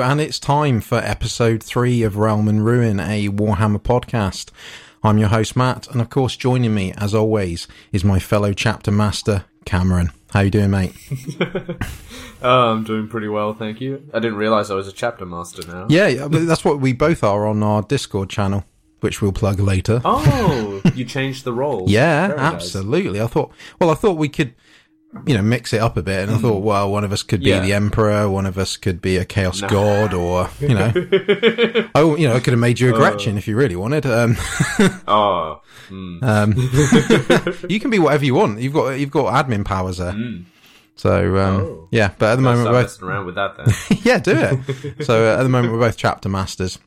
Hello, and it's time for episode three of Realm and Ruin, a Warhammer podcast. I'm your host Matt, and of course, joining me as always is my fellow chapter master Cameron. How you doing, mate? Oh, I'm doing pretty well, thank you. I didn't realize I was a chapter master now. Yeah, that's what we both are on our Discord channel, which we'll plug later. Oh, you changed the role. yeah, Very absolutely. Nice. I thought, well, I thought we could you know, mix it up a bit. And I thought, hmm. well, one of us could be yeah. the emperor, one of us could be a chaos god, or you know, oh, you know, I could have made you a Gretchin uh, if you really wanted. Um, oh, mm. um, you can be whatever you want. You've got you've got admin powers there. Mm. So um, oh. yeah, but at the moment we're both around with that. Then yeah, do it. so uh, at the moment we're both chapter masters.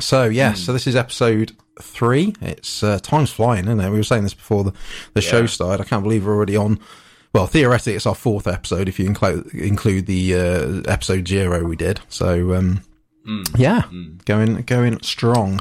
So yeah, mm. so this is episode three. It's uh, time's flying, isn't it? We were saying this before the the yeah. show started. I can't believe we're already on well, theoretically, it's our fourth episode if you include include the uh, episode zero we did. So, um, mm. yeah, mm. going going strong.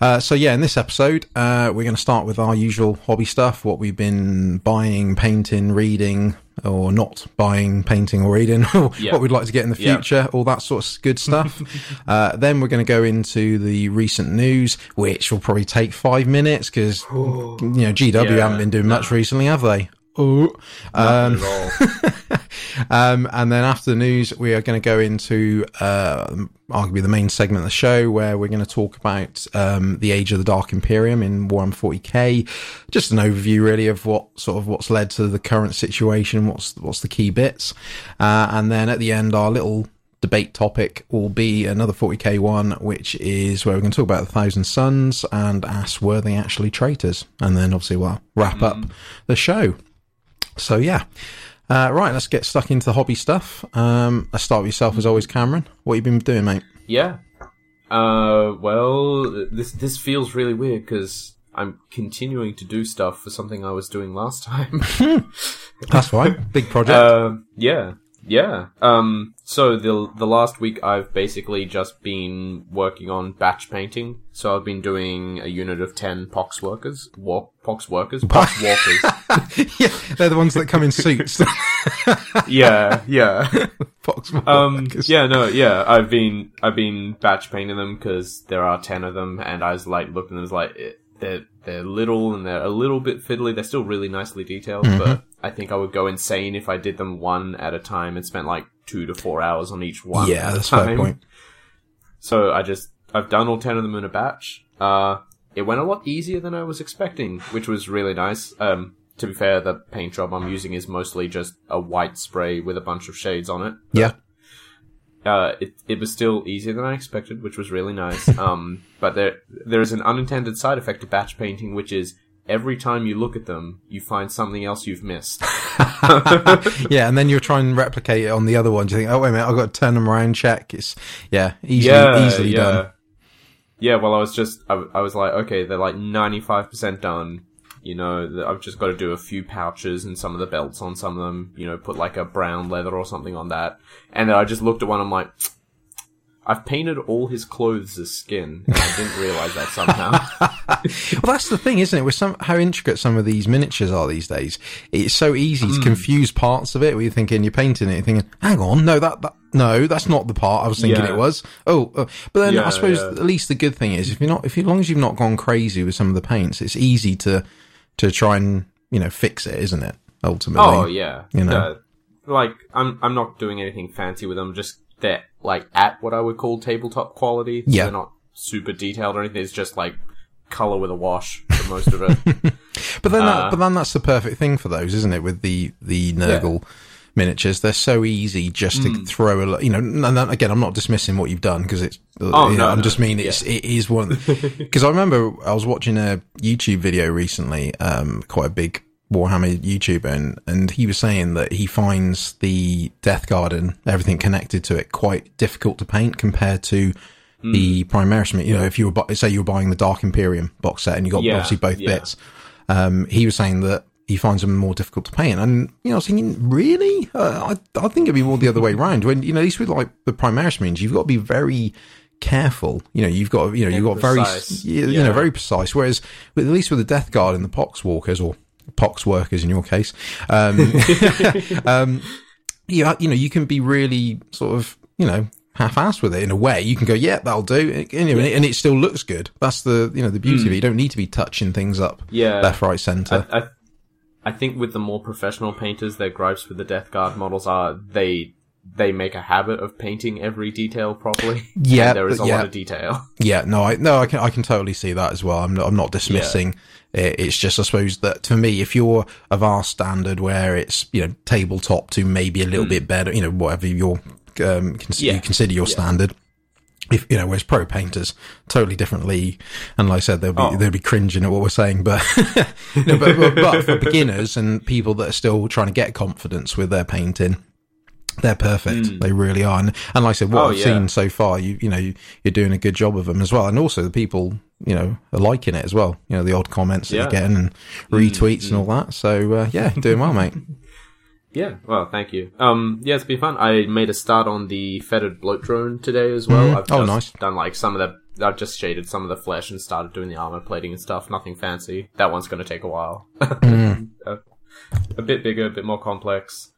Uh, so yeah, in this episode, uh, we're going to start with our usual hobby stuff, what we've been buying, painting, reading, or not buying, painting, or reading, what we'd like to get in the future, all that sort of good stuff. uh, then we're going to go into the recent news, which will probably take five minutes because you know GW yeah, haven't been doing much recently, have they? Oh, um, um, and then after the news, we are going to go into uh, arguably the main segment of the show, where we're going to talk about um, the age of the Dark Imperium in Warhammer 40k. Just an overview, really, of what sort of what's led to the current situation, what's what's the key bits, uh, and then at the end, our little debate topic will be another 40k one, which is where we're going to talk about the Thousand Sons and ask were they actually traitors, and then obviously we'll wrap mm. up the show. So yeah. Uh, right, let's get stuck into the hobby stuff. Um, let's start with yourself as always, Cameron. What you been doing, mate? Yeah. Uh, well, this this feels really weird because I'm continuing to do stuff for something I was doing last time. That's fine. Big project. Uh, yeah. Yeah. Um, so the the last week I've basically just been working on batch painting. So I've been doing a unit of ten pox workers, walk pox workers, pox walkers. yeah, they're the ones that come in suits. yeah, yeah. pox um, yeah, no, yeah. I've been I've been batch painting them because there are ten of them, and I was like looking at them like they're they're little and they're a little bit fiddly. They're still really nicely detailed, mm-hmm. but I think I would go insane if I did them one at a time and spent like two to four hours on each one. Yeah, that's my point. So I just I've done all ten of them in a batch. Uh, it went a lot easier than I was expecting, which was really nice. Um, to be fair, the paint job I'm using is mostly just a white spray with a bunch of shades on it. Yeah. Uh, it it was still easier than I expected, which was really nice. um, but there there is an unintended side effect to batch painting, which is every time you look at them, you find something else you've missed. yeah, and then you're trying to replicate it on the other ones. You think, oh wait a minute, I've got to turn them around, check. It's yeah, easily yeah, easily yeah. done. Yeah, well, I was just I, I was like, okay, they're like ninety five percent done. You know, I've just got to do a few pouches and some of the belts on some of them. You know, put like a brown leather or something on that. And then I just looked at one. I'm like, I've painted all his clothes as skin, and I didn't realize that somehow. well, that's the thing, isn't it? With some how intricate some of these miniatures are these days, it's so easy mm. to confuse parts of it. Where you're thinking you're painting it, you're thinking, "Hang on, no, that, that no, that's not the part I was thinking yeah. it was." Oh, oh. but then yeah, I suppose yeah. at least the good thing is if you're not, if you, as long as you've not gone crazy with some of the paints, it's easy to to try and you know fix it, isn't it? Ultimately, oh yeah, you know. Uh, like I'm, I'm not doing anything fancy with them. Just they're like at what I would call tabletop quality. Yeah. They're not super detailed or anything. It's just like color with a wash for most of it. but then, uh, that, but then that's the perfect thing for those, isn't it? With the the Nurgle yeah. miniatures, they're so easy just to mm. throw a, you know. And again, I'm not dismissing what you've done because it's. Oh you know, no, I'm no. just mean it's yeah. it is one because I remember I was watching a YouTube video recently, um, quite a big Warhammer YouTuber, and, and he was saying that he finds the Death Guard, everything connected to it, quite difficult to paint compared to mm. the Primaris. You know, if you were say you were buying the Dark Imperium box set and you got yeah, obviously both yeah. bits, um, he was saying that he finds them more difficult to paint. And you know, I was thinking, really, uh, I I think it'd be more the other way around. When you know, at least with like the Primaris Marines, you've got to be very careful. You know, you've got you know you've got precise. very you, yeah. you know very precise. Whereas with, at least with the Death Guard and the Pox Walkers or pox workers in your case. Um, um, yeah, you know, you can be really sort of, you know, half-assed with it in a way. You can go, yeah, that'll do, and, you know, yeah. and it still looks good. That's the you know the beauty mm. of it. You don't need to be touching things up, yeah, left, right, center. I, I, I think with the more professional painters, their gripes with the Death Guard models are they they make a habit of painting every detail properly. Yeah, there is a yeah. lot of detail. Yeah, no, I no, I can I can totally see that as well. I'm not, I'm not dismissing. Yeah. It. It's just I suppose that for me, if you're of our standard where it's you know tabletop to maybe a little mm. bit better, you know whatever your um, cons- yeah. you consider your yeah. standard. If you know, whereas pro painters totally different league, and like I said, they'll be oh. they'll be cringing at what we're saying, but, you know, but, but, but for beginners and people that are still trying to get confidence with their painting, they're perfect. Mm. They really are. And, and like I said, what oh, I've yeah. seen so far, you you know, you, are doing a good job of them as well. And also the people, you know, are liking it as well. You know, the odd comments that you're getting and retweets mm, and all that. So uh, yeah, doing well, mate. Yeah, well, thank you. Um, yeah, it's been fun. I made a start on the fetid bloat drone today as well. Mm. I've oh, nice. done like some of the, I've just shaded some of the flesh and started doing the armor plating and stuff. Nothing fancy. That one's going to take a while. Mm. a, a, bit bigger, a bit more complex.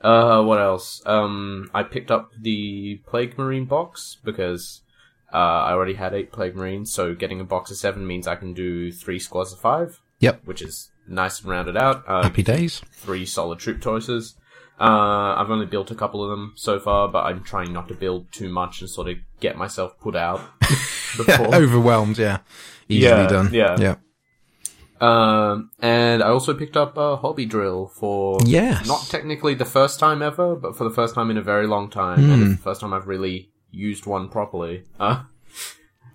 Uh, what else? Um, I picked up the Plague Marine box because, uh, I already had eight Plague Marines, so getting a box of seven means I can do three squads of five. Yep. Which is nice and rounded out. Uh, Happy days. Three solid troop choices. Uh, I've only built a couple of them so far, but I'm trying not to build too much and sort of get myself put out. overwhelmed, yeah. Easily yeah, done. Yeah. Yeah. Um, and I also picked up a hobby drill for yes. not technically the first time ever, but for the first time in a very long time, mm. and it's the first time I've really used one properly. Uh,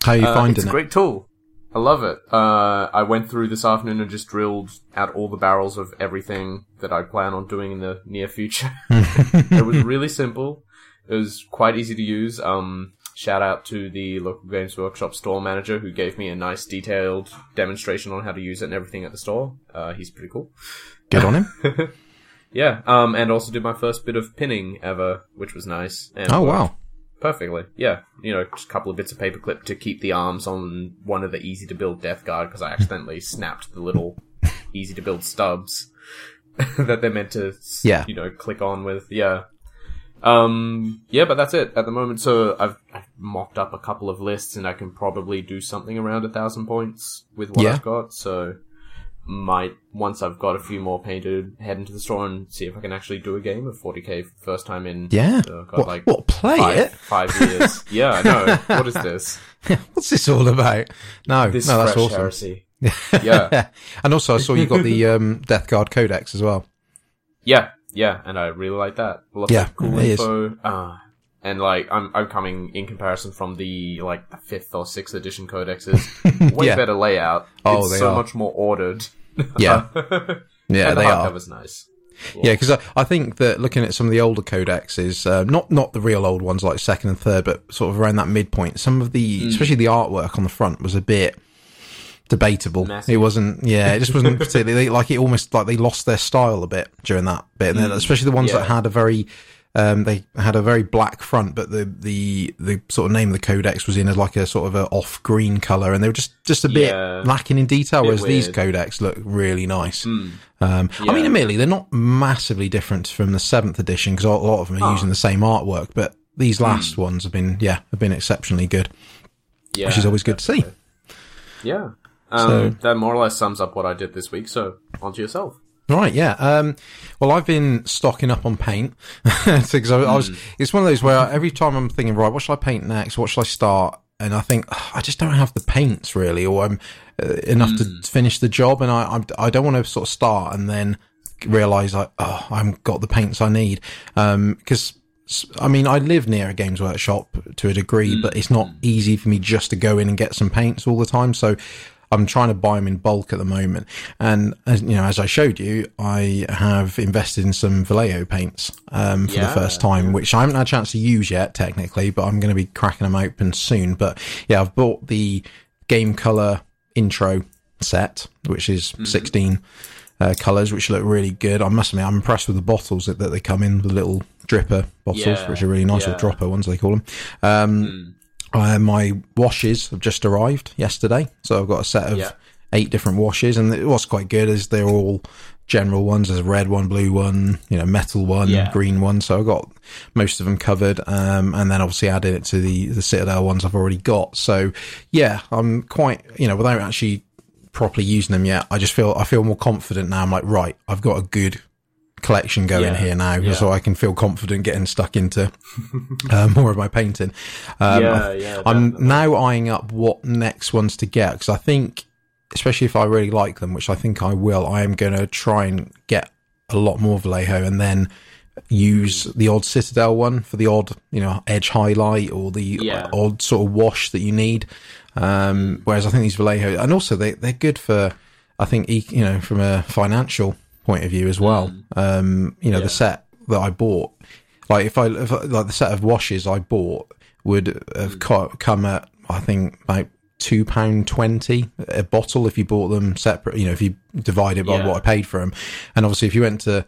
How are you uh, finding it's it? a great tool. I love it. Uh, I went through this afternoon and just drilled out all the barrels of everything that I plan on doing in the near future. it was really simple. It was quite easy to use. Um, shout out to the local Games Workshop store manager who gave me a nice detailed demonstration on how to use it and everything at the store. Uh, he's pretty cool. Get on him. yeah. Um, and also did my first bit of pinning ever, which was nice. And oh wow perfectly. Yeah, you know, just a couple of bits of paperclip to keep the arms on one of the easy to build Death Guard because I accidentally snapped the little easy to build stubs that they're meant to, yeah. you know, click on with. Yeah. Um, yeah, but that's it at the moment. So I've, I've, mocked up a couple of lists and I can probably do something around a thousand points with what yeah. I've got. So might once I've got a few more painted, head into the store and see if I can actually do a game of 40k first time in yeah. Uh, God, what, like what play five, it five years? yeah, I know. What is this? What's this all about? No, this no, that's awesome. Heresy. Yeah, and also I saw you got the um, Death Guard Codex as well. Yeah, yeah, and I really like that. Lots yeah, of cool info. Uh, and like I'm I'm coming in comparison from the like the fifth or sixth edition codexes, way yeah. better layout. Oh, it's so are. much more ordered. Yeah, yeah, the they are. That was nice. Cool. Yeah, because I, I, think that looking at some of the older codexes, uh, not not the real old ones like second and third, but sort of around that midpoint, some of the, mm. especially the artwork on the front, was a bit debatable. Messy. It wasn't, yeah, it just wasn't particularly like it almost like they lost their style a bit during that bit, and then mm. especially the ones yeah. that had a very um, they had a very black front, but the, the, the sort of name of the codex was in as like a sort of a off green color, and they were just, just a bit yeah. lacking in detail. Whereas weird. these codex look really nice. Mm. Um, yeah. I mean, admittedly, they're not massively different from the seventh edition because a lot of them are oh. using the same artwork, but these hmm. last mm. ones have been, yeah, have been exceptionally good. Yeah, which is always good definitely. to see. Yeah. Um, so, that more or less sums up what I did this week. So, on to yourself. Right, yeah. Um, well, I've been stocking up on paint because I, I, was. Hmm. It's one of those where every time I'm thinking, right, what should I paint next? What should I start? And I think I just don't have the paints really, or I'm uh, enough mm. to hmm. finish the job, and I I'm, I, don't want to sort of start and then realize like, oh, I haven't got the paints I need. Because um, I mean, I live near a Games Workshop to a degree, mm. but it's not easy for me just to go in and get some paints all the time. So I'm trying to buy them in bulk at the moment. And as you know, as I showed you, I have invested in some Vallejo paints um, for yeah. the first time, which I haven't had a chance to use yet, technically, but I'm going to be cracking them open soon. But yeah, I've bought the Game Color intro set, which is mm-hmm. 16 uh, colors, which look really good. I must admit, I'm impressed with the bottles that, that they come in, the little dripper bottles, yeah. which are really nice, yeah. or dropper ones they call them. Um, mm. Uh, my washes have just arrived yesterday, so I've got a set of yeah. eight different washes, and what's quite good is they're all general ones. There's a red one, blue one, you know, metal one, yeah. green one. So I've got most of them covered. Um, and then obviously added it to the, the Citadel ones I've already got. So yeah, I'm quite, you know, without actually properly using them yet, I just feel, I feel more confident now. I'm like, right, I've got a good collection going yeah. here now, yeah. so I can feel confident getting stuck into uh, more of my painting. Um, yeah, yeah, I'm now eyeing up what next ones to get because I think especially if I really like them, which I think I will, I am going to try and get a lot more Vallejo and then use the odd Citadel one for the odd, you know, edge highlight or the yeah. odd sort of wash that you need. Um, whereas I think these Vallejo, and also they, they're good for, I think, you know, from a financial point of view as well. Mm. Um, you know, yeah. the set that I bought, like if I, if I, like the set of washes I bought would have mm. come at, I think, like two pound twenty a bottle if you bought them separate. You know, if you divide it by yeah. what I paid for them, and obviously if you went to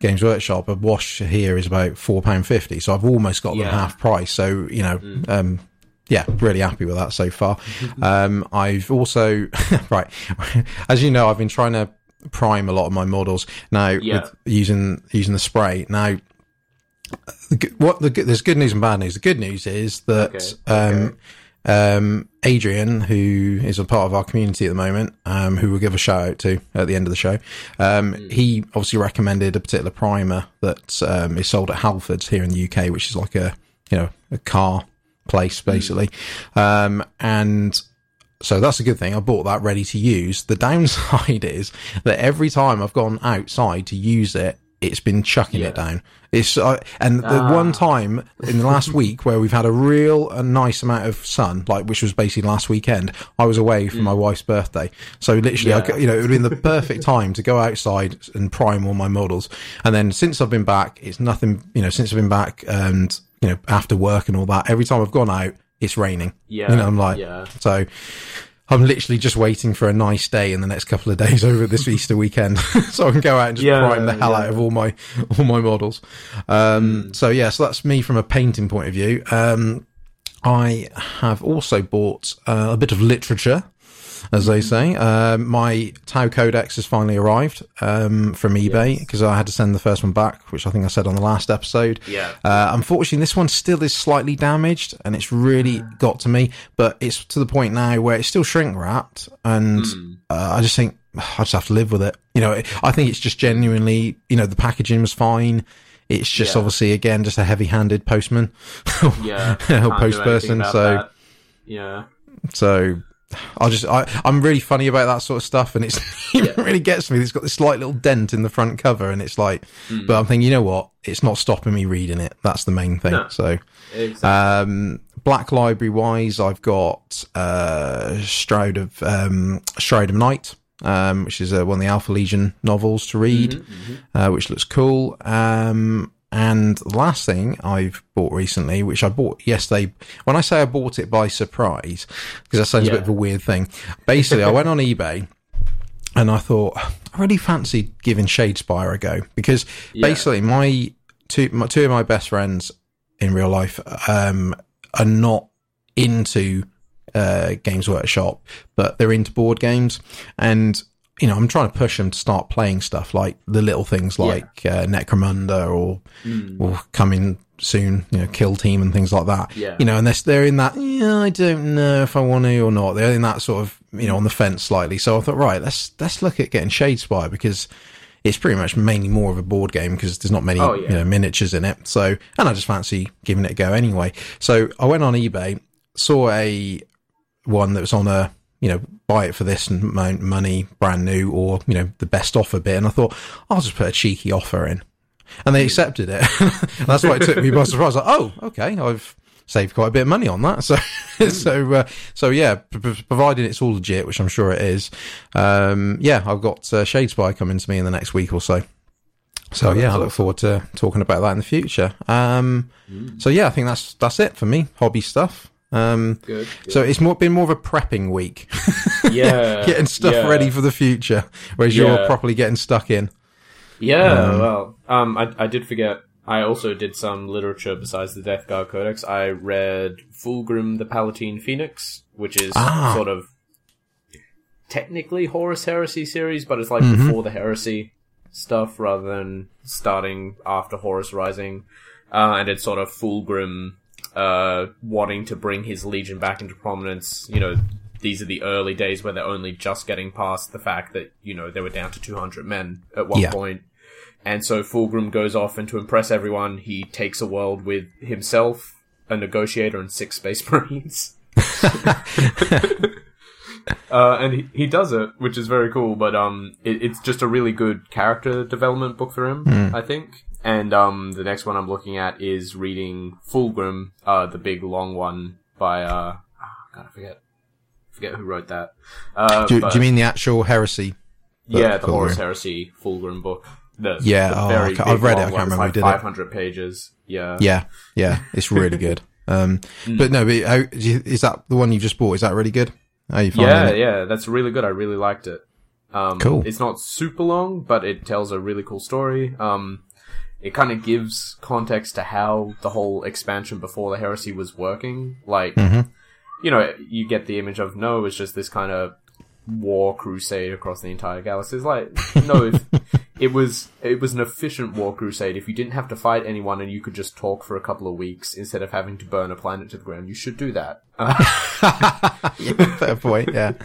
Games Workshop, a wash here is about four pound fifty. So I've almost got them yeah. half price. So you know, mm. um, yeah, really happy with that so far. um, I've also right, as you know, I've been trying to prime a lot of my models now yeah. using using the spray now. What the there's good news and bad news. The good news is that okay. Um, okay. Um, Adrian, who is a part of our community at the moment, um, who we'll give a shout out to at the end of the show, um, mm. he obviously recommended a particular primer that um, is sold at Halfords here in the UK, which is like a you know a car place basically, mm. and so that's a good thing. I bought that ready to use. The downside is that every time I've gone outside to use it, it's been chucking yeah. it down. It's uh, and the ah. one time in the last week where we've had a real a nice amount of sun, like which was basically last weekend. I was away for mm. my wife's birthday, so literally, yeah. I, you know, it would have been the perfect time to go outside and prime all my models. And then since I've been back, it's nothing. You know, since I've been back and you know after work and all that, every time I've gone out, it's raining. Yeah, you know, I'm like, yeah. So I'm literally just waiting for a nice day in the next couple of days over this Easter weekend, so I can go out and just yeah, prime the hell yeah. out of all my all my models. Um, mm. So yeah, so that's me from a painting point of view. Um, I have also bought uh, a bit of literature as they say. Uh, my Tau Codex has finally arrived um, from eBay because yes. I had to send the first one back, which I think I said on the last episode. Yeah. Uh, unfortunately, this one still is slightly damaged, and it's really mm. got to me. But it's to the point now where it's still shrink wrapped, and mm. uh, I just think I just have to live with it. You know, I think it's just genuinely, you know, the packaging was fine. It's just yeah. obviously again just a heavy-handed postman, yeah, or post person. So that. yeah. So I just I I'm really funny about that sort of stuff, and it's it yeah. really gets me. It's got this slight little dent in the front cover, and it's like, mm. but I'm thinking, you know what? It's not stopping me reading it. That's the main thing. No, so, exactly. um, Black Library wise, I've got uh, Shroud of um, Shroud of Night. Um, which is uh, one of the Alpha Legion novels to read, mm-hmm, mm-hmm. Uh, which looks cool. Um, and the last thing I've bought recently, which I bought yesterday, when I say I bought it by surprise, because that sounds yeah. a bit of a weird thing. Basically, I went on eBay and I thought, I really fancied giving Shadespire a go because yeah. basically my two, my two of my best friends in real life, um, are not into, uh, Games Workshop, but they're into board games and you know, I'm trying to push them to start playing stuff like the little things like yeah. uh, Necromunda or mm. or coming soon, you know, Kill Team and things like that. Yeah. You know, and they're they're in that. Yeah, I don't know if I want to or not. They're in that sort of you know on the fence slightly. So I thought, right, let's let's look at getting Shadespire because it's pretty much mainly more of a board game because there's not many oh, yeah. you know miniatures in it. So and I just fancy giving it a go anyway. So I went on eBay, saw a one that was on a you know, buy it for this amount money, brand new, or, you know, the best offer bit. And I thought, I'll just put a cheeky offer in. And they accepted it. that's why it took me by surprise. Like, oh, okay, I've saved quite a bit of money on that. So, so, uh, so yeah, p- provided it's all legit, which I'm sure it is. Um, yeah, I've got uh, Shadespire coming to me in the next week or so. So oh, yeah, I look forward to talking about that in the future. Um, mm. so yeah, I think that's that's it for me. Hobby stuff. Um, good, good. So it's more been more of a prepping week. yeah, getting stuff yeah. ready for the future, whereas yeah. you're properly getting stuck in. Yeah, um, well, um, I I did forget. I also did some literature besides the Death Guard Codex. I read Fulgrim the Palatine Phoenix, which is ah. sort of technically Horus Heresy series, but it's like mm-hmm. before the Heresy stuff rather than starting after Horus Rising. Uh, and it's sort of Fulgrim uh, wanting to bring his legion back into prominence. You know, these are the early days where they're only just getting past the fact that you know they were down to 200 men at one yeah. point. And so Fulgrim goes off, and to impress everyone, he takes a world with himself, a negotiator, and six space marines. Uh, and he, he does it, which is very cool. But um, it, it's just a really good character development book for him, mm. I think. And um, the next one I'm looking at is reading Fulgrim, uh, the big long one by uh, oh, God, I forget, forget who wrote that. Uh, do, but, do, you mean the actual heresy? Yeah, the Fulgrim. Horus Heresy Fulgrim book. The, yeah, the oh, I've read it. I can't remember like did 500 pages. Yeah, yeah, yeah. It's really good. Um, mm. but no, but how, is that the one you just bought? Is that really good? How you yeah, it? yeah, that's really good. I really liked it. Um, cool. It's not super long, but it tells a really cool story. Um, it kind of gives context to how the whole expansion before the heresy was working. Like, mm-hmm. you know, you get the image of no, it's just this kind of war crusade across the entire galaxy. It's like, no, if, it was it was an efficient war crusade. If you didn't have to fight anyone and you could just talk for a couple of weeks instead of having to burn a planet to the ground, you should do that. fair point. Yeah.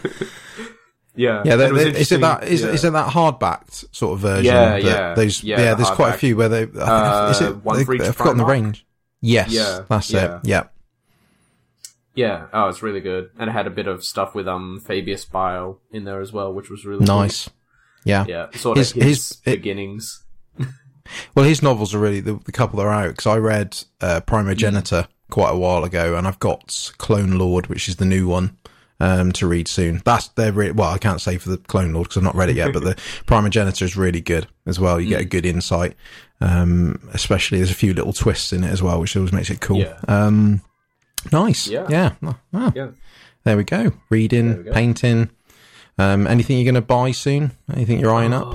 Yeah, yeah. They, they, is it that is, yeah. is it that hardbacked sort of version? Yeah, yeah. Those, yeah, yeah the there's quite a few where they. Uh, is it one they, have forgotten the range? Yes, yeah, that's yeah. it. Yeah. Yeah, oh, it's really good, and it had a bit of stuff with um Fabius Bile in there as well, which was really nice. Cool. Yeah, yeah, sort of his, his, his beginnings. well, his novels are really the, the couple that are out because I read uh, Primogenitor quite a while ago, and I've got Clone Lord, which is the new one um, to read soon. That's they're really, well, I can't say for the Clone Lord because I've not read it yet, but the Primogenitor is really good as well. You get a mm. good insight, um, especially there's a few little twists in it as well, which always makes it cool. Yeah. Um, nice. Yeah. Yeah. Oh, yeah. There we go. Reading, we go. painting. Um, anything you're going to buy soon? Anything you're eyeing up?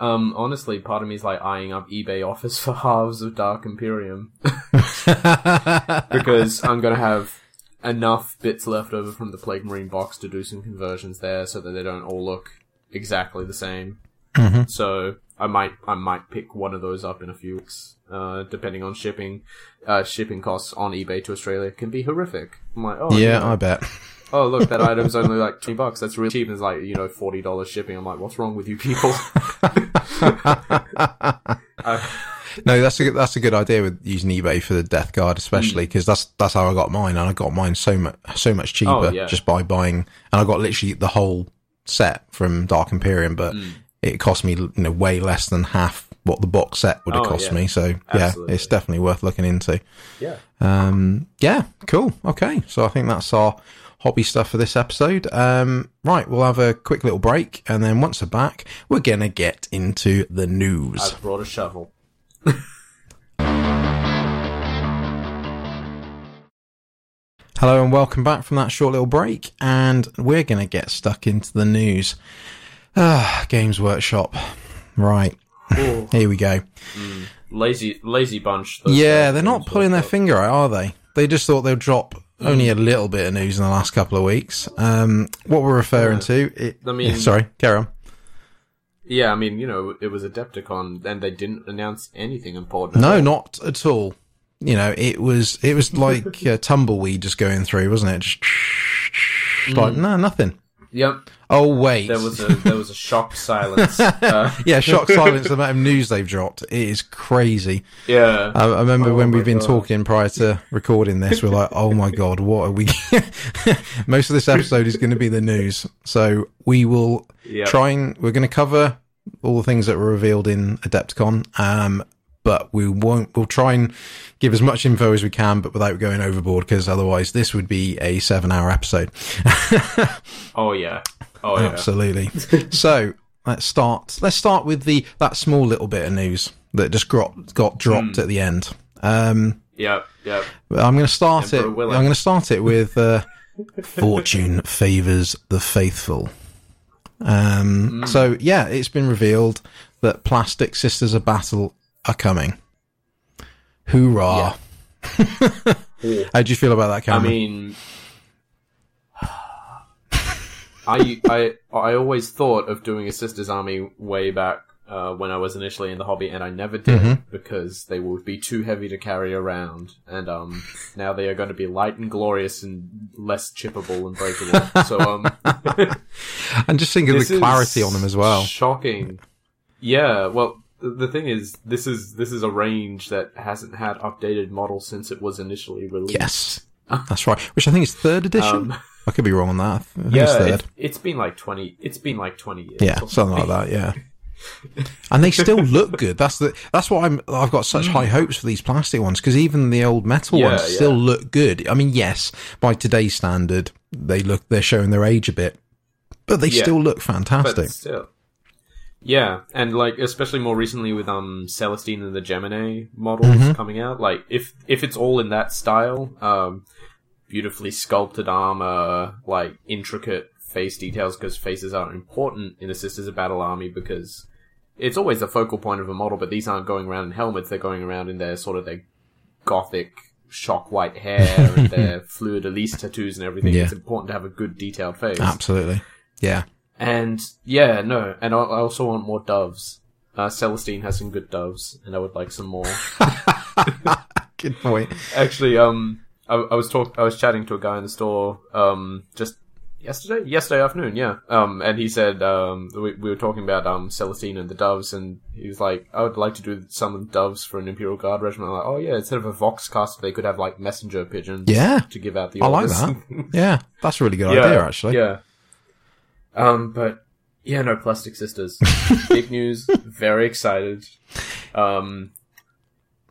Um, honestly, part of me is like eyeing up eBay offers for halves of Dark Imperium because I'm going to have enough bits left over from the Plague Marine box to do some conversions there, so that they don't all look exactly the same. Mm-hmm. So I might I might pick one of those up in a few weeks, uh, depending on shipping. Uh, shipping costs on eBay to Australia can be horrific. I'm like, oh yeah, I bet oh look, that item's only like twenty bucks. That's really cheap. And it's like you know forty dollars shipping. I'm like, what's wrong with you people? uh, no, that's a that's a good idea with using eBay for the Death Guard, especially because mm. that's that's how I got mine, and I got mine so much so much cheaper oh, yeah. just by buying, and I got literally the whole set from Dark Imperium, but mm. it cost me you know way less than half what the box set would have oh, cost yeah. me. So Absolutely. yeah, it's definitely worth looking into. Yeah. Um. Yeah. Cool. Okay. So I think that's our hobby stuff for this episode. Um, right, we'll have a quick little break, and then once we're back, we're gonna get into the news. I've brought a shovel. Hello and welcome back from that short little break, and we're gonna get stuck into the news. Ah, Games Workshop. Right. Ooh. Here we go. Mm, lazy, lazy bunch. Yeah, they're not pulling their finger out, are they? They just thought they'd drop only a little bit of news in the last couple of weeks. Um, what we're referring yeah. to, it, I mean, yeah, sorry, carry on. Yeah, I mean, you know, it was Adepticon, and they didn't announce anything important. No, not at all. You know, it was it was like a tumbleweed just going through, wasn't it? Just mm. like no, nothing. Yep. Oh wait, there was a there was a shock silence. Uh, yeah, shock silence. The amount of news they've dropped it is crazy. Yeah, I, I remember oh when we've been God. talking prior to recording this, we're like, oh my God, what are we? Most of this episode is going to be the news, so we will yep. try and we're going to cover all the things that were revealed in Adepticon. Um, but we won't, we'll try and give as much info as we can, but without going overboard, because otherwise this would be a seven hour episode. oh, yeah. Oh, yeah. Absolutely. so let's start, let's start with the, that small little bit of news that just got, got dropped mm. at the end. Um, yep, yep. I'm going to start Emperor it. I'm going to start it with, uh, fortune favors the faithful. Um, mm. so yeah, it's been revealed that Plastic Sisters of Battle are coming. Hoorah! Yeah. How do you feel about that, Cameron? I mean, I I I always thought of doing a sisters army way back uh, when I was initially in the hobby, and I never did Mhm. because they would be too heavy to carry around. And um, now they are going to be light and glorious and less chippable and breakable. so um, And just think of the clarity on them as well. Shocking. Yeah. Well, the thing is, this is this is a range that hasn't had updated models since it was initially released. Yes, that's right. Which I think is third edition. Um, I could be wrong on that. I think it's yeah, third. it's, been like twenty. It's been like twenty years. Yeah, something like that. Yeah. And they still look good. That's the. That's why I'm. I've got such high hopes for these plastic ones because even the old metal Mm. Yeah, ones yeah. still look good. I mean, yes, by today's standard, they look. They're showing their age a bit, but they Yeah. still look But fantastic. still. Yeah, and like especially more recently with um Celestine and the Geminae models Mhm. coming out, like if if it's all in that style, um beautifully sculpted armor, like intricate face details because faces are important in the Sisters of Battle army because it's always the focal point of a model, but these aren't going around in helmets, they're going around in their sort of their gothic shock white hair and their fleur-de-lis tattoos and everything. Yeah. It's important to have a good detailed face. Absolutely. Yeah. And yeah, no, and I I also want more doves. Uh, Celestine has some good doves, and I would like some more. Good point. Actually, um, I, I was talk, I was chatting to a guy in the store, um, just yesterday, yesterday afternoon, yeah. Um, and he said, um, we, we were talking about um Celestine and the doves, and he was like, I would like to do some doves for an Imperial Guard regiment. I'm like, oh yeah, instead of a vox cast, they could have like messenger pigeons, Yeah. to give out the Orders. I like that. Yeah, that's a really good idea, actually. Yeah. Um, but yeah, no, Plastic Sisters. Big news. Very excited. Um,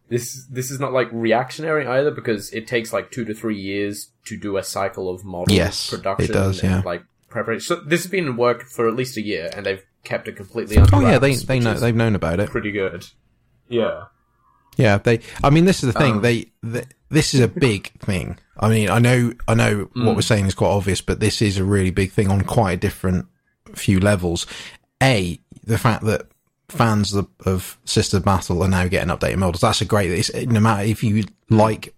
this this is not like reactionary either because it takes like two to three years to do a cycle of model Yes, it production. does, and, yeah. like preparation. So this has been in work for at least a year, and they've kept it completely under Oh yeah, they they know they've known about it. pretty good. Yeah. Yeah, they. I mean, this is the thing. Um, they, th This is a big thing. I mean, I know. I know Mm. what we're saying is quite obvious, but this is a really big thing on quite a different few levels. A, the fact that fans of, of Sister Battle are now getting updated models. That's a great. It's, no matter if you like,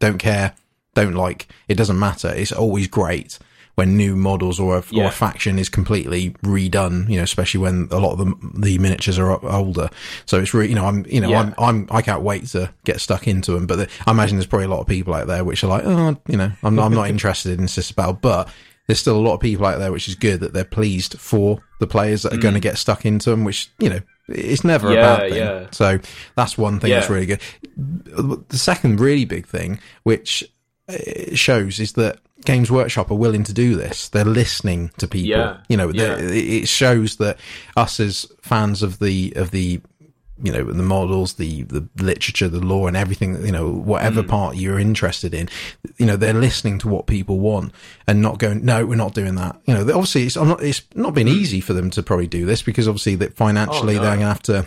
don't care, don't like, it doesn't matter. It's always great when new models or a, or a faction is completely redone. You know, especially when a lot of the the miniatures are older. So it's really, you know, I'm, you know, Yeah. I'm, I'm, I can't wait to get stuck into them. But the, I imagine there's probably a lot of people out there which are like, oh, you know, I'm, I'm not interested in Sister Battle, but there's still a lot of people out there which is good that they're pleased for the players that are going to get stuck into them, which, you know, it's never a Mm. Bad thing. yeah. So that's one thing that's really good. The second really big thing, which uh, shows, is that Games Workshop are willing to do this. They're listening to people. Yeah, You know, yeah. it shows that us as fans of the of the you know the models, the the literature, the lore, and everything. You know, whatever hmm. part you're interested in, you know, they're listening to what people want and not going. No, we're not doing that. You know, obviously, it's I'm not. It's not been easy for them to probably do this because obviously that financially Oh, no. they're going to have to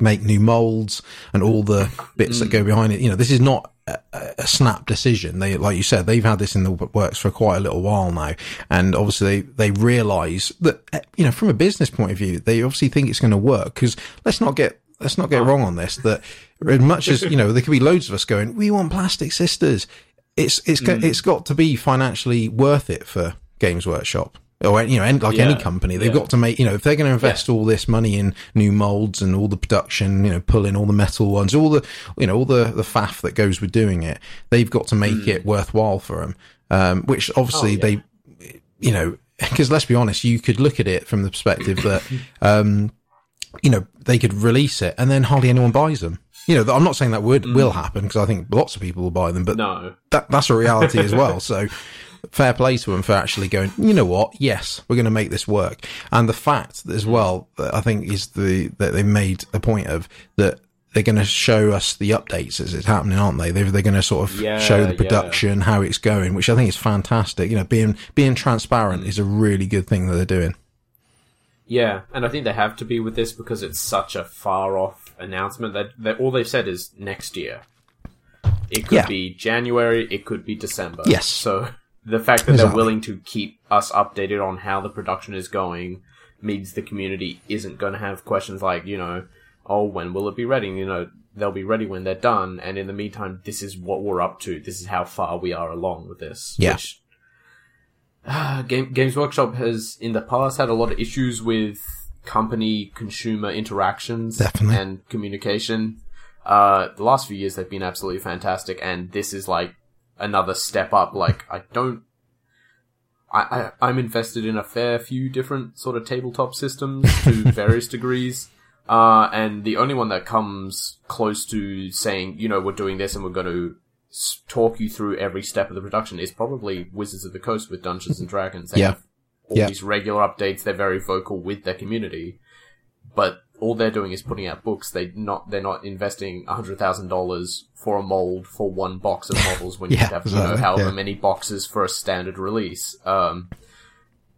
make new molds and all the bits that go hmm. behind it. You know, this is not a, snap decision. They, like you said, they've had this in the works for quite a little while now, and obviously they, they realise that you know from a business point of view, they obviously think it's going to work. Because let's not get let's not get wrong on this. That as much as you know, there could be loads of us going, we want plastic sisters. It's it's go, mm. it's got to be financially worth it for Games Workshop. Or you know, any, like any company, they've yeah. got to make you know if they're going to invest all this money in new molds and all the production, you know, pulling all the metal ones, all the you know all the the faff that goes with doing it, they've got to make it worthwhile for them. Um, which obviously Hmm. Oh, yeah. they, you know, because let's be honest, you could look at it from the perspective that, um, you know, they could release it and then hardly anyone buys them. You know, I'm not saying that would will happen because I think lots of people will buy them, but. No. that that's a reality as well. So fair play to them for actually going, you know what? Yes, we're going to make this work. And the fact as well that I think is the, that they made a point of that they're going to show us the updates as it's happening, aren't they? They're, they're going to sort of Yeah, show the yeah. production, how it's going, which I think is fantastic. You know, being, being transparent is a really good thing that they're doing. Yeah, and I think they have to be with this because it's such a far off announcement that, that all they've said is next year. It could Yeah. be January, it could be December. Yes. So the fact that Exactly. they're willing to keep us updated on how the production is going means the community isn't going to have questions like, you know, oh, when will it be ready? You know, they'll be ready when they're done. And in the meantime, this is what we're up to. This is how far we are along with this. Yeah. Which uh, Game, Games Workshop has in the past had a lot of issues with company consumer interactions Definitely. and communication. Uh, the last few years they've been absolutely fantastic, and this is like another step up. Like I don't. I, I, I'm invested in a fair few different sort of tabletop systems to various degrees. Uh, and the only one that comes close to saying, you know, we're doing this and we're going to talk you through every step of the production is probably Wizards of the Coast with Dungeons and Dragons. They Yeah. all Yeah. these regular updates. They're very vocal with their community, but all they're doing is putting out books. They not they're not investing hundred thousand dollars for a mold for one box of models when you have you know however yeah. many boxes for a standard release. Um,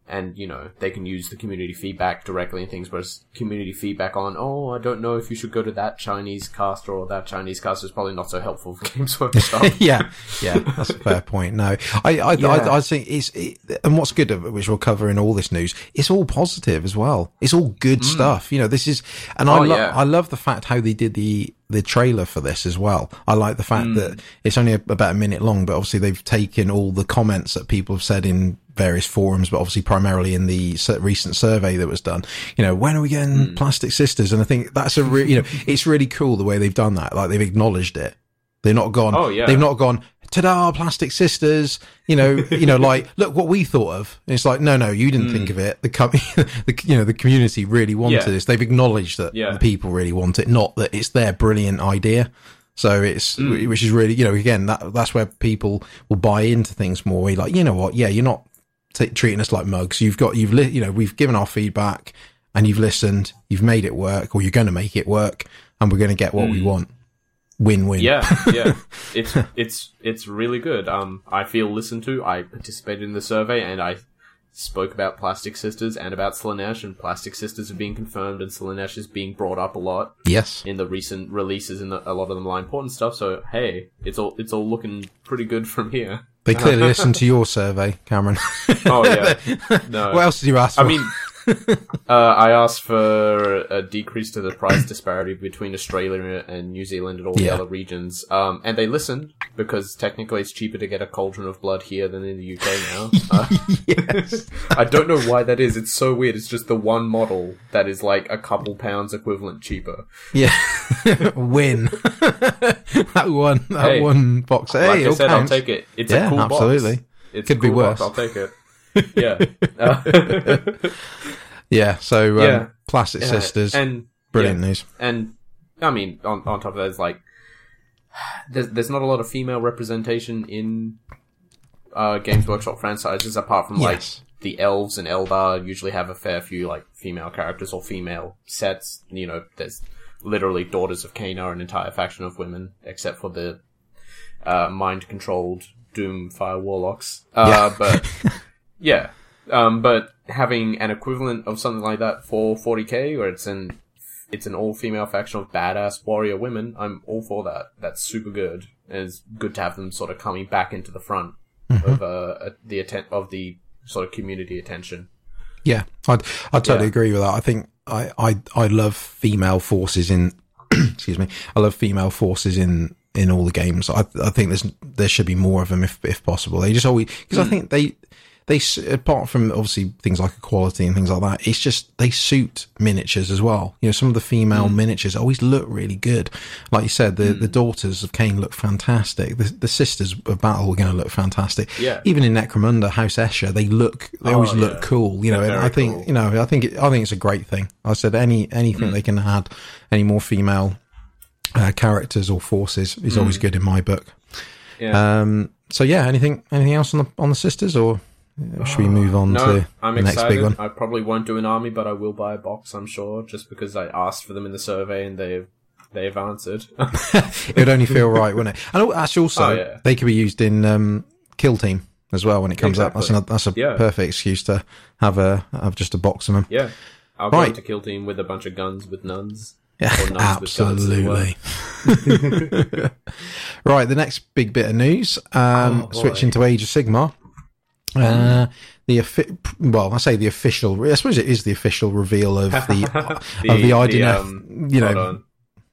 and you know they can use the community feedback directly and things. Whereas community feedback on, oh, I don't know if you should go to that Chinese caster or that Chinese caster is probably not so helpful for Games Workshop. yeah, yeah, that's a fair point. No, I, I, Yeah. I, I think it's, it, and what's good of which we'll cover in all this news, it's all positive as well. It's all good stuff. You know, this is, and I Mm. Oh, love, yeah. I love the fact how they did the, the trailer for this as well. I like the fact Mm. that it's only a, about a minute long, but obviously they've taken all the comments that people have said in various forums, but obviously primarily in the recent survey that was done. You know, when are we getting Mm. Plastic Sisters? And I think that's a re- you know, it's really cool the way they've done that. Like they've acknowledged it. They're not gone. Oh, yeah. They've not gone. Ta-da, Plastic Sisters. You know, you know, like look what we thought of. And it's like, no, no, you didn't think of it. The, com- the you know, the community really wanted Mm. Yeah. this. They've acknowledged that Yeah. the people really want it, not that it's their brilliant idea. So it's, Mm. which is really, you know, again, that that's where people will buy into things more. You're like, you know what? Yeah, you're not t- treating us like mugs. You've got, you've, li- you know, we've given our feedback and you've listened. You've made it work, or you're going to make it work, and we're going to get what we want. Win win. Mm. Yeah, yeah. It's it's it's really good. Um, I feel listened to. I participated in the survey and I spoke about Plastic Sisters and about Slaanesh, and Plastic Sisters are being confirmed, and Slaanesh is being brought up a lot Yes. in the recent releases, and a lot of them are important stuff. So hey, it's all it's all looking pretty good from here. They clearly listened to your survey, Cameron. Oh yeah, no. what else did you ask for? I mean, uh, I asked for a decrease to the price disparity between Australia and New Zealand and all the other regions, um, and they listened because technically it's cheaper to get a cauldron of blood here than in the UK now. Uh, yes. I don't know why that is. It's so weird. It's just the one model that is like a couple pounds equivalent cheaper. Yeah. Win. that one, that Hey. one box. Hey, like I said, counts. I'll take it. It's Yeah, a cool absolutely. box. It's Could a be cool box. worse. I'll take it. Yeah. Uh, Yeah. So, um, Yeah. Plastic Yeah, Sisters. and brilliant yeah, news. and I mean, on on top of that, it's like there's there's not a lot of female representation in uh, Games Workshop franchises, apart from like the elves and Eldar usually have a fair few like female characters or female sets. You know, there's literally Daughters of Khaine are an entire faction of women, except for the uh, mind controlled Doomfire Warlocks. Uh, but yeah, um, but having an equivalent of something like that for 40k, where it's an it's an all female faction of badass warrior women, I'm all for that. That's super good, and it's good to have them sort of coming back into the front of uh, the atten- of the sort of community attention. Yeah, I'd, I totally Yeah. agree with that. I think I, I, I love female forces in, excuse me, I love female forces in, in all the games. I, I think there's, there should be more of them if, if possible. They just always, because I think they, they, apart from obviously things like equality and things like that, it's just, they suit miniatures as well. You know, some of the female miniatures always look really good. Like you said, the, the daughters of Khaine look fantastic. The, the sisters of battle are going to look fantastic. Yeah. Even in Necromunda, House Escher, they look, they Oh, always yeah. look cool, you know, They're and I think, cool. you know, I think, it, I think it's a great thing. I said any, anything Mm. they can add, any more female, uh, characters or forces is always Mm. good in my book. Yeah. Um, so yeah, anything, anything else on the, on the sisters or should we move on no, to I'm the next excited. big one? I probably won't do an army, but I will buy a box. I'm sure, just because I asked for them in the survey and they've they've answered. It would only feel right, wouldn't it? And al- actually also, Oh, yeah. they could be used in, um, Kill Team as well when it comes up. That's, another, that's a Yeah. perfect excuse to have a, have just a box of them. yeah, I'll Right. go into kill team with a bunch of guns with nuns. Yeah, nuns with well. absolutely. right, the next big bit of news. Um, Oh, switching to Age of Sigmar. Uh, the well, I say the official. I suppose it is the official reveal of the, of the IDNF. um, you know.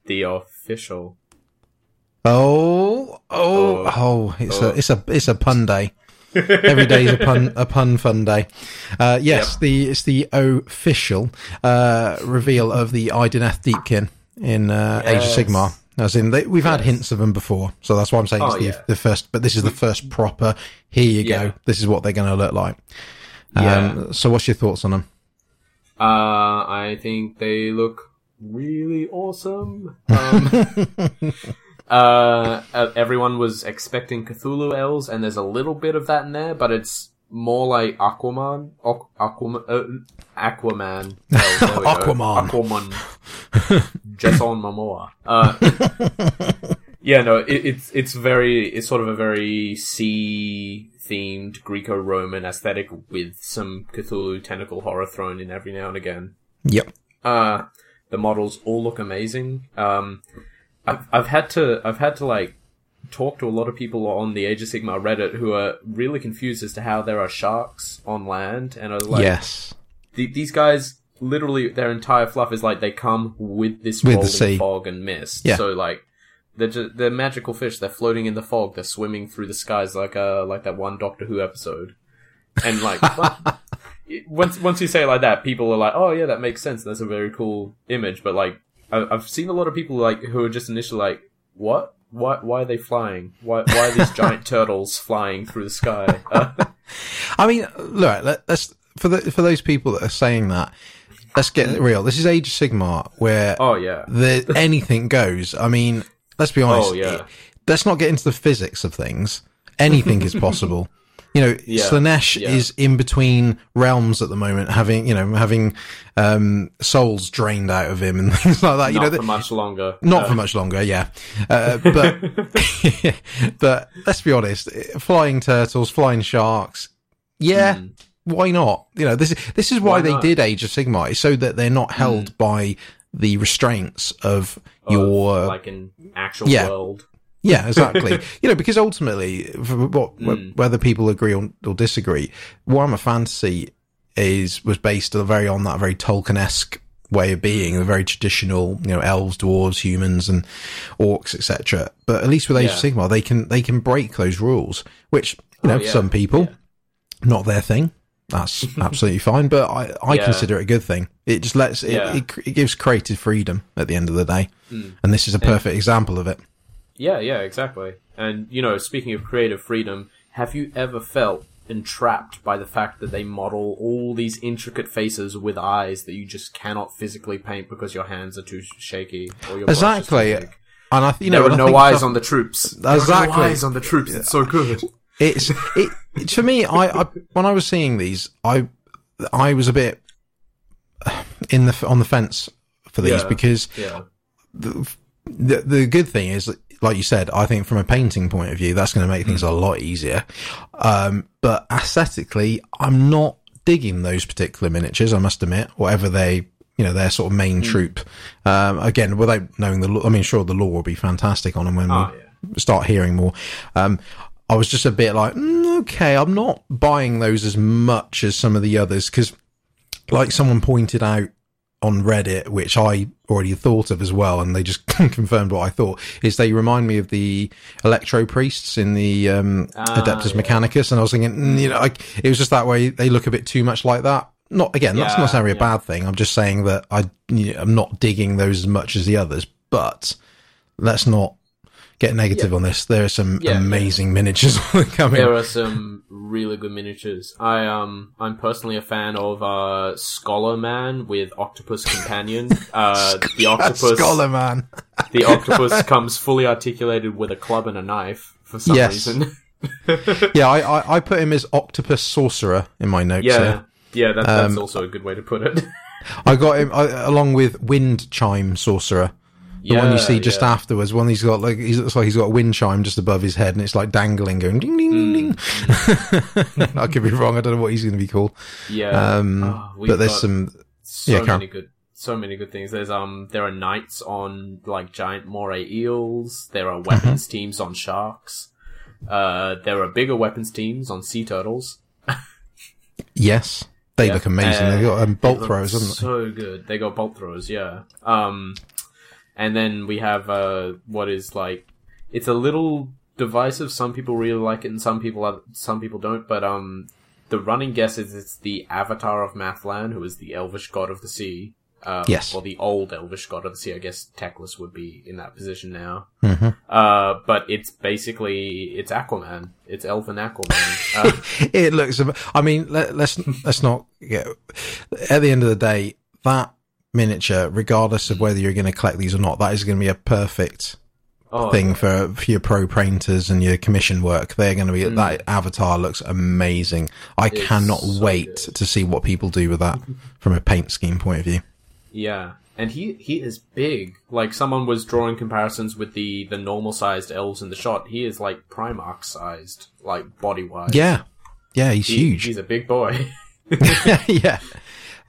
the official. Oh, oh, Oh. oh! It's a Oh. it's a it's a pun day. Every day is a pun a pun fun day. Uh, yes, yep. the it's the official uh, reveal of the Idoneth Deepkin in uh, yes. Age of Sigmar. As in, they, we've had hints of them before, so that's why I'm saying oh, it's the, yeah. the, first. But this is the first proper. Here you yeah. go. This is what they're going to look like. Um, yeah. So, what's your thoughts on them? Uh, I think they look really awesome. Um, uh, everyone was expecting Cthulhu elves, and there's a little bit of that in there, but it's more like Aquaman, Aquaman, uh, Aquaman, oh, Aquaman, Aquaman, Jason Momoa. Uh, yeah, no, it, it's it's very it's sort of a very sea themed Greco-Roman aesthetic with some Cthulhu tentacle horror thrown in every now and again. Yep. Uh, the models all look amazing. Um, I've I've had to I've had to like talk to a lot of people on the Age of Sigmar Reddit who are really confused as to how there are sharks on land, and are like, yes, th- these guys literally their entire fluff is like they come with this with rolling fog and mist. Yeah. So like they're just, they're magical fish. They're floating in the fog. They're swimming through the skies like uh like that one Doctor Who episode. And like once once you say it like that, people are like, "Oh yeah, that makes sense. That's a very cool image." But like I've seen a lot of people like who are just initially like, "What? why why are they flying? Why why are these giant turtles flying through the sky? I mean, look, let, us for the for those people that are saying that. Let's get mm-hmm. real. This is Age of Sigmar, where oh yeah, the, anything goes. I mean, let's be honest. Oh, yeah. It, let's not get into the physics of things. Anything is possible. You know, yeah, Slaanesh yeah. is in between realms at the moment, having you know having um, souls drained out of him and things like that. You not know, for much longer. Not uh. for much longer, yeah. Uh, but but let's be honest, flying turtles, flying sharks, yeah. Mm. Why not? You know, this is this is why, why they did Age of Sigmar, so that they're not held mm. by the restraints of, of your like an actual yeah, world. Yeah, exactly. you know, because ultimately, what, mm. whether people agree or, or, disagree, Warhammer Fantasy is was based very on that very Tolkien esque way of being, the very traditional, you know, elves, dwarves, humans, and orcs, etc. But at least with Age yeah. of Sigmar, they can they can break those rules, which you know, oh, yeah. some people yeah. not their thing. That's absolutely fine, but I, I consider it a good thing. It just lets it, it, it, gives creative freedom at the end of the day, mm. and this is a perfect example of it. Yeah, yeah, exactly. And, you know, speaking of creative freedom, have you ever felt entrapped by the fact that they model all these intricate faces with eyes that you just cannot physically paint because your hands are too shaky or your exactly. And I, you know, there are no eyes on the troops. Exactly, no eyes on the troops. It's so good. It's it to me. I, I when I was seeing these, I I was a bit in the on the fence for these yeah, because yeah. the, the the good thing is like you said, I think from a painting point of view, that's going to make things a lot easier. Um, but aesthetically, I'm not digging those particular miniatures. I must admit, whatever they, you know, their sort of main mm. troop. Um, again, without knowing the, law, I mean, sure, the law will be fantastic on them when oh, we yeah. start hearing more. Um, I was just a bit like, mm, okay, I'm not buying those as much as some of the others because, like someone pointed out on Reddit, which I already thought of as well, and they just confirmed what I thought, is they remind me of the Electro priests in the um, ah, Adeptus yeah. Mechanicus, and I was thinking, mm, you know, like, it was just that way. They look a bit too much like that. Not again, yeah, that's not necessarily yeah. a bad thing. I'm just saying that I, you know, I'm not digging those as much as the others, but let's not get negative yeah. on this. There are some yeah, amazing yeah. miniatures coming. There are some really good miniatures. I um I'm personally a fan of uh Scholar Man with Octopus Companion. Uh the octopus Scholar Man. the octopus comes fully articulated with a club and a knife for some yes. reason. yeah, I, I, I put him as Octopus Sorcerer in my notes. Yeah, yeah, that, that's um, also a good way to put it. I got him I, along with Wind Chime Sorcerer. The yeah, one you see just yeah. afterwards, one he's got like he looks like he's got a wind chime just above his head, and it's like dangling, going ding ding ding ding. Mm. I could be wrong. I don't know what he's going to be called. Yeah, um, oh, but there's some so yeah, many good, so many good things. There's um, there are knights on like giant moray eels. There are weapons mm-hmm. teams on sharks. Uh, there are bigger weapons teams on sea turtles. yes, they yeah. look amazing. Uh, They've got um, bolt throws, haven't they? So good. They got bolt throws. Yeah. Um, and then we have uh, what is like it's a little divisive. Some people really like it, and some people some people don't. But um, the running guess is it's the avatar of Mathlann, who is the elvish god of the sea. Um, yes. Or the old elvish god of the sea. I guess Teclis would be in that position now. Mm-hmm. Uh, but it's basically it's Aquaman. It's elven Aquaman. Uh, it looks. I mean, let, let's let's not get. At the end of the day, that miniature, regardless of whether you're going to collect these or not, that is going to be a perfect oh, thing for, for your pro painters and your commission work. They're going to be mm. that avatar looks amazing. I it's cannot so wait good. to see what people do with that from a paint scheme point of view. Yeah, and he he is big. Like someone was drawing comparisons with the the normal sized elves in the shot. He is like Primarch sized, like body wise. Yeah, yeah, he's he, huge. He's a big boy. yeah.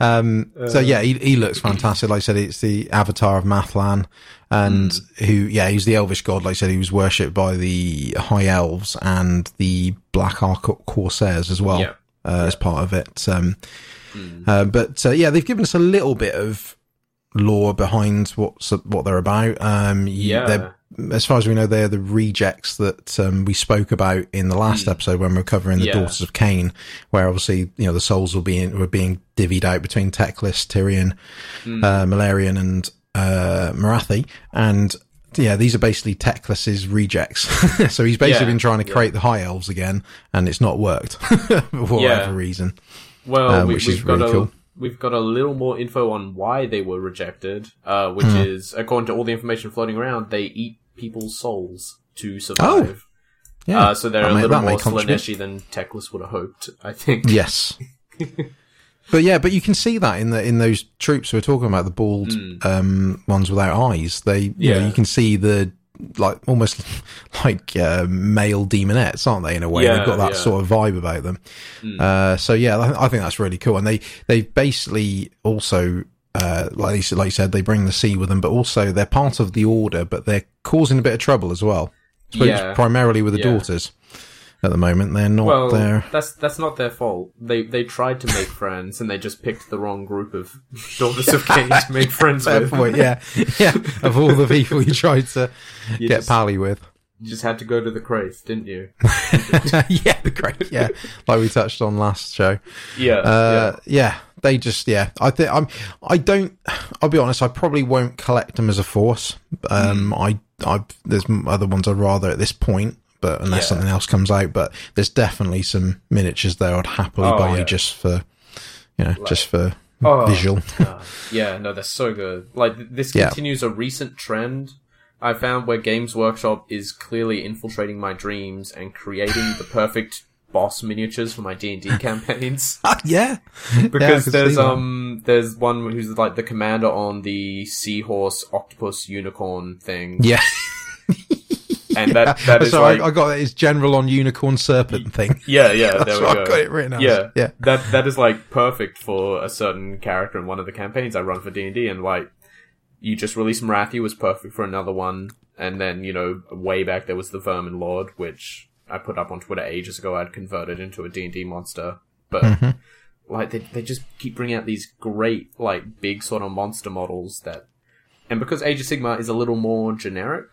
Um, so yeah, he, he looks fantastic. Like I said, it's the avatar of Mathlann, and mm. who, yeah, he's the elvish god. Like I said, he was worshipped by the high elves and the Black Ark Corsairs as well, yeah. Uh, yeah. as part of it. Um, mm. uh, but uh, yeah, they've given us a little bit of lore behind what's what they're about. Um, yeah. As far as we know, they're the rejects that um, we spoke about in the last mm. episode when we are covering the yeah. Daughters of Khaine, where obviously you know the souls were being were being divvied out between Teclis, Tyrion, mm. uh, Malerion, and uh, Morathi, and yeah, these are basically Teclis's rejects. so he's basically yeah, been trying to create yeah. the High Elves again, and it's not worked for whatever reason. Well, um, we, which is really a, cool we've got a little more info on why they were rejected, uh, which mm. is, according to all the information floating around, they eat people's souls to survive. Oh. Yeah. Uh, so they're that a little more Slaaneshi than Teclis would have hoped, I think. Yes. but yeah, but you can see that in the in those troops we're talking about, the bald mm. um, ones without eyes. They, you yeah, know, you can see the like almost like uh, male daemonettes, aren't they? In a way, yeah, they've got that yeah. sort of vibe about them. Mm. Uh, so yeah, I, I, think that's really cool. And they they basically also. Uh, like, like you said, they bring the sea with them, but also they're part of the order, but they're causing a bit of trouble as well. Yeah. Primarily with the daughters at the moment. They're not well, there. That's that's not their fault. They they tried to make friends and they just picked the wrong group of daughters of Khaine to make friends Fair with. Point, yeah, yeah. Of all the people you tried to you get just, pally with. You just had to go to the Kraith, didn't you? yeah, the Kraith. Yeah, like we touched on last show. Yeah, uh, yeah, yeah. They just, yeah. I think I'm. I don't. I'll be honest. I probably won't collect them as a force. Um, mm. I, I. There's other ones I'd rather at this point but unless yeah. something else comes out. But there's definitely some miniatures there I'd happily oh, buy yeah. just for, you know, like, just for oh, visual. uh, yeah, no, they're so good. Like this continues yeah. a recent trend I found where Games Workshop is clearly infiltrating my dreams and creating the perfect boss miniatures for my D and D campaigns. yeah, because yeah, there's um there's one who's like the commander on the seahorse, octopus, unicorn thing. Yeah. and that that is like I got that is general on unicorn serpent thing. Yeah, yeah, there we go. I got it written. Yeah, yeah. That that is like perfect for a certain character in one of the campaigns I run for D and D, and like you just released Morathi was perfect for another one, and then you know way back there was the Vermin Lord, which I put up on Twitter ages ago. I'd converted into a D and D monster, but. Mm-hmm. Like they, they just keep bringing out these great like big sort of monster models that and because Age of Sigmar is a little more generic,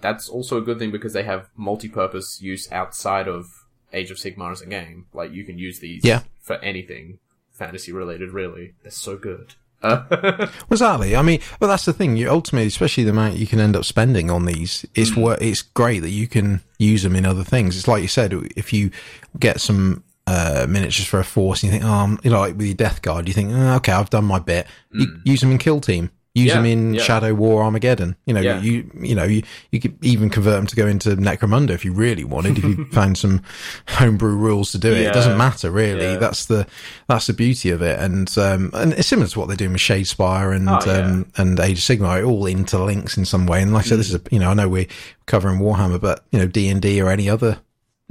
that's also a good thing because they have multi-purpose use outside of Age of Sigmar as a game. Like you can use these yeah. for anything fantasy related. Really, they're so good. Well, exactly. I mean, well, that's the thing. You ultimately, especially the amount you can end up spending on these, it's mm. what it's great that you can use them in other things. It's like you said, if you get some uh, miniatures for a force, and you think, oh, you know, like with your Death Guard, you think, oh, okay, I've done my bit. Mm. You use them in Kill Team. Use yeah, them in yeah. Shadow War Armageddon. You know, yeah. you you know you, you could even convert them to go into Necromunda if you really wanted. if you found some homebrew rules to do it, it doesn't matter really. That's the that's the beauty of it, and um, and it's similar to what they're doing with Shadespire and oh, um, and Age of Sigmar. It all interlinks in some way. And like I said, this is a, you know I know we're covering Warhammer, but you know D and D or any other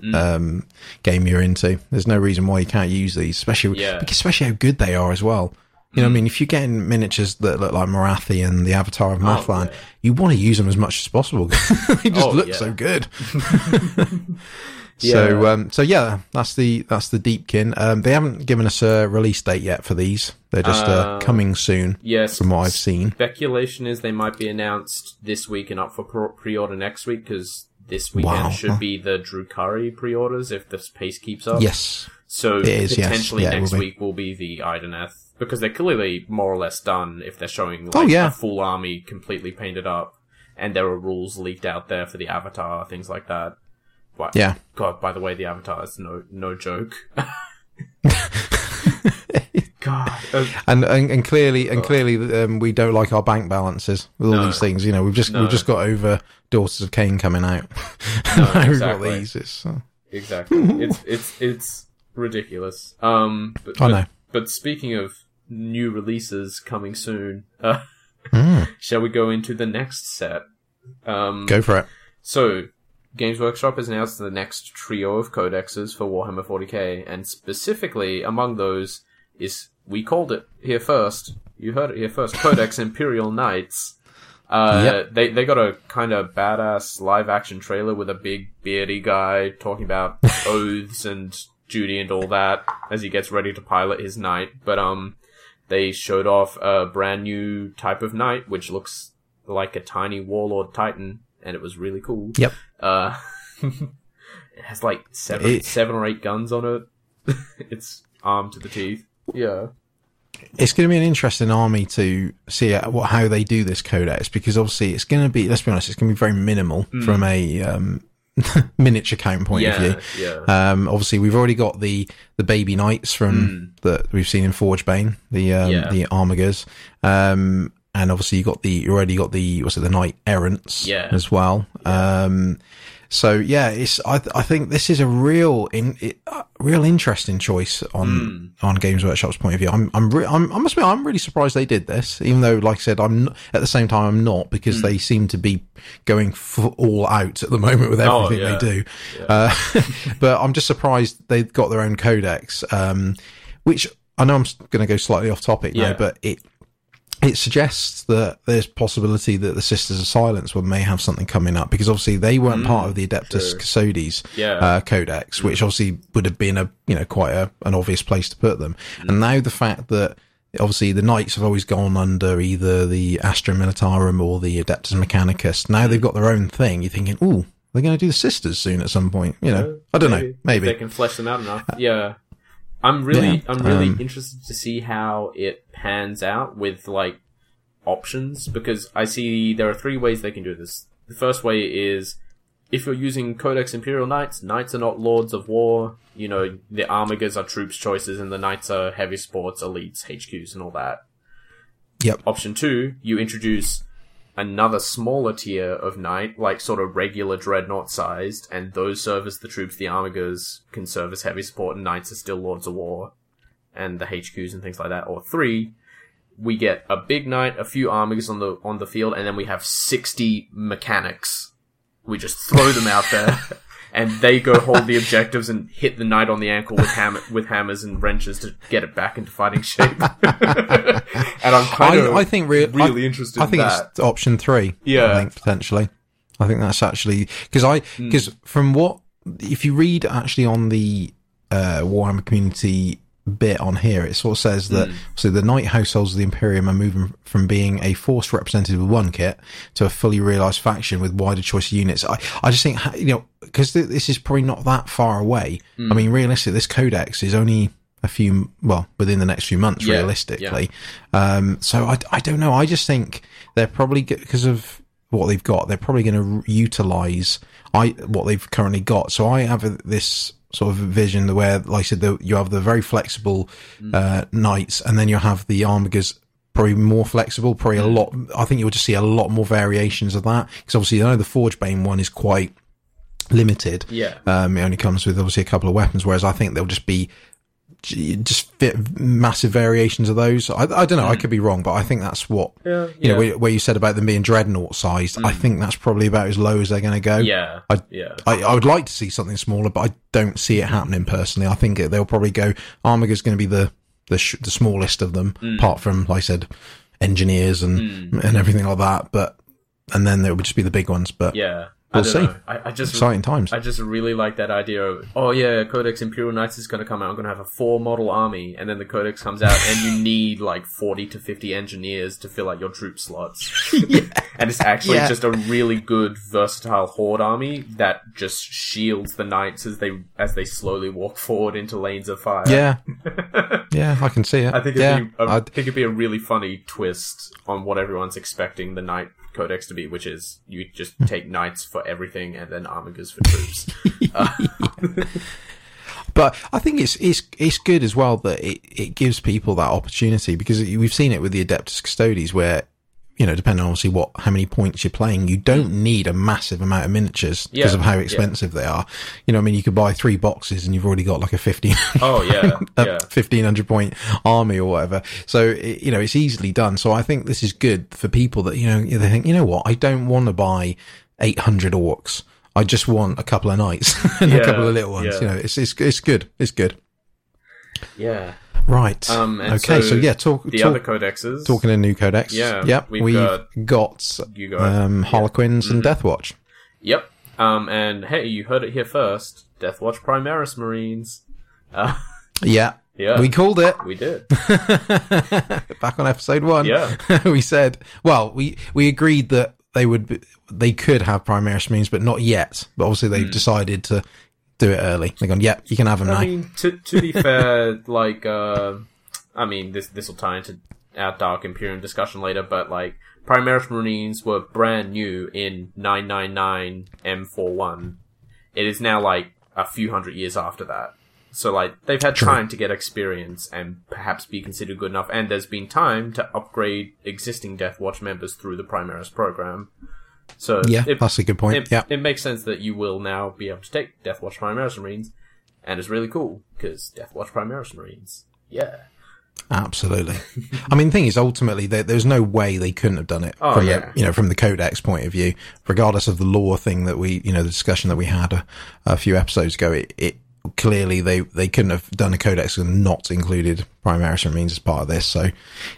Mm. um, game you're into. There's no reason why you can't use these, especially yeah. especially how good they are as well. You know, I mm. mean, if you're getting miniatures that look like Morathi and the Avatar of Mathlann, oh, yeah. you want to use them as much as possible. they just oh, look yeah. so good. So, yeah. Um, so yeah, that's the that's the Deepkin. Um, they haven't given us a release date yet for these. They're just uh, uh, coming soon. Yes, from what I've seen. Speculation is they might be announced this week and up for pre-order next week because this weekend wow. should be the Drukhari pre-orders if this pace keeps up. Yes. So potentially yes. yeah, next will week will be the Idoneth because they're clearly more or less done if they're showing like, oh, yeah. a full army completely painted up and there are rules leaked out there for the avatar, things like that. But, yeah. God, by the way, the avatar is no no joke. God. Um, and, and, and clearly and clearly um, we don't like our bank balances with all no, these things. You know, we've just no. we've just got over Daughters of Khaine coming out. No, exactly. These, it's, uh... Exactly. it's it's it's ridiculous. Um, but, I know. But, but speaking of new releases coming soon, uh, mm. shall we go into the next set? Um, go for it. So, Games Workshop has announced the next trio of codexes for Warhammer 40k, and specifically among those is we called it here first. You heard it here first. Codex Imperial Knights. Uh, yep. they they got a kind of badass live action trailer with a big beardy guy talking about oaths and duty and all that as he gets ready to pilot his knight. But um, they showed off a brand new type of knight which looks like a tiny warlord titan, and it was really cool. Yep. Uh, it has like seven it... seven or eight guns on it. it's armed to the teeth. Yeah. It's going to be an interesting army to see what how they do this codex because obviously it's going to be let's be honest it's going to be very minimal mm. from a um, miniature count point yeah, of view. Yeah. Um, obviously we've already got the the baby knights from mm. that we've seen in Forgebane, the um, yeah. the Armigers. Um, and obviously you got the you already got the what's it the knight errants yeah. as well. Um, so yeah, it's I I think this is a real in uh, real interesting choice on mm. on Games Workshop's point of view. I'm I'm, re- I'm I must be I'm really surprised they did this, even though like I said I'm not, at the same time I'm not because mm. they seem to be going all out at the moment with oh, everything oh, yeah. they do. Yeah. Uh, but I'm just surprised they've got their own codex, um, which I know I'm going to go slightly off topic yeah. now, but it it suggests that there's possibility that the Sisters of Silence will may have something coming up because obviously they weren't mm, part of the Adeptus true. Custodes yeah. uh, Codex, which mm. obviously would have been a you know quite a, an obvious place to put them. Mm. And now the fact that obviously the Knights have always gone under either the Astra Militarum or the Adeptus Mechanicus. Now they've got their own thing. You're thinking, oh, they're going to do the Sisters soon at some point. You know, I don't maybe, know. Maybe they can flesh them out enough. Yeah. I'm really, yeah, I'm really um, interested to see how it pans out with like options because I see there are three ways they can do this. The first way is if you're using Codex Imperial Knights, Knights are not Lords of War. You know, the Armigers are troops choices and the Knights are heavy sports, elites, HQs, and all that. Yep. Option two, you introduce another smaller tier of knight, like sort of regular dreadnought sized, and those serve as the troops. The Armigers can serve as heavy support, and knights are still lords of war, and the HQs and things like that. Or three, we get a big knight, a few armies on the on the field, and then we have sixty mechanics. We just throw them out there. and they go hold the objectives and hit the knight on the ankle with ham- with hammers and wrenches to get it back into fighting shape. and I'm kind of I, I think re- really I, interested. I think that. it's option three. Yeah, I think potentially. I think that's actually because I because mm. from what if you read actually on the uh, Warhammer community bit on here, it sort of says that mm. so the knight households of the Imperium are moving from being a force representative with one kit to a fully realized faction with wider choice of units. I, I just think you know because th- this is probably not that far away. Mm. I mean, realistically, this codex is only a few well within the next few months, yeah, realistically. Yeah. Um, so I, I don't know. I just think they're probably because of what they've got, they're probably going to utilize I what they've currently got. So I have a, this sort of vision where, like I said, the, you have the very flexible mm. uh, knights, and then you have the armigers probably more flexible, probably a mm. lot. I think you'll just see a lot more variations of that because obviously, I know the Forgebane one is quite limited. Yeah. Um, it only comes with obviously a couple of weapons, whereas I think they'll just be just fit massive variations of those. I, I don't know. Mm. I could be wrong, but I think that's what yeah, you yeah. know where, where, you said about them being dreadnought sized. Mm. I think that's probably about as low as they're going to go. Yeah, I, yeah. I, I, would like to see something smaller, but I don't see it happening personally. I think they'll probably go. Armiger's going to be the the, sh- the smallest of them, mm. apart from like I said, engineers and mm. and everything like that. But and then there would just be the big ones. But yeah, we'll see. I, I, just exciting times. I just really like that idea of oh yeah, Codex Imperial Knights is going to come out. I'm going to have a four model army, and then the Codex comes out, and you need like forty to fifty engineers to fill out your troop slots. yeah. and it's actually yeah. just a really good versatile horde army that just shields the knights as they as they slowly walk forward into lanes of fire. Yeah, yeah, I can see it. I think it'd yeah, be a, I think it'd be a really funny twist on what everyone's expecting the knight codex to be, which is you just hmm. take knights for everything and then armigers for troops. uh. but I think it's it's it's good as well that it, it gives people that opportunity because we've seen it with the Adeptus Custodes where you know, depending on obviously what, how many points you're playing, you don't need a massive amount of miniatures because yeah, of how expensive yeah. they are. You know, I mean, you could buy three boxes and you've already got like a 15, oh yeah, yeah. 1500 point army or whatever. So, it, you know, it's easily done. So I think this is good for people that, you know, they think, you know what, I don't want to buy 800 orcs. I just want a couple of knights and yeah, a couple of little ones. You know, it's, it's, it's good. It's good. Yeah. Right. Um, okay. So, so, yeah, talk the talk, other codexes. Talking a new codex. Yeah. Yep. We've, we've got, got, got um, Harlequins and mm-hmm. Deathwatch. Yep. Um, and hey, you heard it here first. Deathwatch Primaris Marines. Uh, yeah. Yeah. We called it. We did. Back on episode one. Yeah. we said, well, we, we agreed that they would, be, they could have Primaris Marines, but not yet. But obviously they've mm. decided to do it early. They're yep, you can have them I now. mean, to, to be fair, like, uh, I mean, this, this will tie into our Dark Imperium discussion later, but like, Primaris Marines were brand new in 999 M41. It is now like a few hundred years after that. So like, they've had True. time to get experience and perhaps be considered good enough, and there's been time to upgrade existing Death Watch members through the Primaris program. So yeah, it, that's a good point. It, yeah, it makes sense that you will now be able to take Deathwatch Primaris Marines, and it's really cool because Deathwatch Primaris Marines, yeah. Absolutely. I mean, the thing is, ultimately, there, there's no way they couldn't have done it oh, from yeah. the, you know, from the codex point of view, regardless of the law thing that we, you know, the discussion that we had a, a few episodes ago. It, it clearly they, they couldn't have done a codex and not included Primaris Marines as part of this. So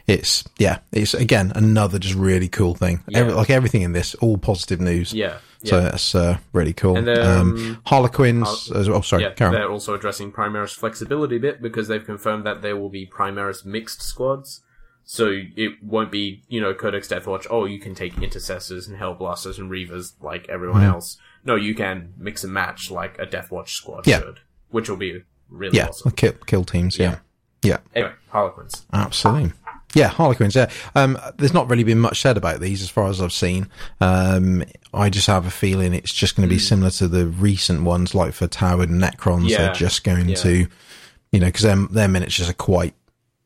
it's, yeah, it's again, another just really cool thing. Yeah. Every, like everything in this, all positive news. Yeah. yeah. So that's uh, really cool. And then, um, Harlequins as well. Sorry, yeah, they're also addressing Primaris flexibility a bit because they've confirmed that there will be Primaris mixed squads. So it won't be, you know, Codex Deathwatch, oh, you can take Intercessors and Hellblasters and Reivers like everyone mm. else. No, you can mix and match like a Deathwatch squad yeah. should which will be really yeah, awesome. kill, kill teams. Yeah. yeah, yeah. Anyway, Harlequins. Absolutely. Yeah, Harlequins. Yeah, um, there's not really been much said about these as far as I've seen. Um, I just have a feeling it's just going to be mm. similar to the recent ones, like for Taured and Necrons. Yeah. They're just going yeah. to, you know, because their their miniatures are quite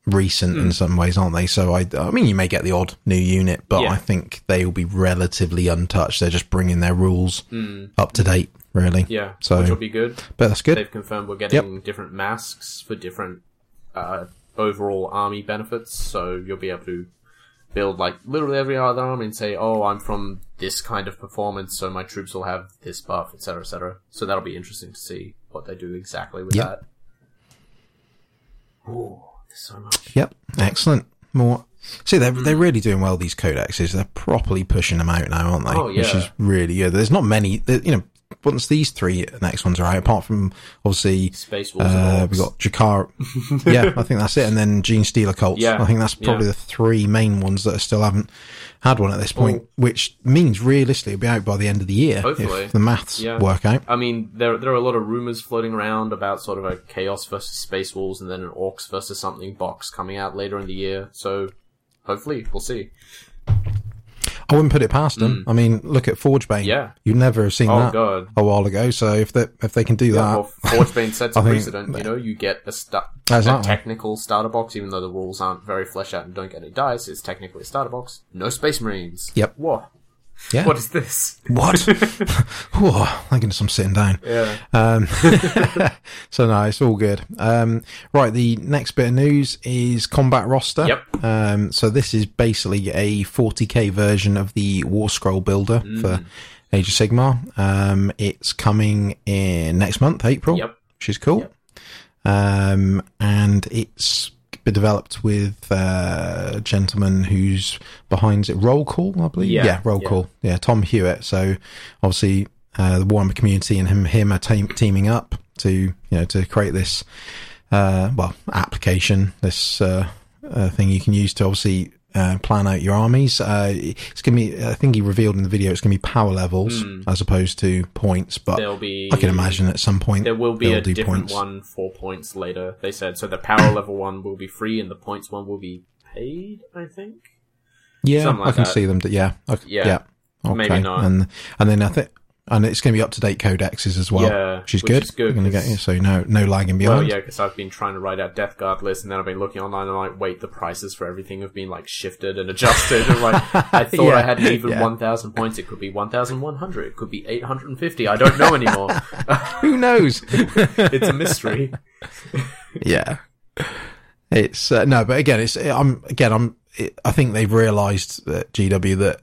recent mm. in some ways, aren't they? So I, I mean, you may get the odd new unit, but yeah. I think they will be relatively untouched. They're just bringing their rules mm. up to date really. Yeah, so which will be good. But that's good. They've confirmed we're getting yep. different masks for different uh, overall army benefits, so you'll be able to build like literally every other army and say, "Oh, I'm from this kind of performance, so my troops will have this buff, etc., etc." So that'll be interesting to see what they do exactly with yep. that. Oh, there's so much. Yep, excellent. More See, they're they're really doing well. These codexes, they're properly pushing them out now, aren't they? Oh, yeah. Which is really good. There's not many. You know, once these three next ones are out, apart from obviously Space Wolves, uh, we got Jakar. yeah, I think that's it, and then Genestealer Cults. Yeah, I think that's probably yeah. the three main ones that I still haven't had one at this point, well, which means realistically it'll be out by the end of the year hopefully. if the maths yeah. work out. I mean, there there are a lot of rumors floating around about sort of a Chaos versus Space Wolves, and then an Orcs versus something box coming out later in the year. So hopefully, we'll see. I wouldn't put it past them. Mm. I mean, look at Forgebane. Yeah, you'd never have seen oh, that God. a while ago. So if they if they can do yeah, that, well, Forgebane sets a precedent. You know, you get a, stu- a technical starter box, even though the rules aren't very fleshed out and don't get any dice. It's technically a starter box. No Space Marines. Yep. What? Yeah. What is this? What? Whoa, thank goodness I'm sitting down. Yeah. Um, so no, it's all good. Um, right, the next bit of news is combat roster. Yep. Um, so this is basically a 40k version of the War Scroll Builder mm. for Age of Sigmar. Um, it's coming in next month, April. Yep. Which is cool. Yep. Um, and it's been developed with uh, a gentleman who's behind it. Roll Call, I believe. Yeah, yeah Roll yeah. Call. Yeah, Tom Hewitt. So obviously uh, the Warhammer community and him him are te- teaming up to you know to create this uh, well application, this uh, uh, thing you can use to obviously uh, plan out your armies. Uh, it's gonna be, I think he revealed in the video, it's gonna be power levels Mm. as opposed to points. But There'll be I can imagine at some point there will be a different points. one for points later. They said so. The power level one will be free, and the points one will be paid. I think. Yeah, like I can that. see them. Yeah, I, Yeah. yeah. Okay. Maybe not. And and then I think. And it's going to be up to date codexes as well, Yeah, which is good. is good, We're going to get 'cause- so no no lagging behind. Well, yeah, because I've been trying to write out Death Guard lists, and then I've been looking online and like, wait, the prices for everything have been like shifted and adjusted. and like, I thought I had even yeah. one thousand points. It could be one thousand one hundred. It could be eight hundred and fifty. I don't know anymore. Who knows? it's a mystery. yeah it's uh, no but again it's i'm again i'm it, i think they've realized that gw that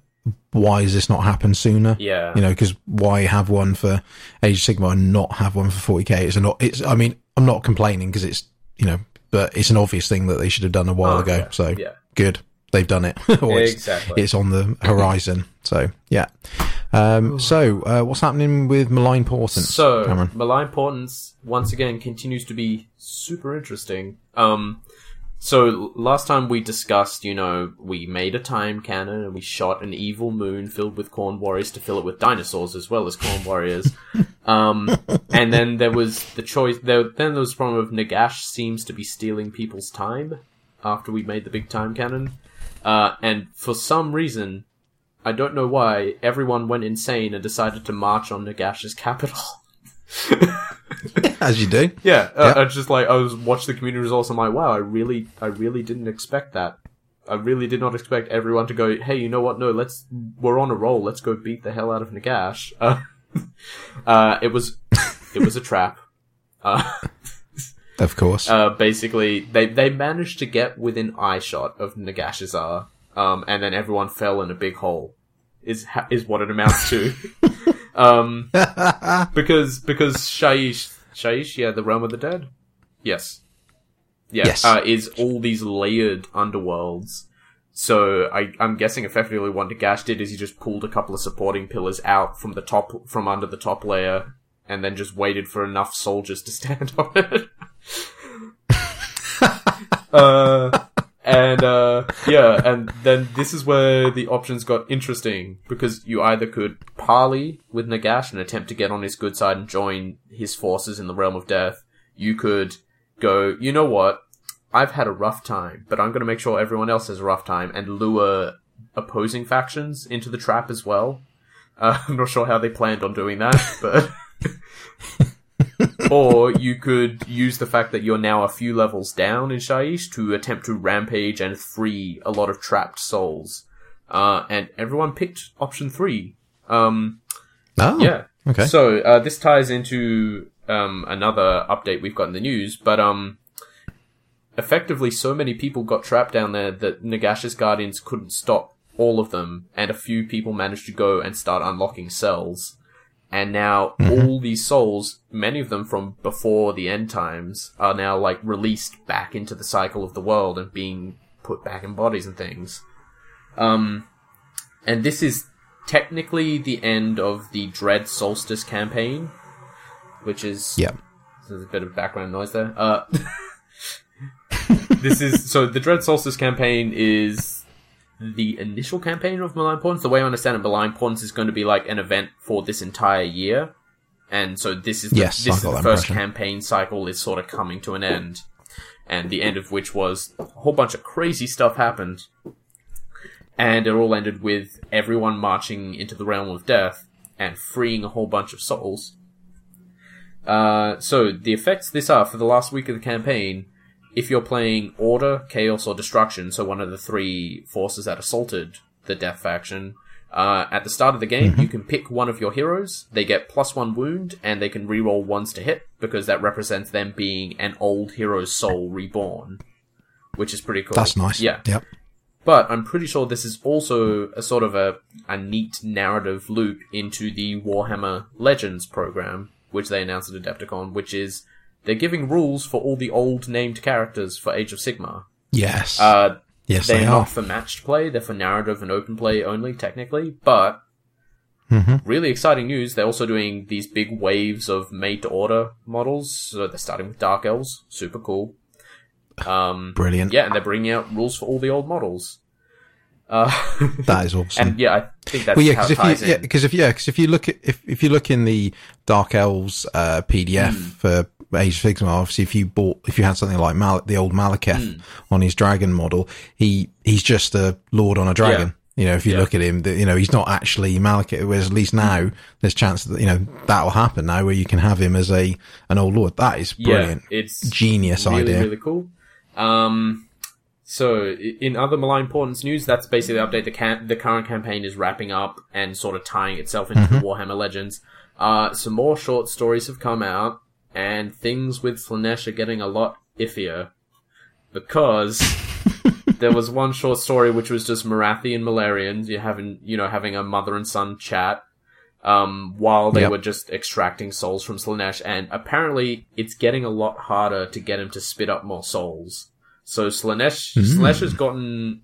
why has this not happened sooner Yeah. you know because why have one for age of sigmar and not have one for 40k it's not it's i mean i'm not complaining because it's you know but it's an obvious thing that they should have done a while Oh, ago yeah, so yeah. good they've done it Or it's, Exactly. it's on the horizon so yeah um so uh, what's happening with malign portents So, Cameron? Malign Portents once again continues to be super interesting. Um, so last time we discussed, you know, we made a time cannon and we shot an evil moon filled with Khorne warriors to fill it with dinosaurs as well as Khorne warriors. um, and then there was the choice. There, then there was the problem of Nagash seems to be stealing people's time after we made the big time cannon. Uh, and for some reason, I don't know why, everyone went insane and decided to march on Nagash's capital. as you do Yeah, uh, Yeah. I just like I was watching the community results. I'm like, wow, I really, I really didn't expect that. I really did not expect everyone to go. Hey, you know what? No, let's. We're on a roll. Let's go beat the hell out of Nagash. Uh, uh, it was, it was a trap. Uh, of course uh, basically, they they managed to get within eye shot of Nagashizzar, um, and then everyone fell in a big hole. Is ha- is what it amounts to. um, because because Shyish Shyish, yeah, the realm of the dead. Yes, yeah, Yes. Uh, is all these layered underworlds. So I, I'm guessing effectively what Nagash did is he just pulled a couple of supporting pillars out from the top, from under the top layer, and then just waited for enough soldiers to stand on it. uh, and uh, yeah, and then this is where the options got interesting because you either could parley with Nagash and attempt to get on his good side and join his forces in the realm of death. You could go, you know what? I've had a rough time, but I'm going to make sure everyone else has a rough time and lure opposing factions into the trap as well. Uh, I'm not sure how they planned on doing that, but. or you could use the fact that you're now a few levels down in Shyish to attempt to rampage and free a lot of trapped souls. Uh, and everyone picked option three. Um, oh yeah. okay So uh, this ties into um, another update we've got in the news, but um, effectively, so many people got trapped down there that Nagash's guardians couldn't stop all of them, and a few people managed to go and start unlocking cells. And now all these souls, many of them from before the end times, are now like released back into the cycle of the world and being put back in bodies and things. Um, and this is technically the end of the Dread Solstice campaign, which is yeah there's a bit of background noise there. Uh, this is so the Dread Solstice campaign is the initial campaign of Malign Portents. The way I understand it, Malign Portents is going to be like an event for this entire year, and so this is the, Yes, this is the first impression. campaign cycle is sort of coming to an end, and the end of which was a whole bunch of crazy stuff happened, and it all ended with everyone marching into the realm of death and freeing a whole bunch of souls. Uh, so the effects this are for the last week of the campaign. If you're playing Order, Chaos, or Destruction, so one of the three forces that assaulted the Death faction, uh, at the start of the game, you can pick one of your heroes. They get plus one wound, and they can reroll ones to hit because that represents them being an old hero's soul reborn, which is pretty cool. that's nice Yeah, yep but I'm pretty sure this is also a sort of a, a neat narrative loop into the Warhammer Legends program, which they announced at Adepticon, which is they're giving rules for all the old named characters for Age of Sigmar. yes Uh, yes they're they not are for matched play, they're for narrative and open play only, technically, but Mm-hmm. Really exciting news. They're also doing these big waves of made to order models. So they're starting with Dark Elves. Super cool. Um, Brilliant. Yeah, and they're bringing out rules for all the old models. Uh, that is awesome. And yeah, I think that's well, yeah, how because it ties if you, yeah, because if yeah, because if you look at if if you look in the Dark Elves uh, PDF Hmm. for Age of Sigmar, obviously if you bought if you had something like Mal- the old Malekith Hmm. on his dragon model, he he's just a lord on a dragon. Yeah. You know, if you Yeah. look at him, you know he's not actually Malekith. Whereas at least now there's chance that you know that will happen now, where you can have him as a an old lord. That is brilliant, Yeah, it's genius really, idea. really cool. Um, so in other Malign Portents news, that's basically the update. The cam- the current campaign is wrapping up and sort of tying itself into Mm-hmm. Warhammer Legends. Uh, some more short stories have come out, and things with Slaanesh are getting a lot iffier because there was one short story which was just Morathi and Malarians, you having you know having a mother and son chat um, while they Yep. were just extracting souls from Slaanesh, and apparently it's getting a lot harder to get him to spit up more souls. So Slaanesh, Slaanesh has gotten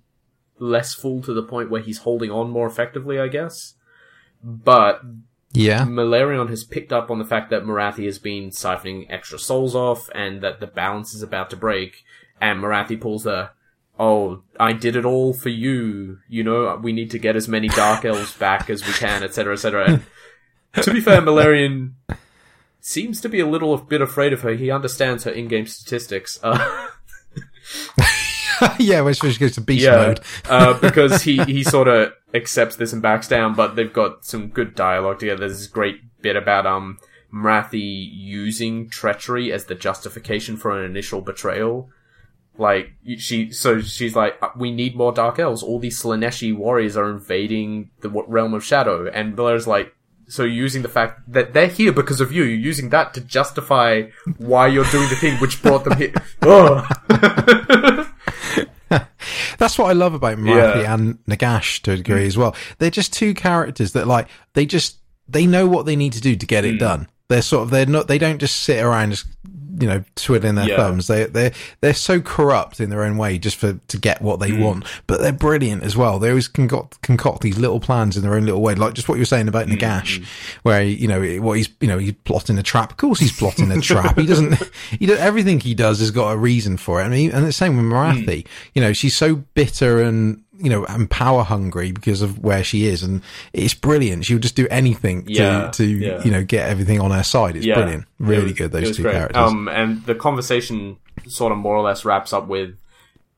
less full to the point where he's holding on more effectively, I guess. But yeah, Malerion has picked up on the fact that Morathi has been siphoning extra souls off and that the balance is about to break. And Morathi pulls the, oh, I did it all for you. You know, we need to get as many Dark Elves back as we can, etc., etc. To be fair, Malerion seems to be a little bit afraid of her. He understands her in-game statistics. Uh, yeah. When she goes to beast yeah, mode, uh, because he, he sort of accepts this and backs down, but they've got some good dialogue together. There's this great bit about, um, Morathi using treachery as the justification for an initial betrayal. Like, she, so she's like, "Uh, we need more Dark Elves. All these Slaaneshi warriors are invading the realm of Shadow. And Blair's like, so you're using the fact that they're here because of you, you're using that to justify why you're doing the thing which brought them here. That's what I love about Morathi Yeah. and Nagash to a degree as well. They're just two characters that like they just they know what they need to do to get Hmm. it done. They're sort of they're not they don't just sit around just you know twiddling their Yeah. thumbs. They they they're so corrupt in their own way just for to get what they want. But they're brilliant as well. They always concoct concoct these little plans in their own little way, like just what you were saying about Hmm. Nagash, where you know what he's you know he's plotting a trap. Of course he's plotting a trap. He doesn't. He does, everything he does has got a reason for it. I mean, and the same with Morathi. Hmm. You know, she's so bitter and you know and power hungry because of where she is, and it's brilliant. She'll just do anything to Yeah, to yeah. you know get everything on her side. It's Yeah. brilliant. Really was- good. Those two great. characters. Um, and the conversation sort of more or less wraps up with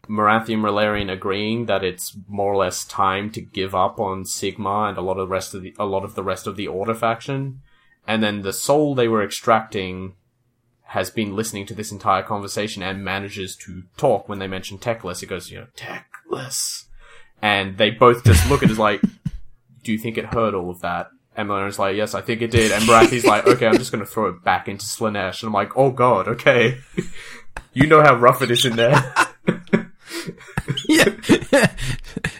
Morathi and Relarian agreeing that it's more or less time to give up on Sigmar and a lot of the rest of the a lot of the rest of the Order faction, and then the soul they were extracting has been listening to this entire conversation and manages to talk when they mention Teclis. It goes, you know, Teclis, and they both just look at it as like, do you think it heard all of that? And Melena's like, yes, I think it did. And Morathi's like, okay, I'm just going to throw it back into Slaanesh. And I'm like, oh god, okay. you know how rough it is in there. yeah,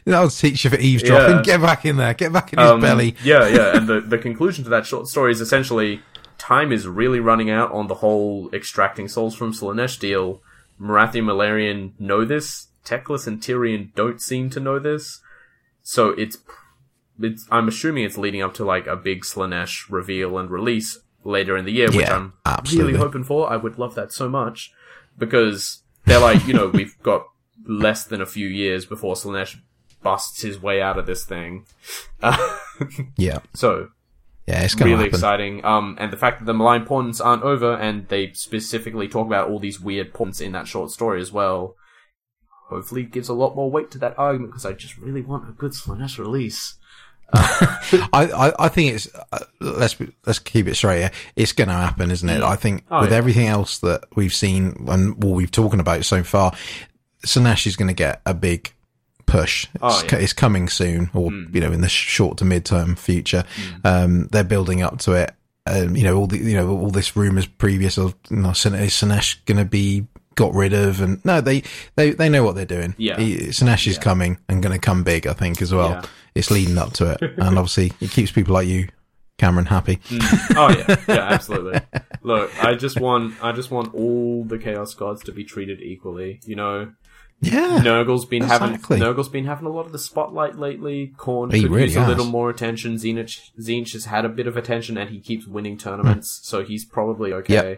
that'll teach you for eavesdropping. Yeah. Get back in there. Get back in his Um, belly. Yeah, yeah. And the, the conclusion to that short story is essentially time is really running out on the whole extracting souls from Slaanesh deal. Morathi and Malerion know this. Teclis and Tyrion don't seem to know this. So it's, it's, I'm assuming it's leading up to like a big Slaanesh reveal and release later in the year, which I'm absolutely. really hoping for. I would love that so much because they're like, you know, we've got less than a few years before Slaanesh busts his way out of this thing. Uh, Yeah, so yeah, it's really happen. exciting. Um, and the fact that the malign portents aren't over, and they specifically talk about all these weird portents in that short story as well. Hopefully, gives a lot more weight to that argument because I just really want a good Slaanesh release. I, I, I think it's uh, let's be, let's keep it straight. Here. It's going to happen, isn't it? I think Oh, with yeah. everything else that we've seen and what we've talking about so far, Slaanesh is going to get a big push. Oh, it's, yeah. It's coming soon, or you know, in the short to mid term future. Um, they're building up to it. Um, you know, all the you know all this rumors previous of you know, Sin- is Slaanesh going to be got rid of and no they they they know what they're doing Yeah. Slaanesh is coming and going to come big i think as well Yeah. it's leading up to it and obviously it keeps people like you cameron happy mm. oh yeah, yeah, absolutely. Look, I just want, I just want all the Chaos Gods to be treated equally. You know, Yeah, Nurgle's been exactly. having Nurgle's been having a lot of the spotlight lately. Khorne He could really use a little more attention. Tzeentch Tzeentch has had a bit of attention, and he keeps winning tournaments, hmm. so he's probably okay.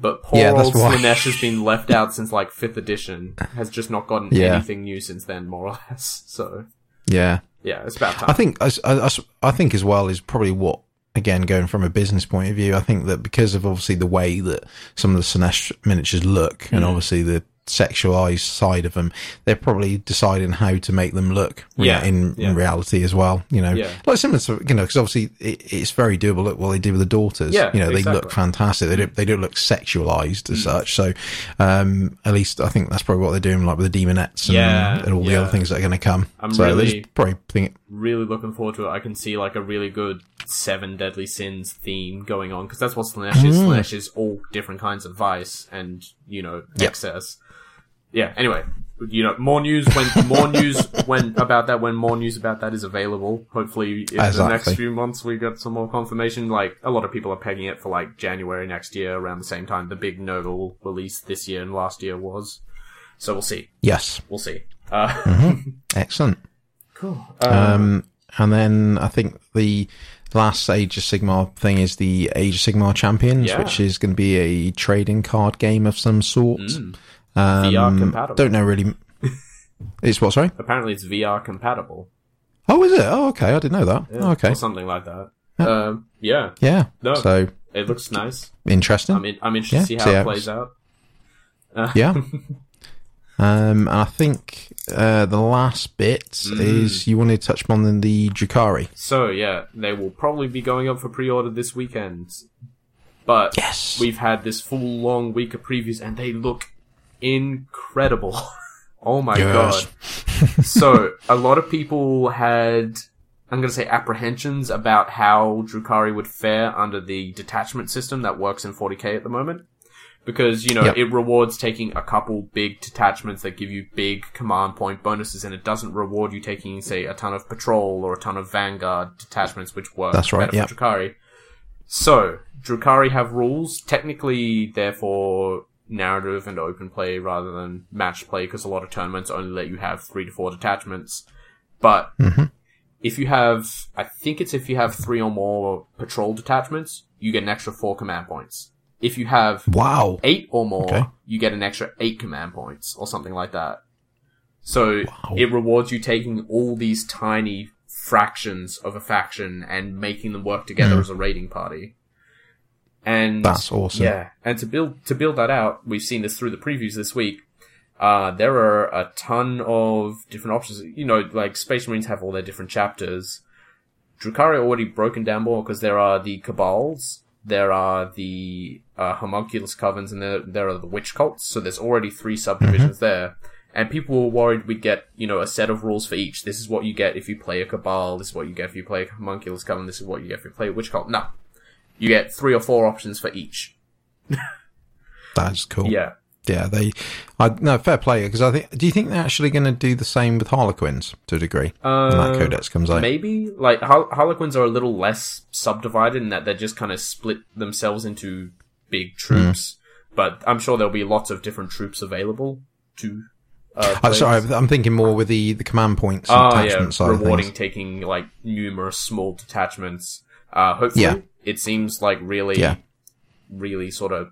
But poor Yeah, old. Slaanesh has been left out since like fifth edition. Has just not gotten Yeah. anything new since then, more or less. So yeah. yeah, it's about time. I think I, I, I think as well is probably what again going from a business point of view. I think that because of obviously the way that some of the Slaanesh miniatures look, and Mm. obviously the sexualized side of them, they're probably deciding how to make them look. Yeah, know, in, yeah. in reality as well. You know, Yeah. like similar to you know because obviously it, it's very doable. Look what they did with the daughters. Yeah, you know they look fantastic. They don't they don't look sexualized as such. So um, at least I think that's probably what they're doing, like with the daemonettes and, Yeah, and all the other things that are going to come. I'm so really- probably think really looking forward to it. I can see like a really good seven deadly sins theme going on because that's what Slaanesh is. Mm. Slaanesh is all different kinds of vice and you know Yep. excess. Yeah. Anyway, you know more news when more news when about that when more news about that is available. Hopefully in the next few months we get some more confirmation. Like a lot of people are pegging it for like January next year around the same time the big Nurgle release this year and last year was. So we'll see. yes, We'll see. Uh, Mm-hmm. excellent. cool. Um, and then I think the last Age of Sigmar thing is the Age of Sigmar Champions, Yeah. which is going to be a trading card game of some sort. Mm. Um, VR compatible. Don't know really. it's what? Sorry. Apparently, it's VR compatible. Oh, is it? Oh, okay. I didn't know that. Yeah, okay. Or something like that. Um, yeah, Yeah. No. So it looks nice. interesting. I'm in, I'm interested Yeah, to see how see it how plays out. Uh, yeah. Um, and I think uh, the last bit Mm. is you wanted to touch upon the Drukhari. So yeah, they will probably be going up for pre-order this weekend. But Yes. we've had this full long week of previews, and they look incredible. oh my Yes. god! so a lot of people had, I'm going to say, apprehensions about how Drukhari would fare under the detachment system that works in 40k at the moment. Because, you know, Yep. it rewards taking a couple big detachments that give you big command point bonuses, and it doesn't reward you taking, say, a ton of patrol or a ton of vanguard detachments, which work That's right, better yep. for Drukhari. So, Drukhari have rules. Technically, they're for narrative and open play rather than match play, because a lot of tournaments only let you have three to four detachments. But Mhm. if you have, I think it's if you have three or more patrol detachments, you get an extra four command points. If you have Wow. eight or more, Okay. you get an extra eight command points or something like that. So Wow. it rewards you taking all these tiny fractions of a faction and making them work together Mm. as a raiding party. And That's awesome. yeah, and to build to build that out, we've seen this through the previews this week. Uh, there are a ton of different options. You know, like Space Marines have all their different chapters. Drukhari already broken down more because there are the Cabals, there are the uh, Homunculus Covens, and there, there are the Witch Cults. So there's already three subdivisions there. And people were worried we'd get, you know, a set of rules for each. This is what you get if you play a Cabal. This is what you get if you play a Homunculus Coven. This is what you get if you play a Witch Cult. No. You get three or four options for each. That's cool. Yeah. Yeah, they. I no fair play because I think. Do you think they're actually going to do the same with Harlequins to a degree when that Uh, codex comes out? Maybe like Har- Harlequins are a little less subdivided in that they just kind of split themselves into big troops. But I'm sure there'll be lots of different troops available to. Uh, sorry, I'm thinking more with the, the command points and Oh yeah, attachment side of rewarding taking like numerous small detachments. Uh, hopefully, Yeah. It seems like really, Yeah. really sort of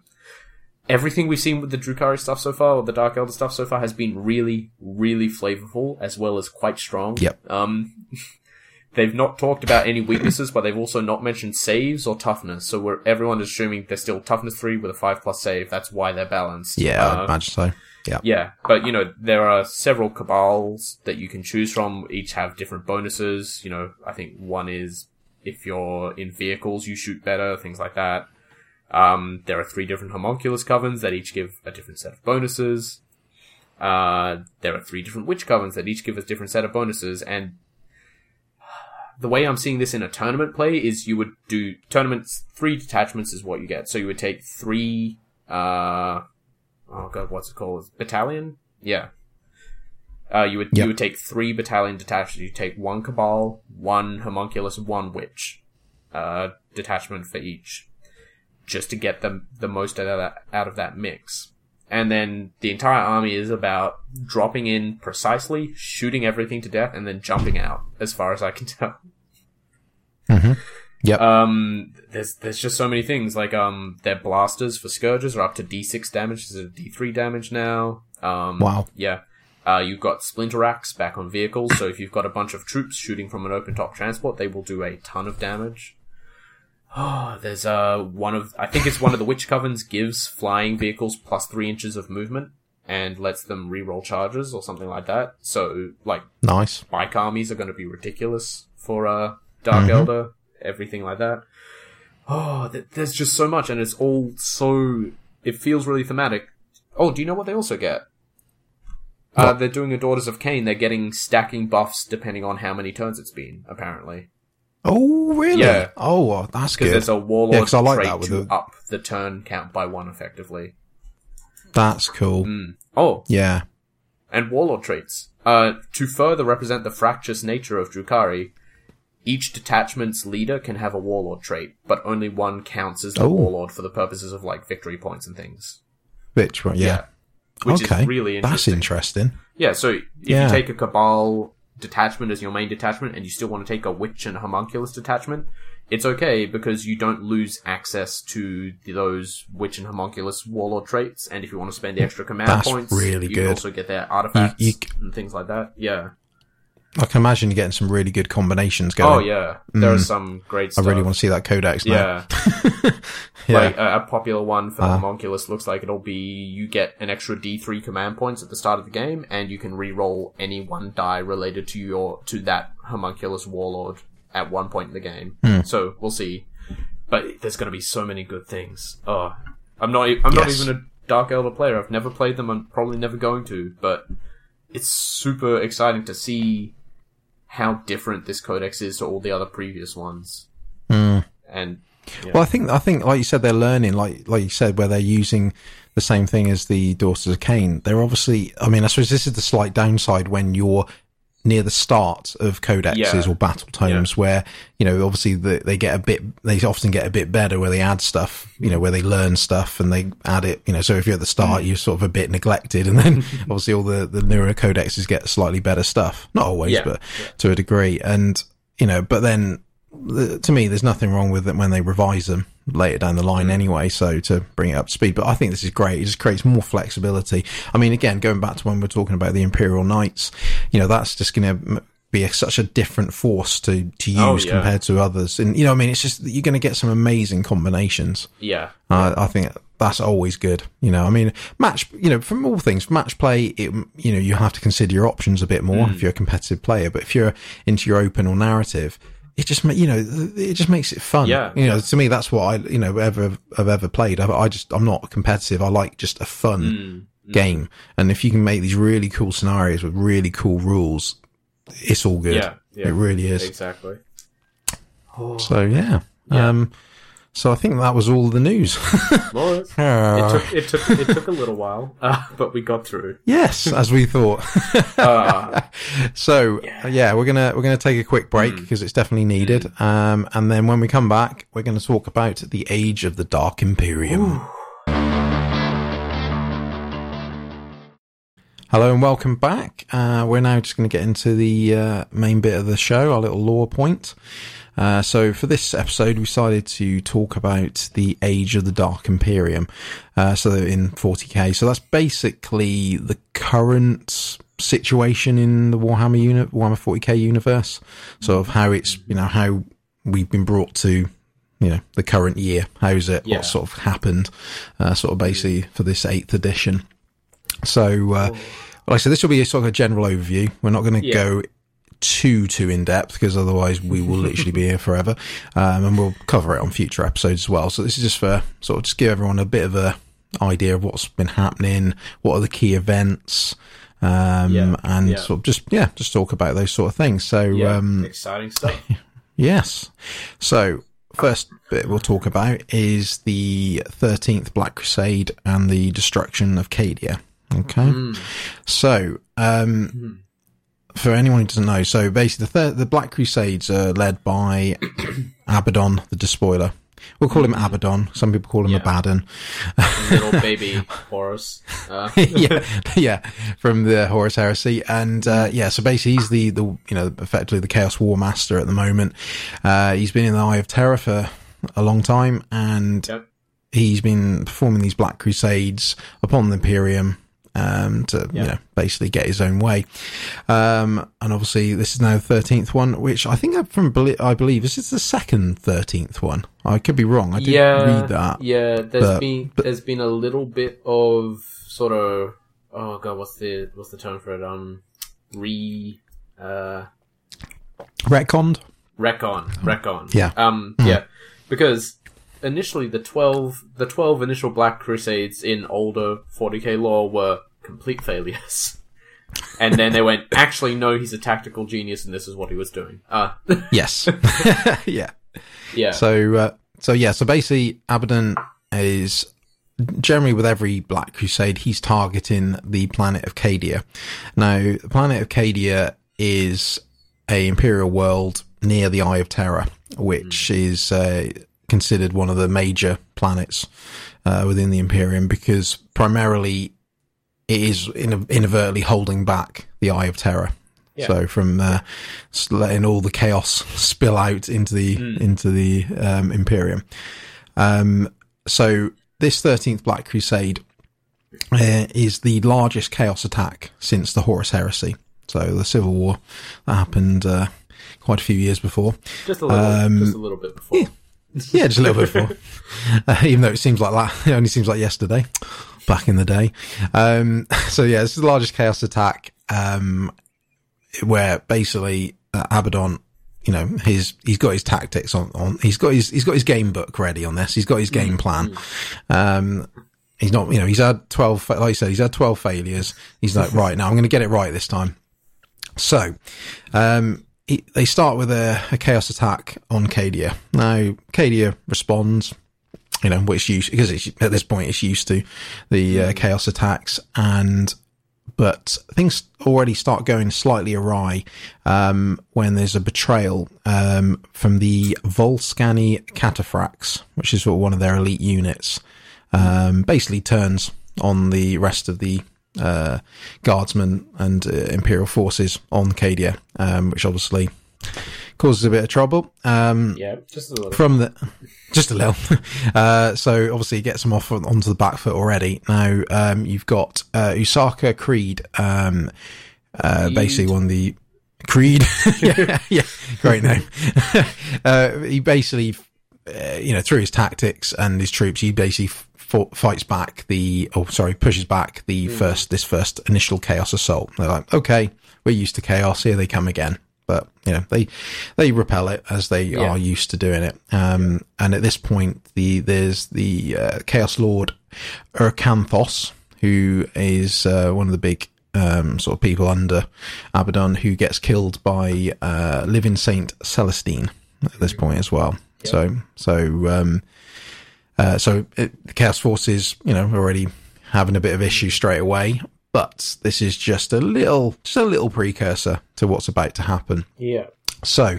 everything we've seen with the Drukhari stuff so far, or the Dark Elder stuff so far, has been really, really flavorful as well as quite strong. Yep. Um, they've not talked about any weaknesses, but they've also not mentioned saves or toughness. So we're everyone is assuming they're still toughness three with a five plus save. That's why they're balanced. Yeah, Uh, I imagine so. Yeah. yeah, but you know, there are several cabals that you can choose from. Each have different bonuses. You know, I think one is if you're in vehicles, you shoot better, things like that. Um, there are three different homunculus covens that each give a different set of bonuses. Uh, there are three different witch covens that each give a different set of bonuses, and the way I'm seeing this in a tournament play is you would do tournaments, three detachments is what you get. So you would take three, uh, oh god, what's it called? Battalion? Yeah. Uh, you would, Yep. you would take three battalion detachments. You take one cabal, one homunculus, one witch, uh, detachment for each. Just to get the, the most out of that, out of that mix. and then the entire army is about dropping in precisely, shooting everything to death, and then jumping out. As far as I can tell. Mm-hmm. Yep. Um, there's there's just so many things like um, their blasters for scourges are up to D6 damage. This is D3 damage now. Um, wow. Yeah. Uh, you've got splinter racks back on vehicles, so if you've got a bunch of troops shooting from an open top transport, they will do a ton of damage. Oh, there's uh one of I think it's one of the witch covens gives flying vehicles plus three inches of movement and lets them re-roll charges or something like that. So like nice bike armies are going to be ridiculous for uh Dark mm-hmm. Eldar, everything like that. Oh, th- there's just so much, and it's all so. It feels really thematic. Oh, do you know what they also get? Uh, they're doing a Daughters of Khaine. They're getting stacking buffs depending on how many turns it's been. Apparently. Oh really? Yeah. Oh, well, that's good. Because there's a warlord yeah, I like that with to up the turn count by one effectively. That's cool. Mm. Oh yeah. And warlord traits. Uh, to further represent the fractious nature of Drukhari, each detachment's leader can have a warlord trait, but only one counts as the oh. warlord for the purposes of like victory points and things. Which one? Yeah. yeah. Which okay. is really interesting. That's interesting. Yeah, so if yeah. you take a Cabal detachment as your main detachment and you still want to take a Witch and Homunculus detachment, it's okay because you don't lose access to those Witch and Homunculus Warlord traits. And if you want to spend the extra command That's points, really you good. can also get their artifacts you, you, and things like that. Yeah. I can imagine getting some really good combinations going. Oh yeah, there mm. are some great. Stuff. I really want to see that codex. Now. Yeah, yeah. Like a, a, popular one for uh, the homunculus looks like it'll be you get an extra D three command points at the start of the game, and you can re-roll any one die related to your to that homunculus warlord at one point in the game. Mm. So we'll see. But there's going to be so many good things. Oh, I'm not. I'm yes. not even a Dark Elder player. I've never played them. I'm probably never going to. But it's super exciting to see how different this codex is to all the other previous ones. Mm. And yeah. well, I think I think like you said, they're learning. Like like you said, where they're using the same thing as the Daughters of Khaine. They're obviously. I mean, I suppose this is the slight downside when you're near the start of codexes yeah. or battle tomes yeah. where you know obviously the, they get a bit they often get a bit better where they add stuff you know where they learn stuff and they add it you know so if you're at the start mm. you're sort of a bit neglected and then obviously all the the newer codexes get slightly better stuff not always yeah. but to a degree and you know but then to me, there's nothing wrong with it when they revise them later down the line mm. anyway. So to bring it up to speed, but I think this is great. It just creates more flexibility. I mean, again, going back to when we're talking about the Imperial Knights, you know, that's just going to be a, such a different force to, to oh, use oh, yeah. compared to others. And, you know, I mean, it's just, you're going to get some amazing combinations. Yeah. Uh, I think that's always good. You know, I mean, match, you know, from all things, match play, it, you know, you have to consider your options a bit more mm. if you're a competitive player, but if you're into your open or narrative, it just you know it just makes it fun. Yeah, you know, to me that's what I you know ever have ever played. I, I just I'm not competitive. I like just a fun mm, mm. game. And if you can make these really cool scenarios with really cool rules, it's all good. Yeah, yeah it really is exactly. So yeah. yeah. Um, so I think that was all the news. well, it, took, it took it took a little while, uh, but we got through. Yes, as we thought. uh, so yeah. yeah. we're gonna we're gonna take a quick break because mm. it's definitely needed. Mm. Um, and then when we come back, we're gonna talk about the age of the Dark Imperium. Ooh. Hello and welcome back. Uh, we're now just going to get into the uh, main bit of the show, our little lore point. Uh, so for this episode, we decided to talk about the age of the Dark Imperium. Uh, so in 40k, so that's basically the current situation in the Warhammer unit, Warhammer 40k universe. Sort of how it's, you know, how we've been brought to, you know, the current year. How's it? Yeah. What sort of happened? Uh, sort of basically for this eighth edition. So, uh, like I said, this will be a sort of a general overview. We're not going to yeah. go too too in depth because otherwise we will literally be here forever, um, and we'll cover it on future episodes as well. So this is just for sort of just give everyone a bit of a idea of what's been happening, what are the key events, um, yeah, and yeah. sort of just yeah, just talk about those sort of things. So yeah, um, exciting stuff. yes. So first bit we'll talk about is the 13th Black Crusade and the destruction of Cadia. Okay. Mm. So, um, mm for anyone who doesn't know, so basically the third, the Black Crusades are led by Abaddon, the Despoiler. We'll call him Abaddon. Some people call him Yeah. Abaddon. Little baby Horus. Uh, yeah, yeah, from the Horus Heresy, and uh, yeah, so basically he's the the you know effectively the Chaos War Master at the moment. Uh, he's been in the Eye of Terror for a long time, and Yep. he's been performing these Black Crusades upon the Imperium. Um, to Yeah. you know, basically get his own way, um, and obviously this is now the thirteenth one, which I think I from I believe this is the second thirteenth one. I could be wrong. I didn't yeah, read that. Yeah, there's but- been there's been a little bit of sort of oh god, what's the what's the term for it? Um, re uh Retconned. recon recon. Yeah. Um. Yeah, because initially the twelve the twelve initial Black Crusades in older 40k lore were complete failures. And then they went, actually, no, he's a tactical genius, and this is what he was doing. Uh, Yes, yeah. yeah, So, uh, so yeah, so basically, Abaddon is generally with every Black Crusade, he's targeting the planet of Cadia. Now, the planet of Cadia is a imperial world near the Eye of Terror, which is uh, considered one of the major planets uh, within the Imperium because primarily it is in, inadvertently holding back the Eye of Terror. Yeah. So from uh, letting all the chaos spill out into the into the um, Imperium. Um, so this thirteenth Black Crusade uh, is the largest chaos attack since the Horus Heresy. So the Civil War that happened uh, quite a few years before. just a little, um, just a little bit before. Yeah, just a little bit before. Uh, even though it seems like that, it only seems like yesterday, back in the day. Um, so yeah, this is the largest chaos attack, um, where basically uh, Abaddon, you know, his, he's got his tactics on, on, he's got his, he's got his game book ready on this. He's got his game plan. Um, he's not, you know, he's had 12, like I said, he's had 12 failures. He's like, right, now I'm going to get it right this time. So, um, he, they start with a, a chaos attack on Cadia. Now, Cadia responds, you know, which used because it's, at this point it's used to the uh, chaos attacks, and but things already start going slightly awry um, when there's a betrayal um, from the Volscani Cataphracts, which is one of their elite units. Um, basically, turns on the rest of the uh, guardsmen and uh, imperial forces on Cadia, um, which obviously causes a bit of trouble. Um, Yeah, just a little. from the just a little. Uh, so obviously it gets him off onto the back foot already. Now um, you've got uh, Ursarkar Creed, um, uh, basically one of the Creed. yeah, yeah, great name. uh, he basically, uh, you know, through his tactics and his troops, he basically fights back the. Oh, sorry, pushes back the first this first initial chaos assault. They're like, okay, we're used to chaos. Here they come again. But you know they they repel it as they Yeah. are used to doing it. Um, and at this point, the there's the uh, Chaos Lord Urkanthos, who is uh, one of the big um, sort of people under Abaddon, who gets killed by uh, Living Saint Celestine at this point as well. So so um, uh, so it, the Chaos Forces, you know, already having a bit of issue straight away. But this is just a little, just a little precursor to what's about to happen. yeah, So,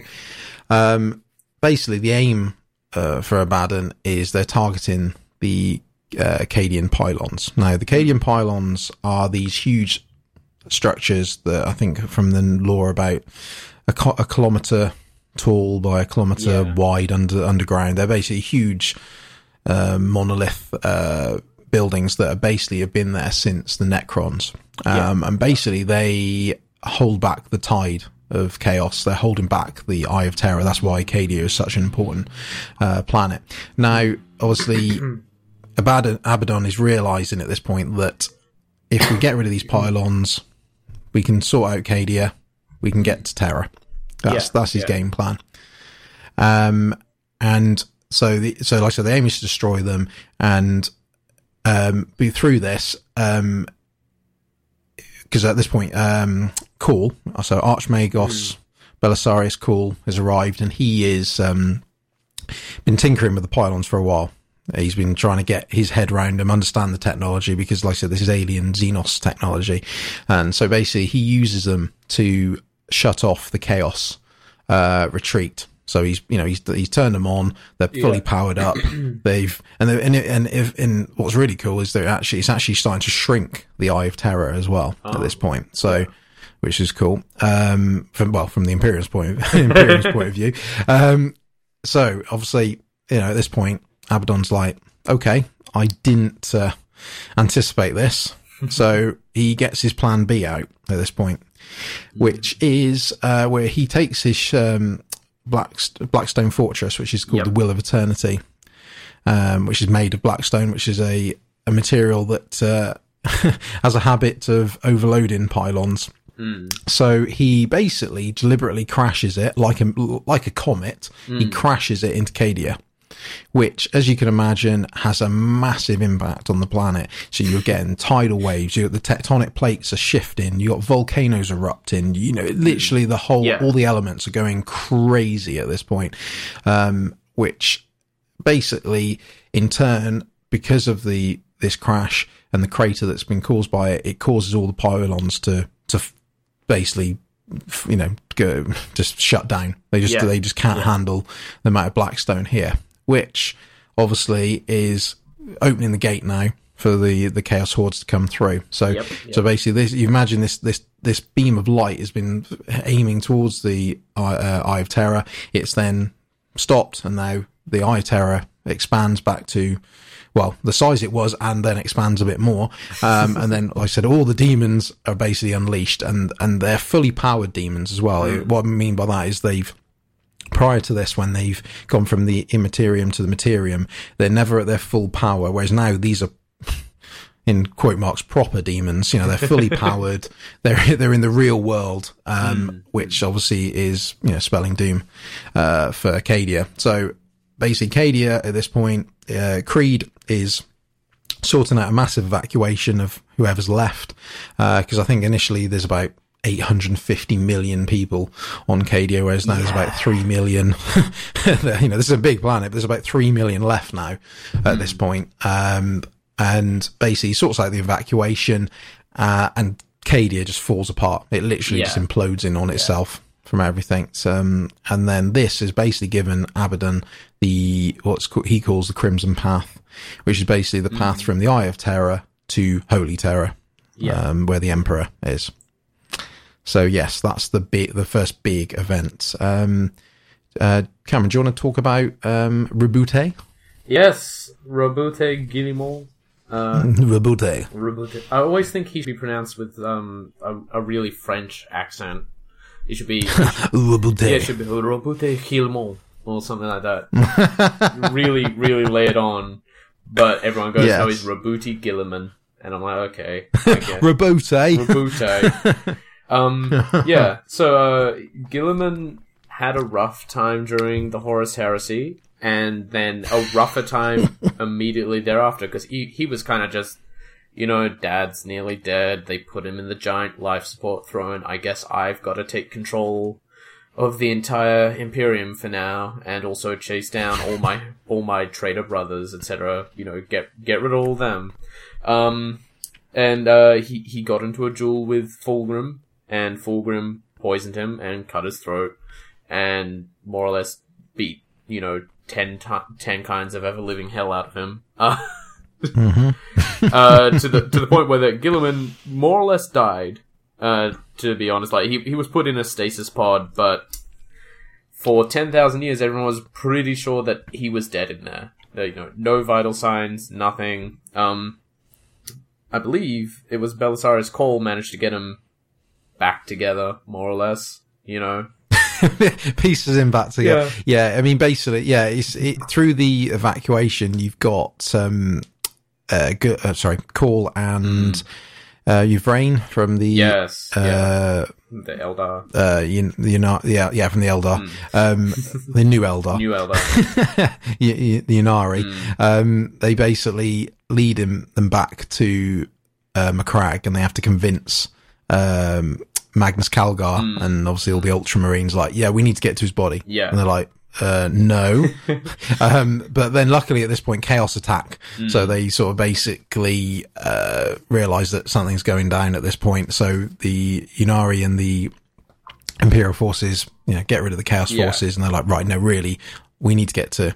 um, basically, the aim uh, for Abaddon is they're targeting the uh, Acadian pylons. Now, the Acadian pylons are these huge structures that I think from the lore about a, co- a kilometer tall by a kilometer Yeah. wide under underground. They're basically huge uh, monolith uh, buildings that are basically have been there since the Necrons, um, and basically they hold back the tide of chaos. They're holding back the Eye of Terror. That's why Acadia is such an important uh, planet. Now, obviously, Abaddon, Abaddon is realizing at this point that if we get rid of these pylons, we can sort out Cadia, we can get to Terra. That's Yeah, that's his yeah. game plan. Um, and so the so like I said, the aim is to destroy them, and um, be through this. Um, because at this point, um, Cool, so Archmagos Belisarius Cawl has arrived, and he is um been tinkering with the pylons for a while. He's been trying to get his head around them, understand the technology, because, like I said, this is alien Xenos technology. And so basically, he uses them to shut off the chaos uh, retreat. So he's, you know, he's he's turned them on. They're fully yeah. powered up. They've and and and if and what's really cool is they're actually it's actually starting to shrink the Eye of Terror as well oh. at this oh. point. So. Which is cool. Um, from well, from the Imperium's point, of, Imperium's point of view. Um, so obviously, you know, at this point, Abaddon's like, okay, I didn't uh, anticipate this. so he gets his plan B out at this point, which is uh, where he takes his um, Black, Blackstone Fortress, which is called yep. the Will of Eternity, um, which is made of Blackstone, which is a, a material that uh, has a habit of overloading pylons. Mm. So he basically deliberately crashes it like a like a comet. Mm. He hmm. crashes it into Cadia which, as you can imagine, has a massive impact on the planet. So you're getting tidal waves, you got the tectonic plates are shifting, You've got volcanoes erupting, you know, literally the whole, yeah. all the elements are going crazy at this point. Um, which basically, in turn, because of the, this crash and the crater that's been caused by it, it causes all the pylons to, to basically you know, go, just shut down. They just yeah. they just can't yeah. handle the amount of blackstone here which obviously is opening the gate now for the the chaos hordes to come through. So yep, yep. so basically, this you imagine this this this beam of light has been aiming towards the uh, Eye of Terror. It's then stopped, and now the Eye of Terror expands back to well the size it was, and then expands a bit more. Um, and then, like I said, all the demons are basically unleashed, and and they're fully powered demons as well. Mm. What I mean by that is they've prior to this, when they've gone from the immaterium to the materium, they're never at their full power. Whereas now these are, in quote marks, proper demons. You know, they're fully powered. They're they're in the real world, um, mm. which obviously is you know spelling doom uh, for Cadia. So basically, Cadia at this point, uh, Creed is sorting out a massive evacuation of whoever's left because uh, I think initially there's about 850 million people on Cadia, whereas now yeah. there's about 3 million. you know, this is a big planet, but there's about 3 million left now at mm. this point. Um, and basically sorts out the evacuation, uh, and Cadia just falls apart. It literally yeah. just implodes in on itself yeah. from everything. Um, and then this is basically given Abaddon the, what's he calls the Crimson Path, which is basically the path mm. from the Eye of Terror to Holy Terra, um, where the Emperor is. So yes, that's the big, the first big event. Um, uh, Cameron, do you want to talk about um, Roboute? Yes, Roboute Guillemot. Uh, Roboute. Roboute. I always think he should be pronounced with um, a, a really French accent. It should be. Roboute. Yeah, it should be Roboute Guillemot or something like that. really, really lay it on. But everyone goes, yes. "No, he's Roboute Guilliman," and I'm like, "Okay, Roboute, Roboute." Um, yeah. So uh, Guilliman had a rough time during the Horus Heresy, and then a rougher time immediately thereafter because he he was kind of just. You know, dad's nearly dead. They put him in the giant life support throne. I guess I've got to take control of the entire Imperium for now, and also chase down all my all my traitor brothers, etc. You know, get get rid of all them. Um, and uh, he he got into a duel with Fulgrim, and Fulgrim poisoned him and cut his throat and more or less beat, you know, 10, t- 10 kinds of ever living hell out of him. Uh, mm-hmm. uh, to the to the point where that Guilliman more or less died. Uh, to be honest, like he he was put in a stasis pod, but for ten thousand years, everyone was pretty sure that he was dead in there. you know, no vital signs, nothing. Um, I believe it was Belisarius Cawl managed to get him back together, more or less. You know, pieces in back together. Yeah. yeah, I mean, basically, yeah. It's it, through the evacuation, you've got um, uh, uh, sorry, Cawl and. Mm. Uh, Yvraine from the yes, uh, yeah. the Eldar, uh, you, yeah, yeah, from the Eldar, mm. um, the new Eldar, new Eldar, the Ynnari. Mm. Um, they basically lead him them back to uh, Macragge, and they have to convince um, Marneus Calgar mm. and obviously all the Ultramarines like, yeah, we need to get to his body. Yeah. And they're like, uh, no. um, but then luckily at this point, chaos attack. Mm. So they sort of basically, uh, realize that something's going down at this point. So the Ynnari and the, Imperial forces, you know, get rid of the Chaos Yeah. forces, and they're like, right, no, really, we need to get to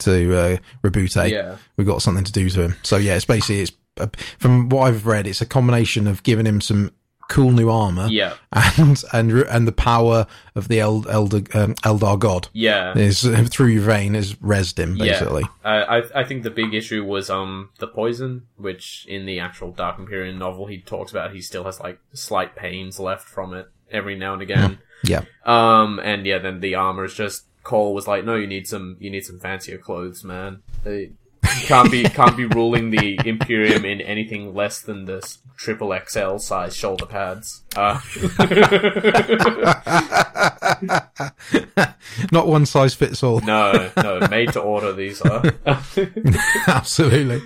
to uh, Roboute. Yeah. We've got something to do to him. So yeah, it's basically it's uh, from what I've read, it's a combination of giving him some cool new armor Yeah. and and and the power of the Eld, Elder um, Eldar God Yeah. is through Yvraine is resed him basically. Yeah. I, I think the big issue was um the poison, which in the actual Dark Imperium novel he talks about he still has like slight pains left from it every now and again. Yeah, um and yeah, then the armor is just Cawl was like, No, you need some you need some fancier clothes, man. They can't be can't be ruling the Imperium in anything less than this triple XL size shoulder pads. Uh not one size fits all. no, no, made to order these are. Absolutely.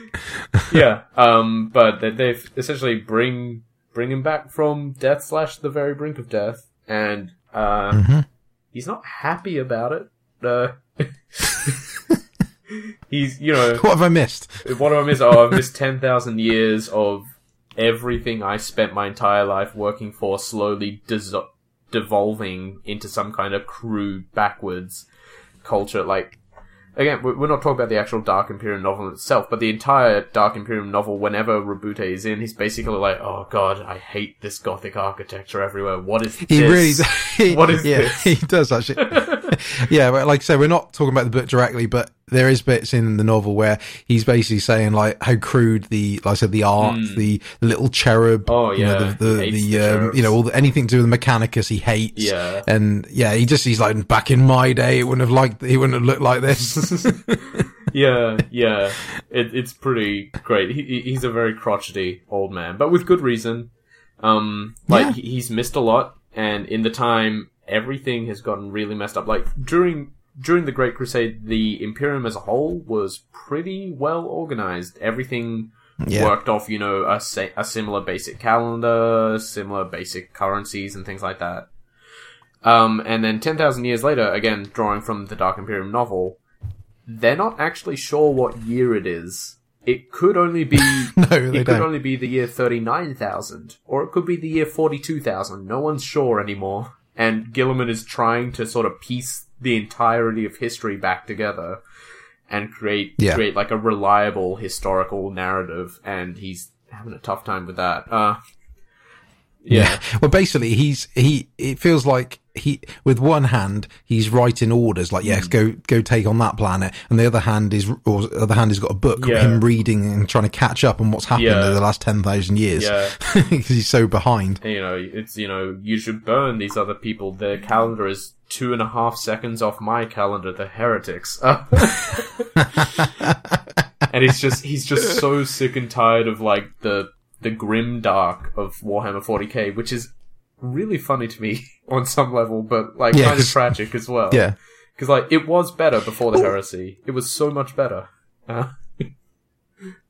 yeah. Um, but they, they've essentially bring bring him back from death slash the very brink of death, and uh, Mm-hmm. he's not happy about it. Uh, he's you know What have I missed? what do I miss? Oh, I've missed ten thousand years of everything I spent my entire life working for, slowly dis- devolving into some kind of crude backwards culture. Like, again, we- we're not talking about the actual Dark Imperium novel itself, but the entire Dark Imperium novel, whenever Roboute is in, he's basically like, oh god, I hate this gothic architecture everywhere. What is this? He this? really, he, What is yeah, this? he does actually. yeah, but like I said, we're not talking about the book directly, but there is bits in the novel where he's basically saying like how crude the, like I said, the art, the, the little cherub. Oh, you know, the, the, the, the um, you know, all the, anything to do with the Mechanicus he hates. Yeah. and yeah, he just he's like back in my day, it wouldn't have liked, he wouldn't have looked like this. yeah, yeah, it, it's pretty great. He, he- he's a very crotchety old man, but with good reason. Um, like Yeah. he's missed a lot, and in the time, everything has gotten really messed up. Like during during the Great Crusade, the Imperium as a whole was pretty well organized. Everything Yeah. worked off, you know, a, sa- a similar basic calendar, similar basic currencies, and things like that. Um, and then 10,000 years later, again, drawing from the Dark Imperium novel, they're not actually sure what year it is. It could only be, no, it could don't. only be the year 39,000, or it could be the year 42,000. No one's sure anymore. And Guilliman is trying to sort of piece the entirety of history back together and create, Yeah. create like a reliable historical narrative, and he's having a tough time with that. Uh, yeah. Well, basically, he's he. It feels like he, with one hand, he's writing orders like, Hmm. yes, go go take on that planet, and the other hand is, or the other hand, has got a book, Yeah. him reading and trying to catch up on what's happened Yeah. in the last ten thousand years. Yeah. because he's so behind. you know, it's, you know, you should burn these other people. Their calendar is two and a half seconds off my calendar, the heretics. and he's just, he's just so sick and tired of like the, the grim dark of Warhammer 40k, which is really funny to me on some level, but like kind of tragic as well. Yeah, Cause like, it was better before the heresy. It was so much better. Uh,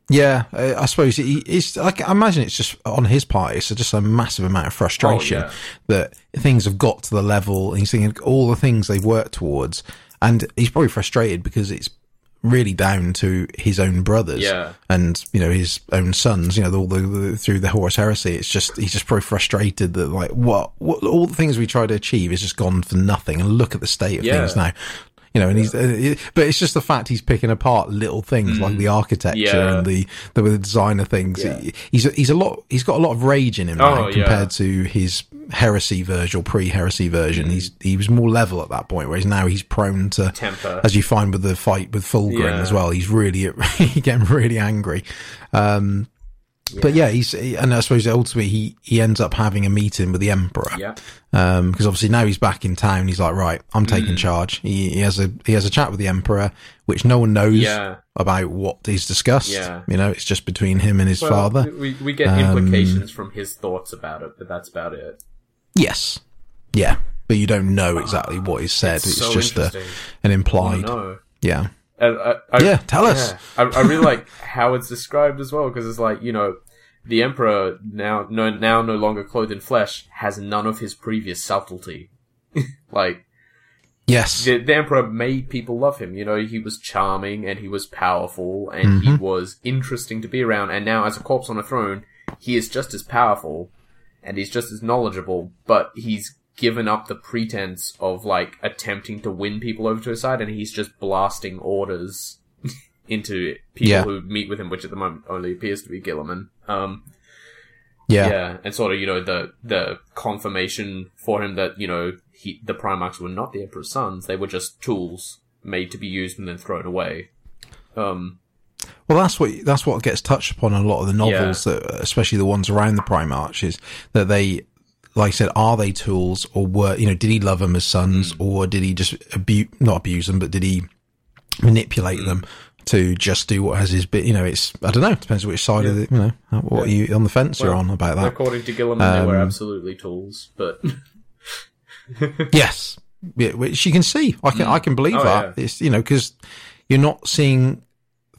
yeah. Uh, I suppose he, it's like I imagine it's just on his part. It's just a massive amount of frustration Oh, yeah. that things have got to the level. And he's thinking all the things they've worked towards, and he's probably frustrated because it's really down to his own brothers. Yeah. and you know his own sons. You know, all the, the through the Horus Heresy. It's just he's just probably frustrated that like what what all the things we try to achieve is just gone for nothing. And look at the state of Yeah. things now. You know, and he's, uh, but it's just the fact he's picking apart little things like the architecture Mm. Yeah. and the, the, the design of things. Yeah. He- He's, a, he's a lot, he's got a lot of rage in him Oh, yeah. compared to his heresy version or pre-heresy Mm. version. He's, he was more level at that point, whereas now he's prone to, Temper. as you find with the fight with Fulgrim as well. He's really getting really angry. Um, But yeah, he's and I suppose ultimately he he ends up having a meeting with the emperor. yeah. Um, because obviously now he's back in town. He's like, right, I'm taking Mm. charge. He, he has a he has a chat with the emperor, which no one knows Yeah. about what is discussed. Yeah. You know, it's just between him and his Well, father. We, we get Um, implications from his thoughts about it, but that's about it. Yes. Yeah. But you don't know exactly what is said. It's, so just a, an implied. know. Yeah. I, I, I, Yeah, tell us. yeah. I, I really like how it's described as well because it's like you know the emperor now no now no longer clothed in flesh has none of his previous subtlety. like Yes. the, the emperor made people love him. You know he was charming and he was powerful and he Mm-hmm. was interesting to be around. And now as a corpse on a throne, he is just as powerful and he's just as knowledgeable, but he's given up the pretense of like attempting to win people over to his side, and he's just blasting orders into people Yeah. who meet with him, which at the moment only appears to be Guilliman. Um, Yeah. yeah, and sort of you know the the confirmation for him that you know he the Primarchs were not the Emperor's sons; they were just tools made to be used and then thrown away. Um, Well, that's what that's what gets touched upon in a lot of the novels, that, especially the ones around the Primarch, is that they, like I said, are they tools or were you know did he love them as sons Mm. or did he just abuse not abuse them but did he manipulate Mm. them to just do what has his bit? You know, it's I don't know. Depends which side of the you know what you on the fence you're on about that. according to Guilliman, they were Um, absolutely tools, but Yes, yeah, which you can see. I can I can believe Oh, that. It's you know because you're not seeing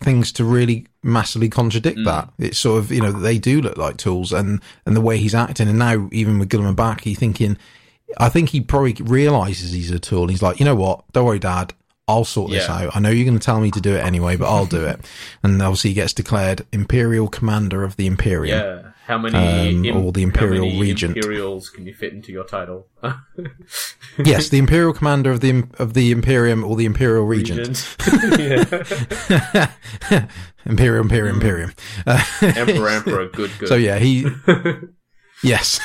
things to really massively contradict hmm. that. It's sort of you know they do look like tools, and and the way he's acting, and now even with Guilliman back, he's thinking. I think he probably realizes he's a tool. He's like, you know what? Don't worry, Dad. I'll sort this Yeah. out. I know you're going to tell me to do it anyway, but I'll do it. And obviously, he gets declared Imperial Commander of the Imperium. yeah, how many Um, or the Imperial Regent. Imperials can you fit into your title? yes, the Imperial Commander of the of the Imperium or the Imperial Regent. yeah. Imperium, Imperium, Imperium. Uh, Emperor, Emperor, good, good. so yeah, he. yes,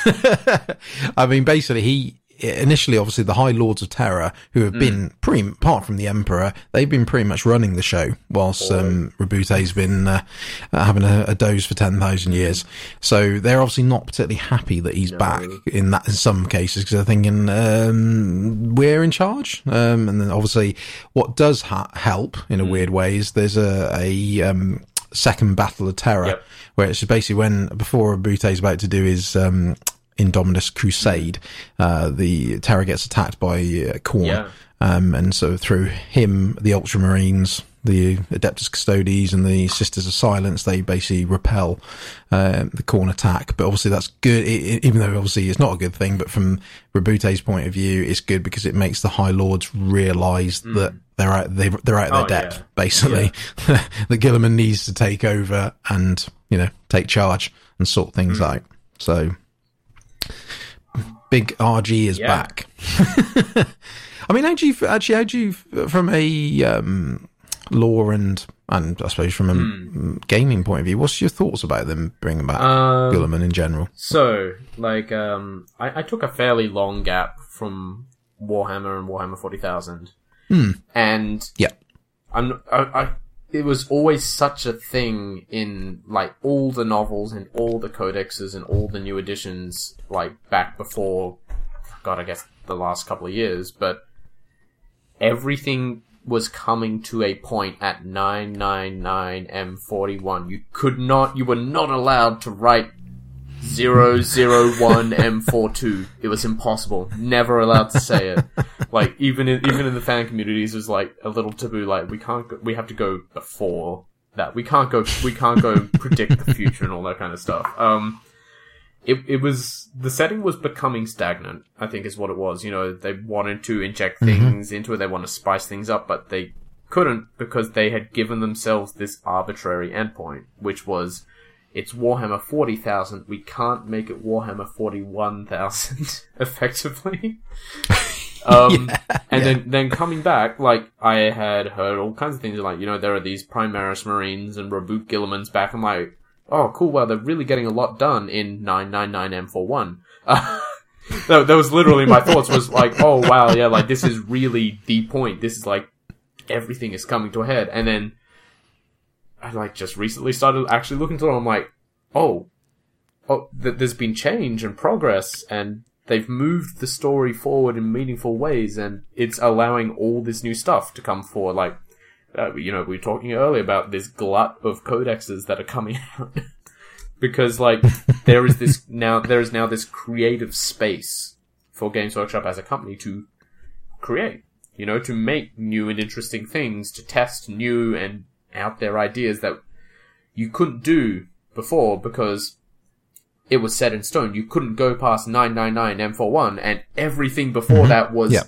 I mean basically he initially obviously the High Lords of Terra who have been pretty apart from the Emperor they've been pretty much running the show whilst um, Roboute's been uh, having a, a doze for ten thousand years. So they're obviously not particularly happy that he's back in that in some cases because they're thinking um, we're in charge. Um, and then obviously what does ha- help in a weird way is there's a, a um, second Battle of Terra Yep. where it's basically when before Abute is about to do his um, Indominus Crusade, uh, the Terra gets attacked by uh, Khorne, Yeah. um, and so through him, the Ultramarines, the Adeptus Custodes, and the Sisters of Silence, they basically repel uh, the Khorne attack. But obviously, that's good, i i- even though obviously it's not a good thing. But from Roboute's point of view, it's good because it makes the High Lords realise that they're out, they, they're out of Oh, their depth, yeah. basically. that Guilliman needs to take over and you know take charge and sort things Hmm. out. So big RG is Yeah. back. I mean, how do you actually? How do you, from a um, lore and and I suppose from a mm, gaming point of view, what's your thoughts about them bringing back Um, Guilliman in general? So, like, um, I, I took a fairly long gap from Warhammer and Warhammer 40,000. And Yeah, I'm, I, I, it was always such a thing in, like, all the novels and all the codexes and all the new editions, like, back before, God, I guess the last couple of years, but everything was coming to a point at 999M41. You could not, you were not allowed to write 001M42. It was impossible. Never allowed to say it. Like, even in, even in the fan communities, it was like a little taboo, like, we can't go, we have to go before that. We can't go, we can't go predict the future and all that kind of stuff. Um, it, it was the setting was becoming stagnant. I think is what it was. You know, they wanted to inject things into it. They want to spice things up, but they couldn't because they had given themselves this arbitrary endpoint, which was it's Warhammer forty thousand. We can't make it Warhammer forty one thousand effectively. Um, and then, then coming back, like, I had heard all kinds of things like, you know, there are these Primaris Marines and Reboot Guilliman's back. I'm like, oh, cool, well, they're really getting a lot done in 999M41. Uh, that, that was literally my thoughts was like, oh, wow, yeah, like, this is really the point. This is like, everything is coming to a head. And then, I like just recently started actually looking through it. I'm like, oh, oh, th- there's been change and progress and they've moved the story forward in meaningful ways and it's allowing all this new stuff to come forward. Like, uh, you know, we were talking earlier about this glut of codexes that are coming out. because like, there is this now, there is now this creative space for Games Workshop as a company to create. You know, to make new and interesting things, to test new and out there ideas that you couldn't do before because it was set in stone. You couldn't go past 999 M41 and everything before mm-hmm. that was Yeah.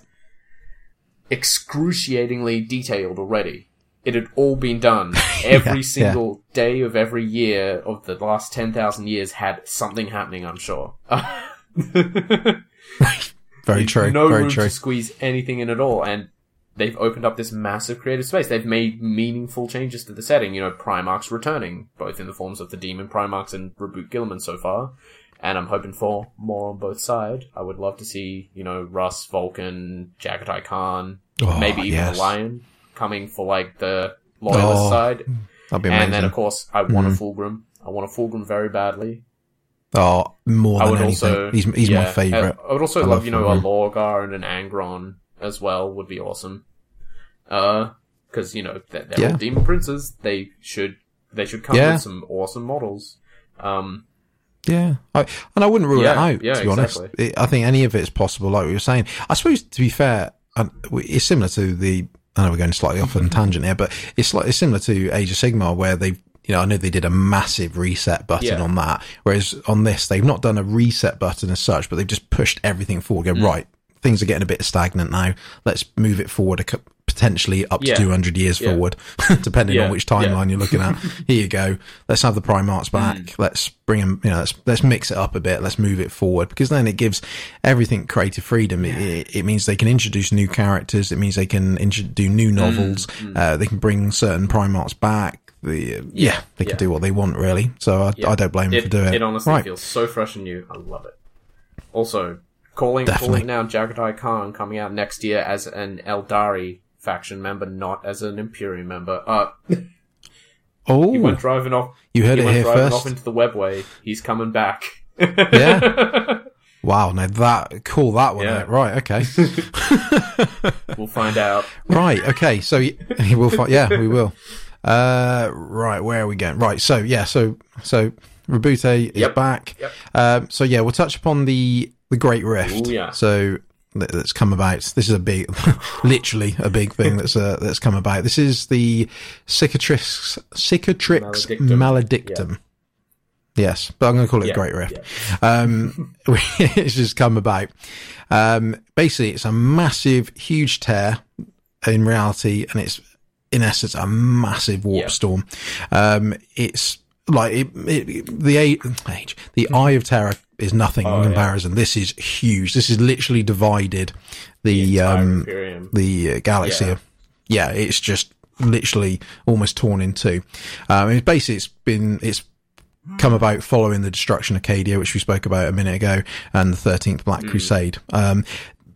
excruciatingly detailed already. It had all been done. Every yeah. single day of every year of the last 10,000 years had something happening, I'm sure. very true. No very room true. to squeeze anything in at all, and they've opened up this massive creative space. They've made meaningful changes to the setting. You know, Primarch's returning, both in the forms of the Demon Primarchs and Reboot Guilliman so far. And I'm hoping for more on both sides. I would love to see, you know, Russ, Vulcan, Jaghatai Khan, Oh, maybe even yes. a Lion coming for like the loyalist Oh, side. That'd be amazing. And then of course, I want Mhm. a Fulgrim. I want a Fulgrim very badly. oh, more than anything. also, he's he's my favorite. I would also I love, love you know, a Lorgar and an Angron as well would be awesome. Uh, because you know they're, they're Yeah. all demon princes. They should they should come Yeah. with some awesome models. Um, Yeah, I, and I wouldn't rule Yeah, it out. yeah, to be honest. It- I think any of it's possible. Like we were saying, I suppose to be fair, and it's similar to the. I know we're going slightly off on tangent here, but it's like it's similar to Age of Sigmar, where they, you know, I know they did a massive reset button on that, whereas on this they've not done a reset button as such, but they've just pushed everything forward. Mm. Right, things are getting a bit stagnant now. Let's move it forward a potentially up to Yeah. 200 years Yeah. forward, depending Yeah. on which timeline you're looking at. Here you go. Let's have the Primarchs back. Mm. Let's bring them, you know, let's, let's mix it up a bit. Let's move it forward because then it gives everything creative freedom. It, it, it means they can introduce new characters. It means they can do new Mm. novels. Uh, they can bring certain Primarchs back. The, uh, yeah, they can do what they want really. So I. I don't blame them for doing it. it honestly right. feels so fresh and new. I love it. Also, calling Definitely. calling now Jaghatai Khan coming out next year as an Eldari faction member, not as an Imperium member. Uh, oh, he went driving off. you heard he it went here driving first. off into the webway. He's coming back. Yeah? Wow, now that cool that one Yeah. Right, okay. we'll find out. right, okay. So y- we'll find. Yeah, we will. Uh, right, where are we going? Right, so yeah, so so Roboute is Yep. back. Yep. Um, so yeah, we'll touch upon the the Great Rift. Ooh, yeah. So that- that's come about. This is a big, literally a big thing that's uh, that's come about. This is the Cicatrix Cicatrix Maledictum. Maledictum. Yes, but I'm going to call it Yeah, the Great Rift. Um, it's just come about. Um, basically, it's a massive, huge tear in reality, and it's in essence a massive warp Yeah. storm. Um, it's like it, it, the age, the Eye of Terror is nothing Oh, in yeah. comparison. This is huge. This is literally divided the, Entire um, Imperium. the uh, galaxy. Yeah. Yeah. it's just literally almost torn in two. Um, it's basically it's been it's come about following the destruction of Cadia, which we spoke about a minute ago, and the Thirteenth Black Mm. Crusade. Um,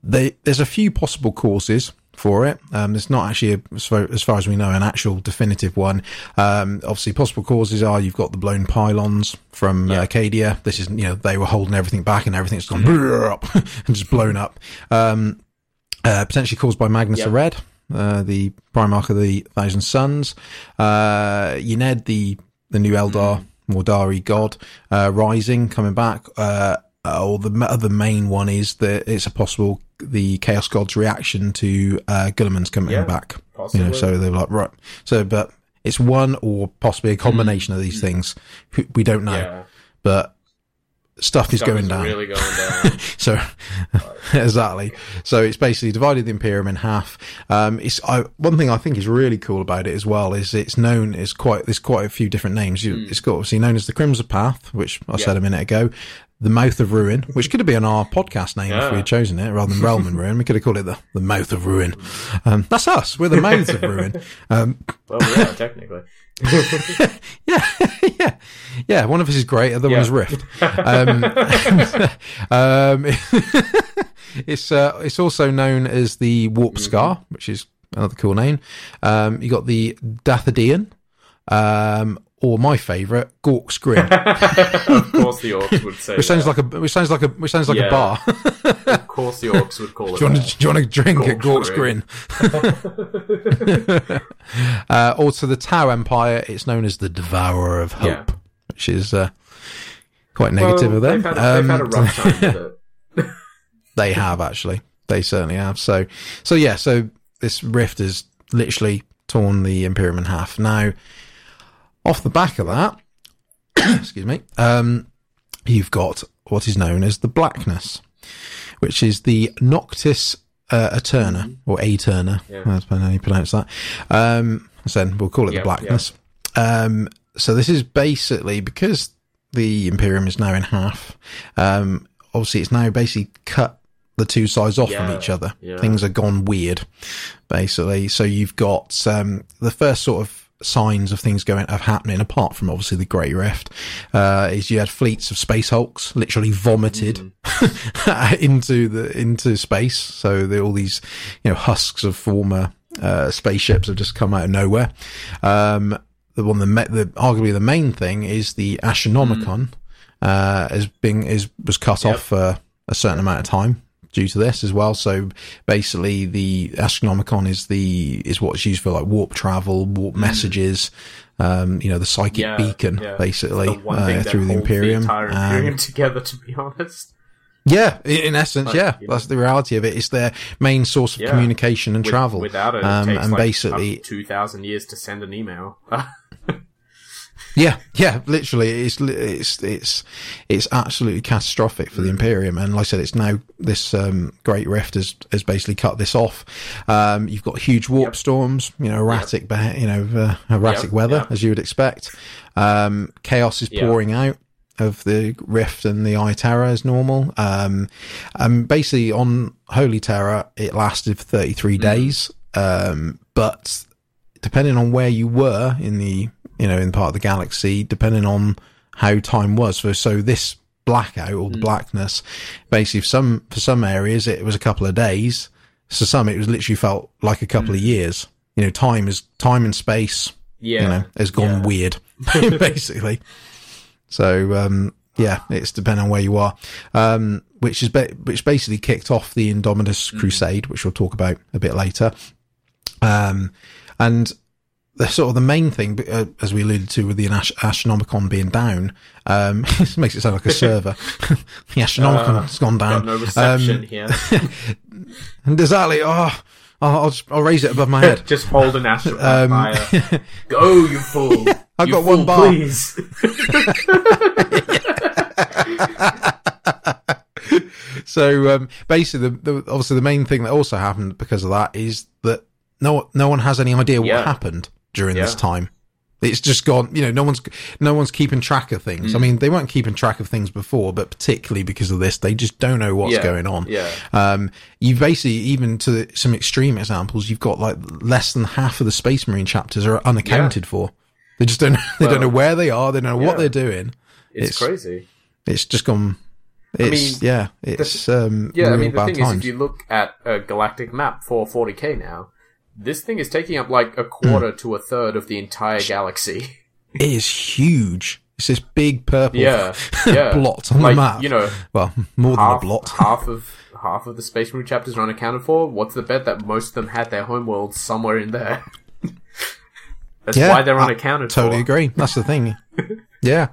they, there's a few possible causes for it. Um, there's not actually, a, as, far, as far as we know, an actual definitive one. Um, obviously, possible causes are you've got the blown pylons from Yeah. uh, Cadia. This is, you know, they were holding everything back and everything's gone up and just blown up. Um, uh, potentially caused by Magnus Yep. the Red, uh, the Primarch of the Thousand Sons. Uh, the, the new Eldar, Mordari god, uh, rising, coming back. Uh, or the other main one is that it's a possible the Chaos God's reaction to uh, Guilliman's coming Yeah, back. You know, so they're like right. So, but it's one or possibly a combination of these things. We don't know, yeah, but stuff is going is down. Really going down. So exactly. So it's basically divided the Imperium in half. Um, it's I, one thing I think is really cool about it as well is it's known as quite there's quite a few different names. You, It's got obviously known as the Crimson Path, which I said a minute ago. The Mouth of Ruin, which could have been our podcast name if we had chosen it rather than Realm and Ruin. We could have called it the, the Mouth of Ruin. Um, that's us. We're the Mouths of Ruin. Um, well, yeah, technically. yeah, yeah, yeah. One of us is great, other Yeah. one is Rift. Um, um, it's uh, it's also known as the Warp Mm-hmm. Scar, which is another cool name. Um, you got the Dathodian, um, or my favourite, Gork's Grin, of course, the orcs would say. which sounds that. like a which sounds like a which sounds like a bar. Of course, the orcs would call it. do you want to do you want to drink at Gork's Gork's Grin? uh, also, the Tau Empire. It's known as the Devourer of Hope, Yeah. which is uh, quite negative Well, of them. They've had, they've had a Um, rough time with it. They have actually. They certainly have. So, so yeah. So this rift has literally torn the Imperium in half. Now, off the back of that, excuse me, um, you've got what is known as the Blackness, which is the Noctis uh, Eterna or Aeterna. Yeah. Don't how you pronounce that. Um, so we'll call it Yeah, the Blackness. Um, so this is basically because the Imperium is now in half. Um, obviously, it's now basically cut the two sides off Yeah, from each other. yeah. Things are gone weird, basically. So you've got um, the first sort of signs of things going of happening, apart from obviously the Great Rift, uh, is you had fleets of space hulks literally vomited Mm. into the into space. So there all these you know husks of former uh, spaceships have just come out of nowhere. Um, the one, the, the arguably the main thing is the Astronomicon uh, has been is was cut Yep. off for a certain amount of time due to this as well. So basically, the Astronomicon is the is what's used for like warp travel, warp messages. Um, you know, the psychic Yeah, beacon, yeah. basically the uh, through the Imperium. Um, Imperium together. To be honest, yeah, in essence, Like, yeah, you know. that's the reality of it. It's their main source of Yeah. communication and With- travel. without it, it um, takes and like basically, two thousand years to send an email. Yeah, yeah, literally, it's it's it's it's absolutely catastrophic for the Imperium, and like I said, it's now this um, Great Rift has has basically cut this off. Um, you've got huge warp Yep. storms, you know, erratic, beh you know, uh, erratic Yep, weather yep. as you would expect. Um, chaos is pouring out of the Rift and the Eye Terror as normal. Um, um, basically on Holy Terra, it lasted for 33 Mm. days. Um, but depending on where you were in the, you know, in part of the galaxy, depending on how time was. So, so this blackout or the Mm. blackness, basically for some, for some areas, it was a couple of days. So some, it was literally felt like a couple of years. You know, time is, time and space, Mm. yeah, you know, has gone yeah. weird, basically. So, um, yeah, it's depending on where you are. Um, which is, ba- which basically kicked off the Indomitus Mm. Crusade, which we'll talk about a bit later. Um, and the sort of the main thing, uh, as we alluded to with the Ash- Astronomicon being down, um, this makes it sound like a server. the Astronomicon's gone Got down. no reception Um, here. And exactly, oh, I'll, just, I'll raise it above my head. Just hold an astro Um, fire. Go, you fool! I've You got one bar. Please. So um, basically, the, the, obviously the main thing that also happened because of that is that no no one has any idea what Yeah. happened during this time. It's just gone. You know, no one's no one's keeping track of things. Mm. I mean, they weren't keeping track of things before, but particularly because of this, they just don't know what's Yeah, going on. yeah. Um, you basically even to the, some extreme examples, you've got like less than half of the Space Marine chapters are unaccounted for. They just don't. They don't know where they are. They don't know what they're doing. It's, It's- crazy. It's just gone. It's mean, yeah. It's um Yeah, I mean, the thing times. is, if you look at a galactic map for 40k now, this thing is taking up like a quarter to a third of the entire galaxy. It is huge. It's this big purple Yeah, yeah. blot on like, the map. You know, well, more than a blot. half of half of the Space Marine chapters are unaccounted for. What's the bet that most of them had their homeworld somewhere in there? That's Yeah, why they're I unaccounted Totally for. agree. That's the thing. yeah,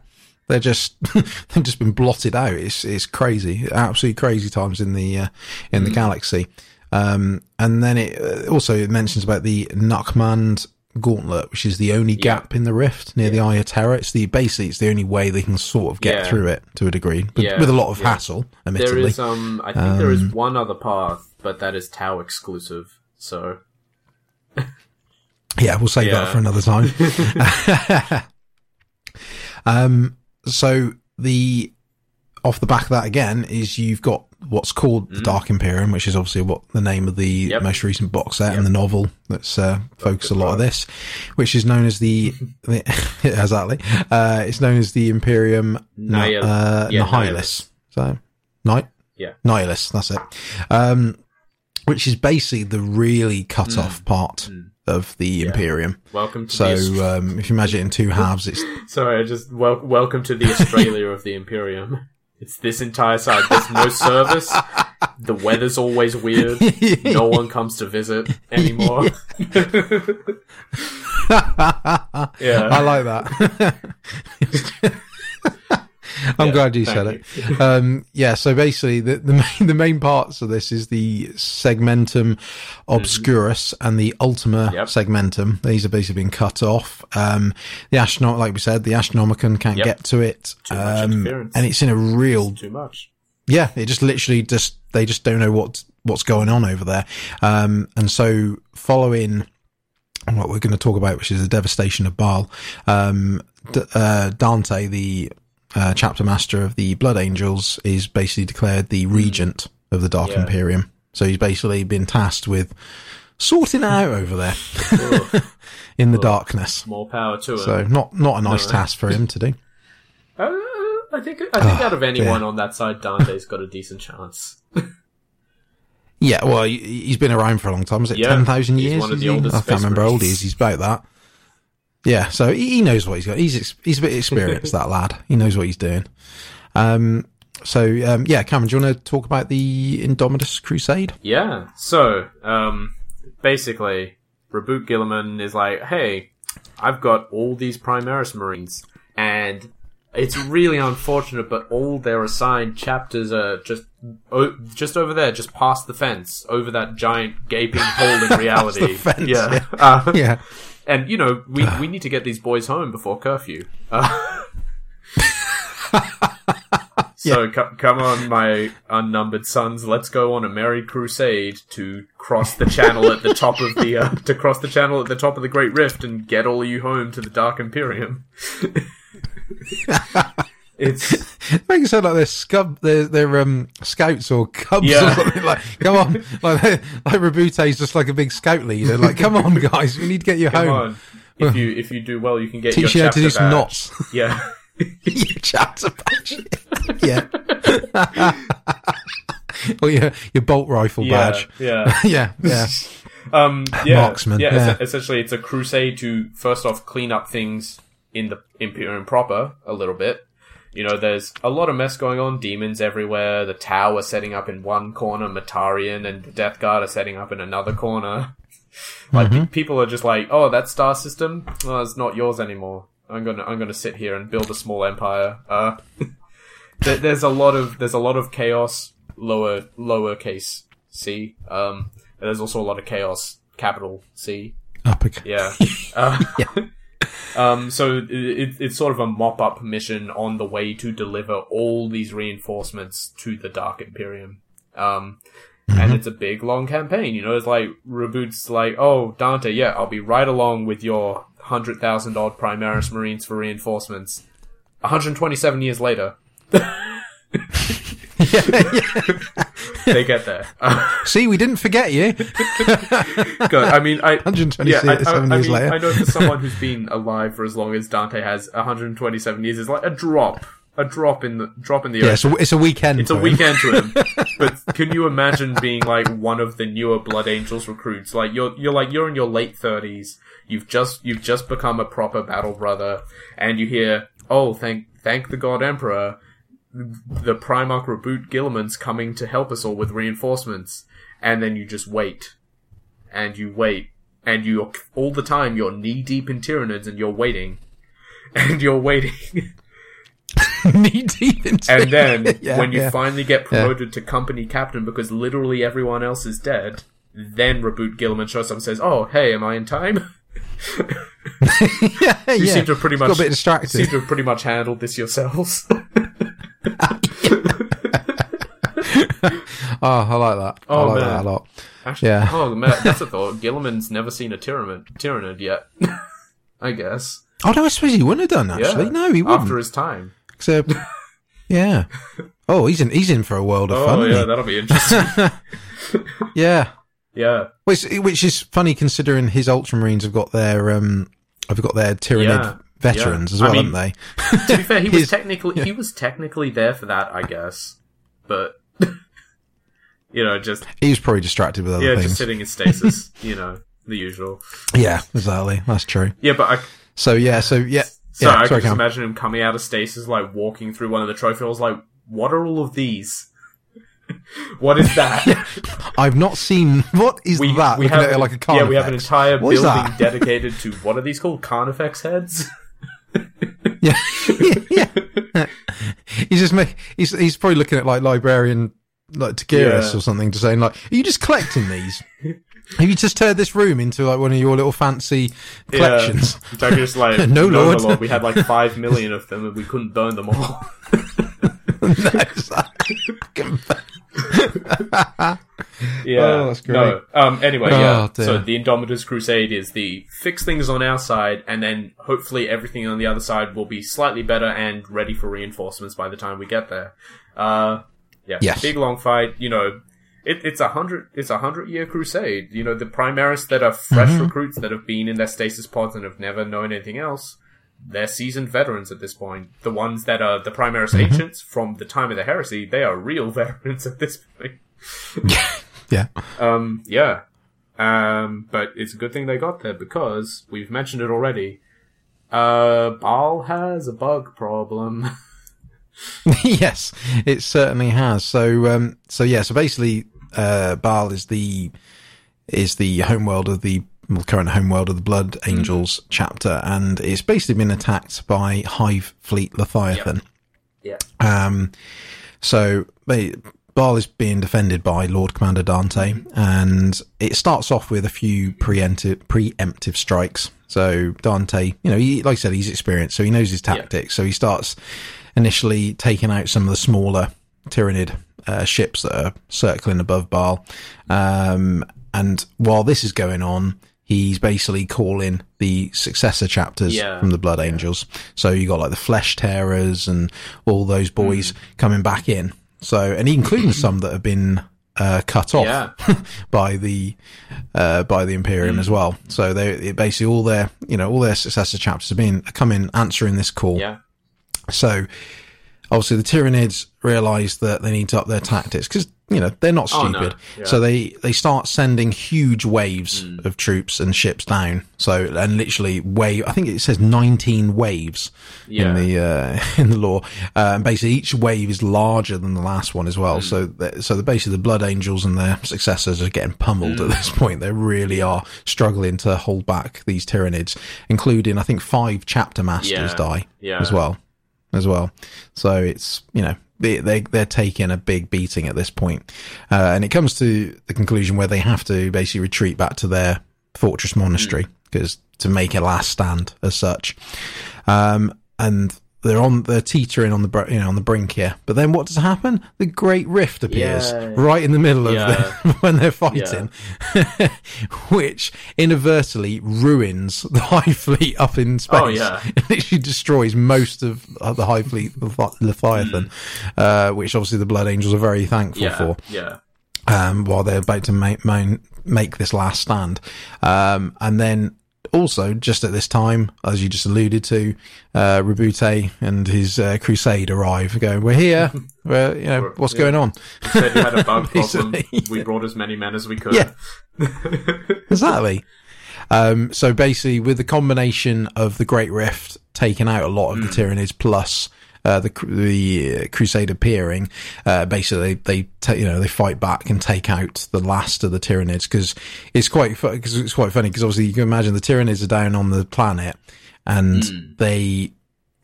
they're just they've just been blotted out. It's it's crazy, absolutely crazy times in the uh, in Mm. the galaxy. Um, and then it uh, also it mentions about the Nachmund Gauntlet, which is the only Yeah. gap in the rift near the Eye of Terror. It's the basically it's the only way they can sort of get Yeah. through it to a degree, but Yeah, with a lot of yeah. hassle, There admittedly. is um, I think there is one other path, but that is Tau exclusive. So Yeah, we'll save that for another time. um, so the off the back of that again is you've got what's called the Dark Imperium, which is obviously what the name of the Mm. Yep. most recent box set and the novel that's uh, focused a lot of this, which is known as the, the exactly. Uh, it's known as the Imperium Nihil- uh, yeah, Nihilus. So night yeah, Nihilus, that's it. Um, which is basically the really cut off part of the Imperium. welcome to So Aust- um, if you imagine it in two halves, it's sorry, I just wel- welcome to the Australia of the Imperium. It's this entire side. There's no service. The weather's always weird. No one comes to visit anymore. yeah. I like that. I'm Yeah, glad you said it. Um, yeah, so basically the, the main, the main parts of this is the segmentum obscurus and the ultima Yep. segmentum. These are basically been cut off. Um, the astronaut, like we said, the astronomicon can't Yep. get to it. Too Um, and it's in a real Too much. Yeah, it just literally just they just don't know what what's going on over there. Um, and so following what we're going to talk about, which is the devastation of Baal, um, D- uh, Dante, the uh, chapter master of the Blood Angels, is basically declared the regent of the Dark Yeah. Imperium. So he's basically been tasked with sorting out over there in the darkness. More power to him. So not not a nice No. task for him to do. Uh, I think I think out of anyone yeah. on that side, Dante's got a decent chance. Yeah, well, he- he's been around for a long time. Is it Yeah, ten thousand he's years? one of the oldest I can't remember how old he is. He's about that. Yeah, so he, he knows what he's got. He's ex- he's a bit experienced, that lad. He knows what he's doing. Um, so um, yeah, Cameron, do you want to talk about the Indomitus Crusade? Yeah. So, um, basically, Roboute Guilliman is like, hey, I've got all these Primaris Marines, and it's really unfortunate, but all their assigned chapters are just o- just over there, just past the fence, over that giant gaping hole in reality. fence, yeah. yeah. Uh, Yeah, and you know, we we need to get these boys home before curfew. Uh, so co- come on, my unnumbered sons, let's go on a merry crusade to cross the channel at the top of the uh, to cross the channel at the top of the Great Rift and get all you home to the Dark Imperium. it's make it sound like they're scub, they're, they're um, scouts or cubs Yeah. or something. Like, come on, like like Rabute's just like a big scout leader. Like, come on, guys, we need to get you come home. on. If you if you do well, you can get Teach your you how to do some knots. Yeah. your chapter badge. yeah. or your your bolt rifle Yeah, badge. yeah. yeah, yeah. Um, yeah, Marksman, Yeah, yeah. es- essentially, it's a crusade to first off clean up things in the Imperium proper a little bit. You know, there's a lot of mess going on. Demons everywhere. The Tau setting up in one corner. Mortarion and the Death Guard are setting up in another corner. Like Mm-hmm. people are just like, "Oh, that star system, oh, it's not yours anymore. I'm gonna, I'm gonna sit here and build a small empire." Uh, there, there's a lot of, there's a lot of chaos. Lower, lowercase c. Um, and there's also a lot of chaos, capital C. Up Yeah. Uh, um, so it, it, it's sort of a mop up mission on the way to deliver all these reinforcements to the Dark Imperium. Um, and it's a big long campaign, you know, it's like, Roboute's like, oh, Dante, yeah, I'll be right along with your 100,000 odd Primaris Marines for reinforcements. 127 years later, they get there. See, we didn't forget you. Good. I mean, I 127 yeah, I, I, years I mean, later. I know for someone who's been alive for as long as Dante has, 127 years is like a drop, a drop in the drop in the Yeah, ocean. so it's a weekend. It's a him. weekend to him. but can you imagine being like one of the newer Blood Angels recruits? Like you're you're like you're in your late thirties. You've just you've just become a proper battle brother, and you hear, "Oh, thank thank the God Emperor, the Primarch Roboute Guilliman's coming to help us all with reinforcements." And then you just wait, and you wait, and you're all the time you're knee deep in Tyranids, and you're waiting, and you're waiting. knee deep into And then Yeah, when you yeah. finally get promoted to company captain because literally everyone else is dead, then Roboute Guilliman shows up and says, "Oh, hey, am I in time?" yeah, You yeah. seem to have pretty Got much a bit distracted. seem to have pretty much handled this yourselves. Oh, I like that. I Oh, like man. that a lot. Actually, Yeah. Oh man, that's a thought. Guilliman's never seen a tyrannid, Tyranid yet. I guess. Oh no, I suppose he wouldn't have done actually. Yeah. No, he wouldn't. After his time. Except, yeah. Oh, he's in. He's in for a world of Oh fun. Oh, yeah, that'll be interesting. yeah. yeah. Which, which is funny considering his Ultramarines have got their um have got their Tyranid Yeah. Veterans Yeah. as I well, mean- haven't they? To be fair, he was technically he was technically there for that, I guess. But you know, just? He was probably distracted with other things. yeah, just sitting in stasis, you know, the usual. Yeah, exactly. That's true. Yeah, but I So yeah, so yeah, so yeah. I sorry, can just imagine him coming out of stasis, like walking through one of the trophy halls, like, what are all of these? what is that? I've not seen. What is that? Looking at it like a yeah, we have an entire What building dedicated to what are these called? Carnifex heads. Yeah, yeah. he's just make, he's he's probably looking at like librarian like Tigurius Yeah. or something to saying like, are you just collecting these? Have you just turned this room into like one of your little fancy collections? Yeah. They're like No, no, Lord. Lord. We had like five million of them, and we couldn't burn them all. No, Yeah, Oh, that's great. No. Um. Anyway, Oh, yeah. dear. So the Indomitus Crusade is the fix things on our side, and then hopefully everything on the other side will be slightly better and ready for reinforcements by the time we get there. Uh, yeah. Yes. Big long fight. You know, it, it's a hundred. It's a hundred year crusade. You know, the Primaris that are fresh Mhm. recruits that have been in their stasis pods and have never known anything else. They're seasoned veterans at this point. The ones that are the Primaris Mm-hmm. ancients from the time of the heresy, they are real veterans at this point. Yeah. Um, yeah. Um, but it's a good thing they got there because we've mentioned it already. Uh, Baal has a bug problem. yes, it certainly has. So, um, so yeah, so basically, uh, Baal is the, is the homeworld of the well, current homeworld of the Blood Angels chapter, and it's basically been attacked by Hive Fleet Leviathan. yeah. Um, so they, Baal is being defended by Lord Commander Dante, and it starts off with a few preemptive, preemptive strikes. So Dante, you know, he, like I said, he's experienced, so he knows his tactics. So he starts initially taking out some of the smaller Tyranid uh, ships that are circling above Baal. Um, and while this is going on, he's basically calling the successor chapters Yeah. from the Blood Angels. So you got like the Flesh Tearers and all those boys Hmm. coming back in. So, and including some that have been uh, cut off Yeah. by the uh, by the Imperium Hmm. as well. So they basically all their you know all their successor chapters have been coming answering this call. Yeah. So obviously the Tyranids realise that they need to up their tactics because you know they're not Oh, no. stupid. Yeah. So they they start sending huge waves Hmm. of troops and ships down. So and literally wave. I think it says nineteen waves Yeah. in the uh, in the law. Uh, and basically each wave is larger than the last one as Hmm. well. So the, so the basically the Blood Angels and their successors are getting pummeled Hmm. at this point. They really are struggling to hold back these Tyranids, including I think five chapter masters Yeah. die as well as well. So it's you know they they they're taking a big beating at this point, uh, and it comes to the conclusion where they have to basically retreat back to their fortress monastery because to make a last stand as such, um, and. They're on, they're teetering on the, you know, on the brink here. But then what does happen? The Great Rift appears Yeah. right in the middle of Yeah. the, when they're fighting, which inadvertently ruins the Hive Fleet up in space. Oh, yeah. It literally destroys most of uh, the Hive Fleet Leviathan, uh, which obviously the Blood Angels are very thankful Yeah. for Yeah. um, while they're about to make, make this last stand. Um, and then also, just at this time, as you just alluded to, uh, Roboute and his uh, crusade arrive, going, "We're here. We're, you know, what's Yeah. going on?" Said you had a bug problem. We brought as many men as we could. Yeah. exactly. Um, so basically, with the combination of the Great Rift taking out a lot of the Tyranids, plus uh, the the uh, Crusade appearing, uh, basically they ta- you know they fight back and take out the last of the Tyranids because it's quite because it's quite funny because obviously you can imagine the Tyranids are down on the planet and they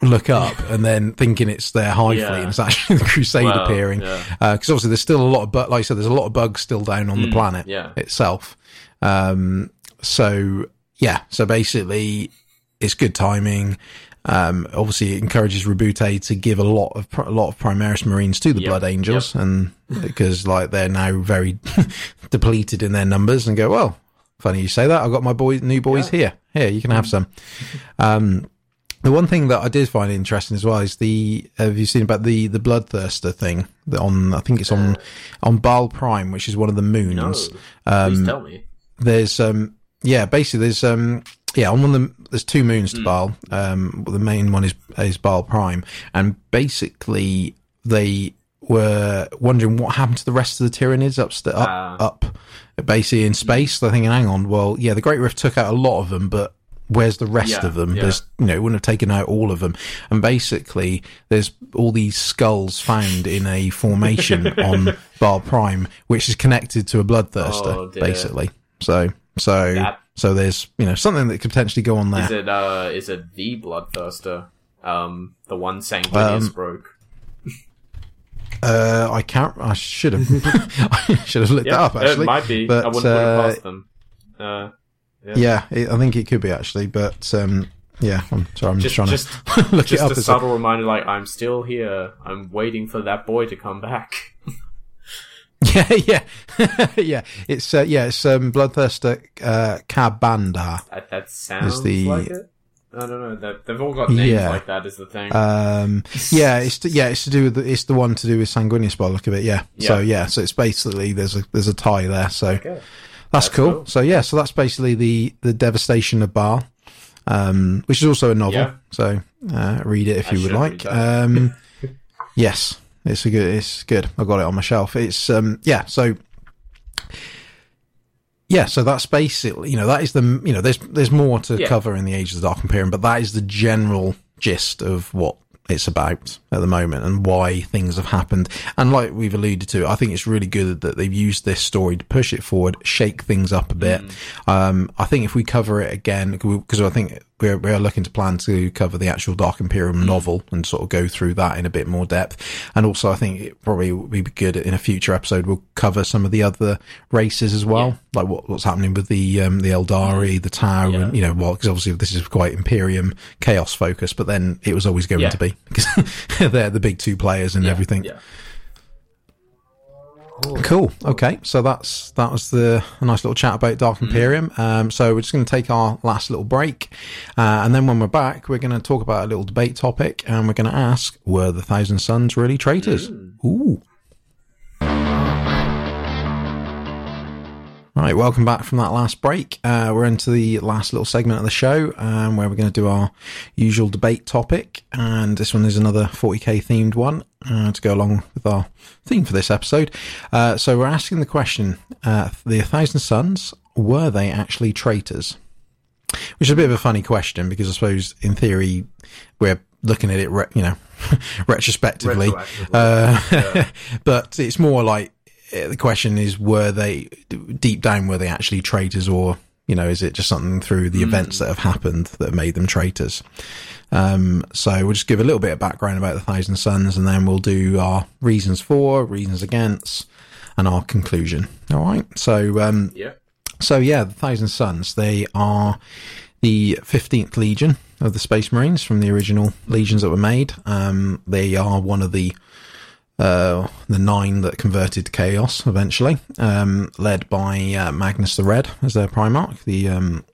look up and then thinking it's their hive Yeah. fleet and it's actually the Crusade Wow, appearing yeah. because obviously there's still a lot of but like I said there's a lot of bugs still down on the planet yeah. itself. Um, so yeah, so basically it's good timing. Um, obviously it encourages Roboute to give a lot of, a lot of Primaris Marines to the Yep, Blood Angels and because like they're now very depleted in their numbers and go, well, funny you say that. I've got my boys, new boys here. Here, you can have some. Um, the one thing that I did find interesting as well is the have you seen about the the bloodthirster thing that on I think it's on on Baal Prime, which is one of the No. moons. Please tell me. There's um yeah basically there's um yeah on one of the there's two moons to Baal. Um, the main one is is Baal Prime, and basically they were wondering what happened to the rest of the Tyranids up st- up Ah. up basically in space. They're thinking, hang on, well yeah the Great Rift took out a lot of them, but where's the rest Yeah, of them? yeah. There's you know, it wouldn't have taken out all of them. And basically, there's all these skulls found in a formation on Baal Prime, which is connected to a bloodthirster, Oh, basically. So, so, That- so there's you know something that could potentially go on there. Is it uh is it the bloodthirster? Um the one Sanguinius Um, broke. Uh, I can't. I should have. I should have looked that up actually. it might be. But I wouldn't put uh, it past them. Uh yeah, it, I think it could be actually. But um, yeah, I'm sorry. I'm just, just trying just to look it up. as a- subtle reminder like I'm still here. I'm waiting for that boy to come back. Yeah, yeah, yeah. It's uh, yeah, it's um, bloodthirster uh, Ka'Bandha. That, that sounds the- like it. I don't know. They've, they've all got names yeah. like that. Is the thing? Um, yeah, it's to, yeah, it's to do with the, it's the one to do with Sanguinius by the look of it. Yeah. yeah. So yeah, so it's basically there's a there's a tie there. So okay. that's, that's cool. cool. So yeah, so that's basically the the devastation of Baal, um, which is also a novel. Yeah. So uh, read it if I you would like. Um, yes, it's a good. It's good. I got it on my shelf. It's um, yeah. So yeah, so that's basically, you know, that is the, you know, there's there's more to yeah. cover in the Age of the Dark Imperium, but that is the general gist of what it's about at the moment and why things have happened. And like we've alluded to, I think it's really good that they've used this story to push it forward, shake things up a bit. Mm. Um, I think if we cover it again, because I think we're, we're looking to plan to cover the actual Dark Imperium mm. novel and sort of go through that in a bit more depth. And also, I think it probably would be good in a future episode. We'll cover some of the other races as well, yeah. like what, what's happening with the um, the Eldari, the Tau, yeah. and you know, well, because obviously this is quite Imperium chaos focus, but then it was always going yeah. to be because they're the big two players and everything. Cool. Okay, so that's that was the a nice little chat about Dark mm-hmm. Imperium. Mm. Um, so we're just going to take our last little break, uh, and then when we're back, we're going to talk about a little debate topic, and we're going to ask: Were the Thousand Sons really traitors? Mm. Ooh. Right, welcome back from that last break. Uh, we're into the last little segment of the show um, where we're going to do our usual debate topic. And this one is another 40k themed one uh, to go along with our theme for this episode. Uh, so we're asking the question uh, the Thousand Sons, were they actually traitors? Which is a bit of a funny question because I suppose in theory we're looking at it, re- you know, retrospectively. Uh, yeah. but it's more like uh, the question is, were they deep down, were they actually traitors or, you know, is it just something through the mm. events that have happened that have made them traitors? Um, so we'll just give a little bit of background about the Thousand Sons and then we'll do our reasons for, reasons against, and our conclusion. All right. So, um, yeah. So yeah, the Thousand Sons, they are the 15th Legion of the Space Marines from the original legions that were made. Um, they are one of the uh, the nine that converted to Chaos eventually, um, led by uh, Magnus the Red as their Primarch, the um,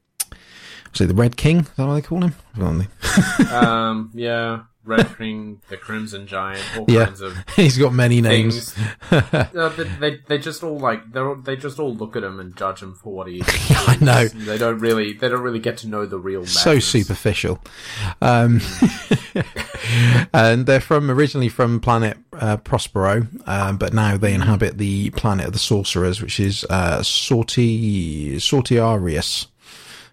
the Red King. Is that what they call him? um, yeah. Red King, the Crimson Giant, all yeah. kinds of. He's got many names. uh, they, they, they just all like they they just all look at him and judge him for what he is. I know. They don't really they don't really get to know the real. Madness. So superficial. Um, and they're from originally from planet uh, Prospero, uh, but now they inhabit the planet of the sorcerers, which is uh, Sorti Sortiarius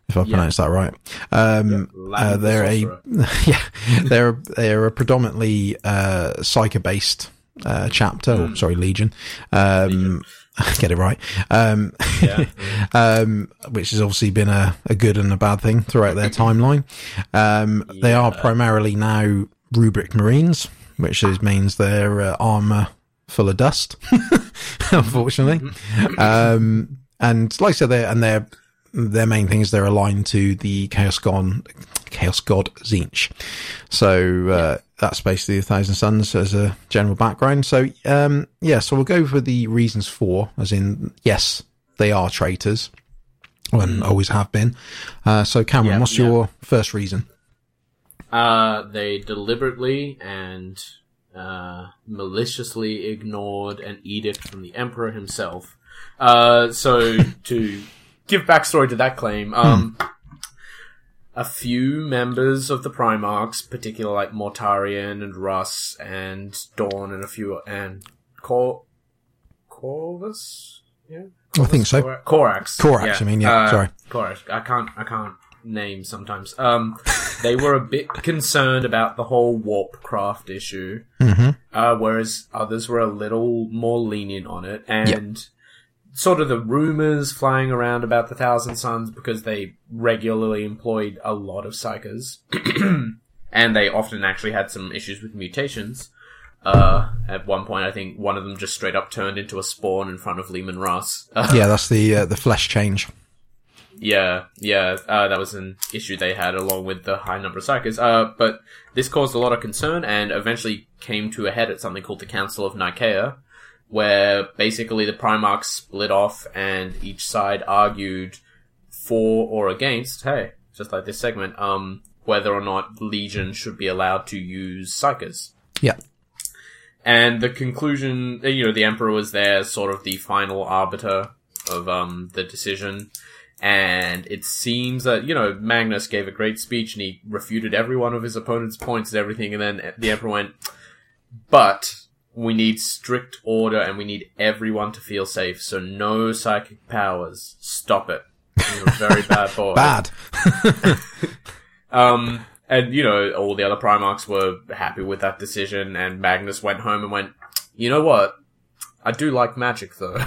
if I yeah. pronounce that right. Um, yeah, uh, they're a yeah, they're they're a predominantly uh, psyker based uh, chapter, mm. or, sorry, Legion. Um, get it right. Um, yeah. um, which has obviously been a, a good and a bad thing throughout their timeline. Um, they are primarily now rubric marines, which is, means their uh, armor full of dust, unfortunately. um, and like I said, they're, and they're their main thing is they're aligned to the Chaos God, Chaos God Tzeentch. So uh, that's basically a Thousand Sons as a general background. So um, yeah, so we'll go for the reasons for, as in yes, they are traitors, and mm. always have been. Uh, so Cameron, yeah, what's yeah. your first reason? Uh, they deliberately and uh, maliciously ignored an edict from the Emperor himself. Uh, so to give backstory to that claim. Um, hmm. A few members of the Primarchs, particularly like Mortarion and Russ and Dorn and a few and Cor Corvus, yeah, Corvus? I think so. Corax, Corax. Yeah. I mean, yeah. Uh, sorry, Corax. I can't. I can't name sometimes. Um, they were a bit concerned about the whole warp craft issue, mm-hmm. uh, whereas others were a little more lenient on it, and. Sort of the rumors flying around about the Thousand Sons because they regularly employed a lot of psykers, and they often actually had some issues with mutations. Uh, at one point, I think one of them just straight up turned into a spawn in front of Leman Russ. yeah, that's the uh, the flesh change. Yeah, yeah, uh, that was an issue they had along with the high number of psykers. Uh, but this caused a lot of concern and eventually came to a head at something called the Council of Nikaea, where basically the Primarchs split off and each side argued for or against, hey, just like this segment, um, whether or not Legion should be allowed to use psykers. Yeah. And the conclusion, you know, the Emperor was there, sort of the final arbiter of um, the decision. And it seems that, you know, Magnus gave a great speech and he refuted every one of his opponent's points and everything. And then the Emperor went, but we need strict order and we need everyone to feel safe. So no psychic powers. Stop it. You're a very bad boy. Bad. um, and you know, all the other Primarchs were happy with that decision and Magnus went home and went, you know what? I do like magic though.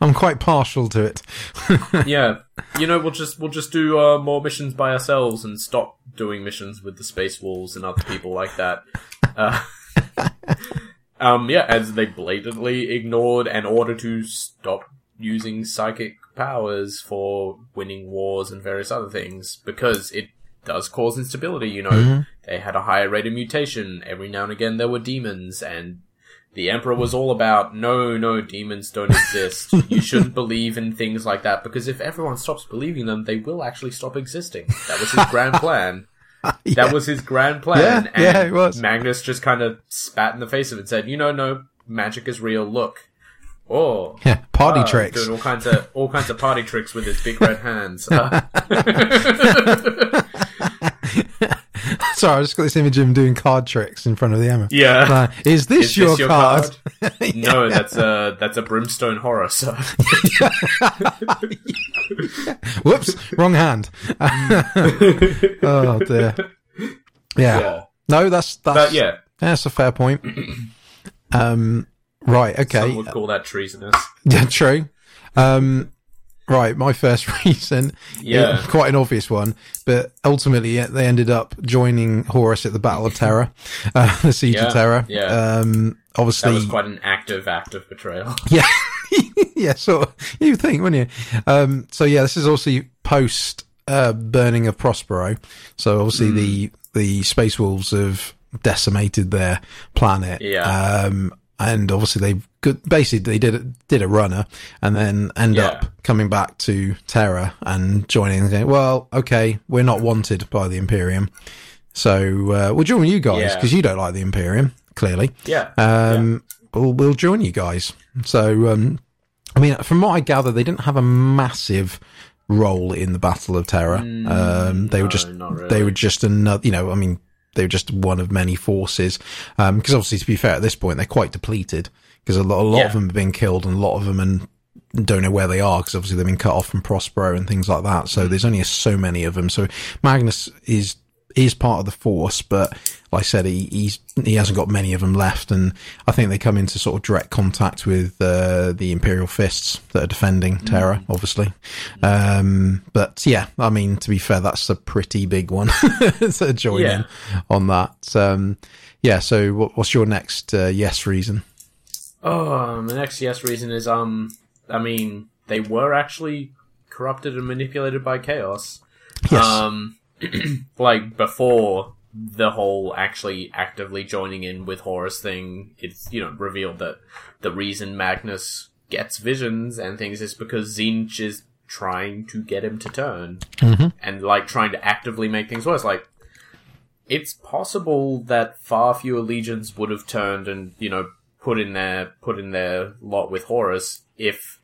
I'm quite partial to it. yeah, you know, we'll just we'll just do uh, more missions by ourselves and stop doing missions with the space wolves and other people like that. Uh, um, yeah, as they blatantly ignored an order to stop using psychic powers for winning wars and various other things because it does cause instability. You know, mm-hmm. they had a higher rate of mutation. Every now and again, there were demons, and the Emperor was all about, no, no, demons don't exist. you shouldn't believe in things like that because if everyone stops believing them, they will actually stop existing. That was his grand plan. yeah. That was his grand plan. Yeah, and yeah, it was. Magnus just kind of spat in the face of it and said, you know, no, magic is real. Look. Oh, yeah, party tricks. Doing all kinds of all kinds of party tricks with his big red hands. Uh, Sorry, I just got this image of him doing card tricks in front of the Emma. Yeah. Uh, is this is your, this your card? card? yeah. No, that's a that's a brimstone horror. So. Whoops, wrong hand. oh dear. Yeah. yeah. No, that's that's but, yeah. That's a fair point. Um. Right. Okay. Some would call that treasonous. Yeah. True. Um. Right, my first reason, yeah, quite an obvious one, but ultimately they ended up joining Horus at the Battle of Terra, uh, the Siege yeah, of Terra. Yeah, um, obviously that was quite an active act of betrayal. Yeah, yeah, sort of. You think, wouldn't you? Um, so yeah, this is also post uh, burning of Prospero. So obviously mm. the the Space Wolves have decimated their planet. Yeah. Um, and obviously they could, basically they did did a runner and then end Yeah. up coming back to Terra and joining and going, well, okay, we're not wanted by the Imperium, so uh, we'll join you guys Yeah. because you don't like the Imperium, clearly. Yeah. Um, we'll we'll join you guys. So, um, I mean, from what I gather, they didn't have a massive role in the Battle of Terra. Mm, um, they were just really. they were just another, you know, I mean, they were just one of many forces. Um, because obviously, to be fair, at this point, they're quite depleted because a lot, a lot Yeah. of them have been killed and a lot of them and don't know where they are because obviously they've been cut off from Prospero and things like that. Mm. So there's only so many of them. So Magnus is is part of the force, but like I said, he he's he hasn't got many of them left, and I think they come into sort of direct contact with uh, the Imperial fists that are defending Terra, obviously. Um, but yeah, I mean, to be fair, that's a pretty big one to join Yeah. in on that. Um, yeah. So what, what's your next uh, yes reason? Oh, the next yes reason is um, I mean, they were actually corrupted and manipulated by chaos. Yes. Um, like before the whole actually actively joining in with Horus thing, it's you know revealed that the reason Magnus gets visions and things is because Tzeentch is trying to get him to turn Mhm. and like trying to actively make things worse. Like it's possible that far fewer legions would have turned and you know put in their put in their lot with Horus if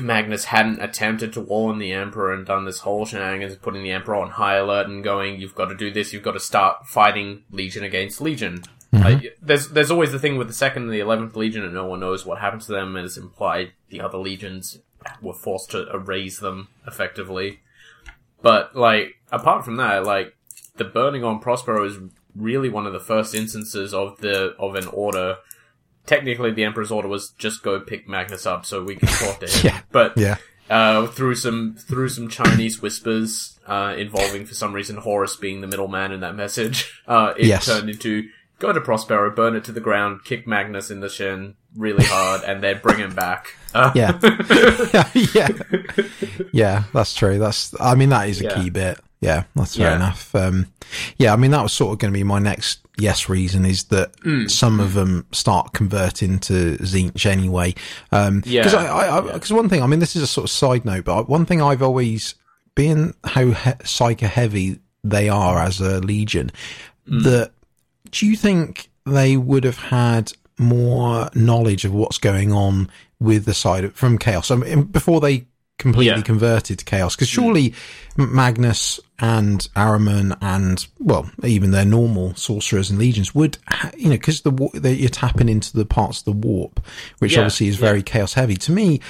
Magnus hadn't attempted to warn the Emperor and done this whole shenanigans, putting the Emperor on high alert and going, "You've got to do this. You've got to start fighting Legion against Legion." Mm-hmm. Like, there's there's always the thing with the second and the eleventh Legion, and no one knows what happened to them. And it's implied the other legions were forced to erase them effectively. But like, apart from that, like the burning on Prospero is really one of the first instances of the of an order. Technically, the Emperor's order was just go pick Magnus up so we can talk to him. Yeah. But Yeah. uh, through some through some Chinese whispers uh, involving, for some reason, Horus being the middleman in that message, uh, it Yes. turned into go to Prospero, burn it to the ground, kick Magnus in the shin really hard, and then bring him back. Uh, Yeah. yeah. Yeah, that's true. That's, I mean, that is a Yeah. key bit. Yeah, that's fair Yeah. enough. Um, yeah, I mean, that was sort of going to be my next yes reason is that Mm. some of them start converting to Tzeentch anyway. Um, Yeah. cause I, I, I, one thing, I mean, this is a sort of side note, but one thing I've always being how he- psycho heavy they are as a legion, mm. that do you think they would have had more knowledge of what's going on with the side of, from chaos I mean, before they completely yeah. converted to chaos? Because surely mm. Magnus and Ahriman and well, even their normal sorcerers and legions would, you know, because the you're tapping into the parts of the warp, which yeah. obviously is very yeah. chaos heavy. To me,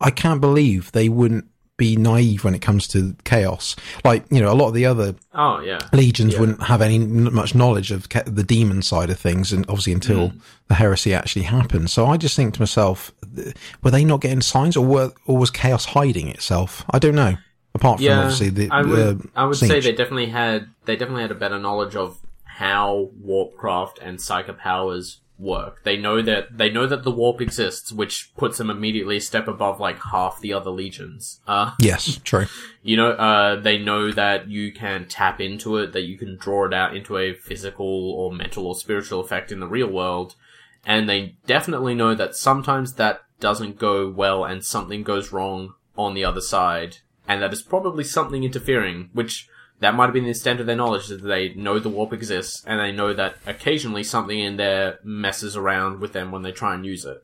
I can't believe they wouldn't be naive when it comes to chaos. Like, you know, a lot of the other oh, yeah. legions yeah. wouldn't have any much knowledge of the demon side of things, and obviously until mm. the heresy actually happened. So I just think to myself, were they not getting signs, or were, or was chaos hiding itself? I don't know. Apart from yeah, obviously the, I would, uh, I would say they definitely had they definitely had a better knowledge of how warpcraft and psychic powers work. They know that they know that the warp exists, which puts them immediately a step above like half the other legions. Uh, yes, true. You know, uh, they know that you can tap into it, that you can draw it out into a physical or mental or spiritual effect in the real world, and they definitely know that sometimes that doesn't go well and something goes wrong on the other side, and that is probably something interfering, which that might have been the extent of their knowledge that they know the warp exists and they know that occasionally something in there messes around with them when they try and use it.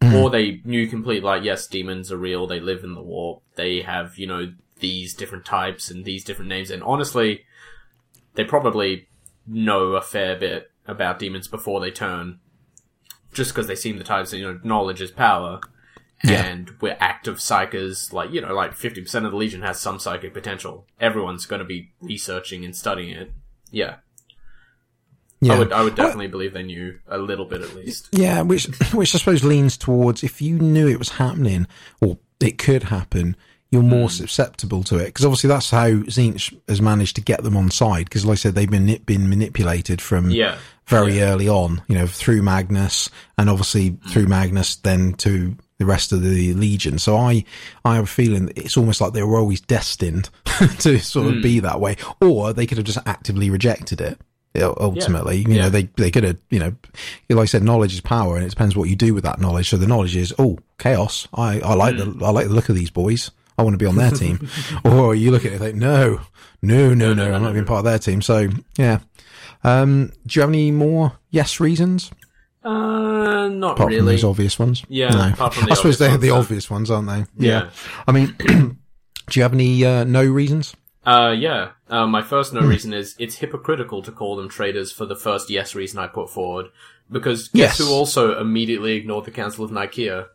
Mm. Or they knew completely like, yes, demons are real, they live in the warp, they have, you know, these different types and these different names, and honestly, they probably know a fair bit about demons before they turn, just because they seem the types that, you know, knowledge is power yeah. and we're active psykers. Like you know, like fifty percent of the Legion has some psychic potential. Everyone's going to be researching and studying it. Yeah. Yeah. I would, I would definitely well, believe they knew a little bit at least. Yeah, which, which I suppose leans towards if you knew it was happening or it could happen, you're more mm. susceptible to it. Because obviously that's how Tzeentch has managed to get them on side. Because like I said, they've been been manipulated from yeah. very yeah. early on. You know, through Magnus, and obviously mm. through Magnus, then to the rest of the legion. So I, I have a feeling it's almost like they were always destined to sort of mm. be that way, or they could have just actively rejected it. Ultimately, yeah. you yeah. know, they they could have, you know, like I said, knowledge is power, and it depends what you do with that knowledge. So the knowledge is, oh, chaos. I, I like mm. the I like the look of these boys. I want to be on their team. or you look at it no, no, no, no, no, I'm not being part of their team. So yeah. Um, do you have any more yes reasons? Uh, not apart really. From those obvious ones. Yeah, no. I suppose they're the obvious ones, aren't they? Yeah. yeah. I mean, do you have any uh, no reasons? Uh, yeah. Uh, my first no hmm. reason is it's hypocritical to call them traitors for the first yes reason I put forward. Because guess yes. who also immediately ignored the Council of Nikaea?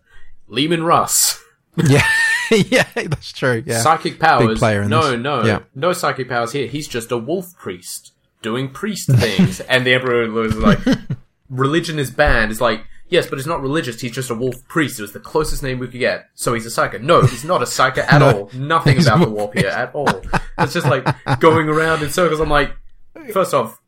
Leman Russ. yeah. yeah, that's true. Yeah. Psychic powers. no, this. no. Yeah. No psychic powers here. He's just a wolf priest doing priest things. and the Emperor was like, religion is banned is like, yes, but he's not religious. He's just a wolf priest. It was the closest name we could get. So he's a psyker. No, he's not a psyker at no, all. Nothing about the warp here at all. It's just like going around in circles. I'm like, first off,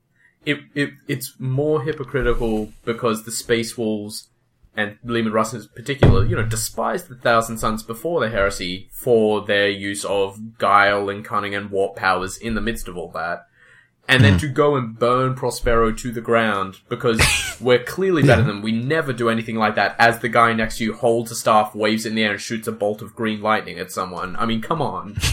it, it it's more hypocritical because the space wolves and Leman Russ in particular, you know, despised the Thousand Sons before the heresy for their use of guile and cunning and warp powers in the midst of all that and then mm. to go and burn Prospero to the ground because we're clearly better yeah. than them. We never do anything like that. As the guy next to you holds a staff, waves in the air, and shoots a bolt of green lightning at someone. I mean, come on.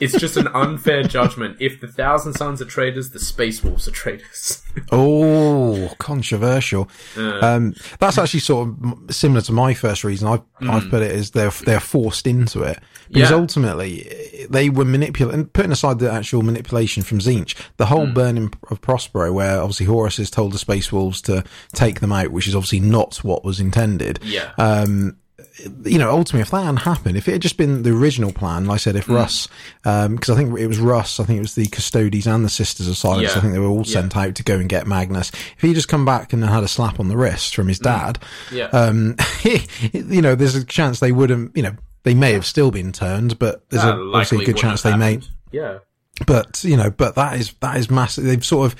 it's just an unfair judgment. If the Thousand Sons are traitors, the Space Wolves are traitors. oh, controversial. Uh, um, that's actually sort of similar to my first reason. I've, mm. I've put it as they're they're forced into it because yeah. ultimately they were manipulating. Putting aside the actual manipulation from Tzeentch, the whole mm. burning of Prospero, where obviously Horus has told the Space Wolves to take them out, which is obviously not what was intended. Yeah. Um, you know, ultimately, if that hadn't happened, if it had just been the original plan, like I said, if mm. Russ, because um, I think it was Russ, I think it was the Custodes and the Sisters of Silence, yeah. I think they were all sent yeah. out to go and get Magnus. If he just come back and had a slap on the wrist from his mm. dad, mm. yeah. um, you know, there's a chance they wouldn't, you know, they may have still been turned, but there's a, obviously a good chance they may. Yeah. But you know, but that is that is massive. They've sort of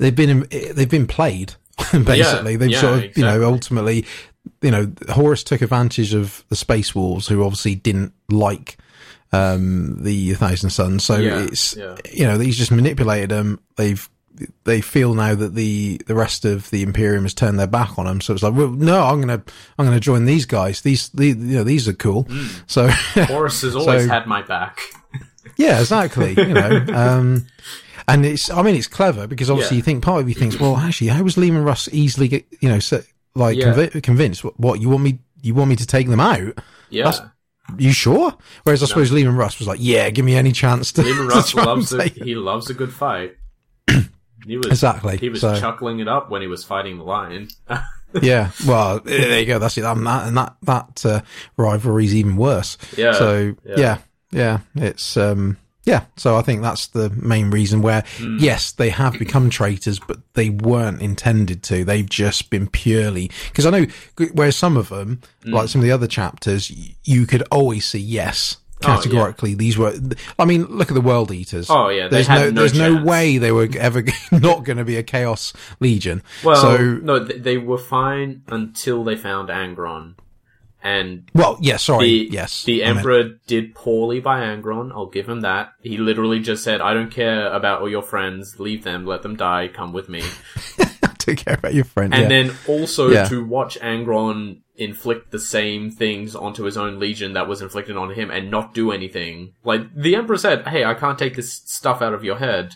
they've been they've been played basically. Yeah, they've yeah, sort of, exactly. you know, ultimately you know, Horus took advantage of the Space Wolves, who obviously didn't like um, the Thousand Sons. So yeah, it's yeah. you know he's just manipulated them. They've they feel now that the the rest of the Imperium has turned their back on them. So it's like, well, no, I'm gonna I'm gonna join these guys. These the you know these are cool. Mm. So Horus has always so, had my back. Yeah, exactly. you know, um, and it's, I mean, it's clever because obviously yeah. you think part of you thinks, well, actually, how was Leman Russ easily get, you know, so, like yeah. conv- convinced? What you want me? You want me to take them out? Yeah. That's, you sure? Whereas I suppose no. Leman Russ was like, yeah, give me any chance to. Leman Russ loves a, he loves a good fight. He was exactly. He was so. chuckling it up when he was fighting the lion. yeah, well, there you go. That's it. And that and that that uh, rivalry's even worse. Yeah. So yeah. yeah, yeah, it's um, yeah. So I think that's the main reason where mm. yes, they have become traitors, but they weren't intended to. They've just been purely because I know where some of them, mm. like some of the other chapters, you could always see yes categorically. Oh, yeah. These were, I mean, look at the World Eaters. Oh yeah, there's no, no, there's chance. no way they were ever not going to be a Chaos Legion. Well, so, no, they were fine until they found Angron. And well, yeah, sorry, the, yes, the Emperor meant... did poorly by Angron. I'll give him that. He literally just said, "I don't care about all your friends. Leave them. Let them die. Come with me." to care about your friend. And yeah. then also yeah. to watch Angron inflict the same things onto his own legion that was inflicted on him and not do anything. Like the Emperor said, "Hey, I can't take this stuff out of your head."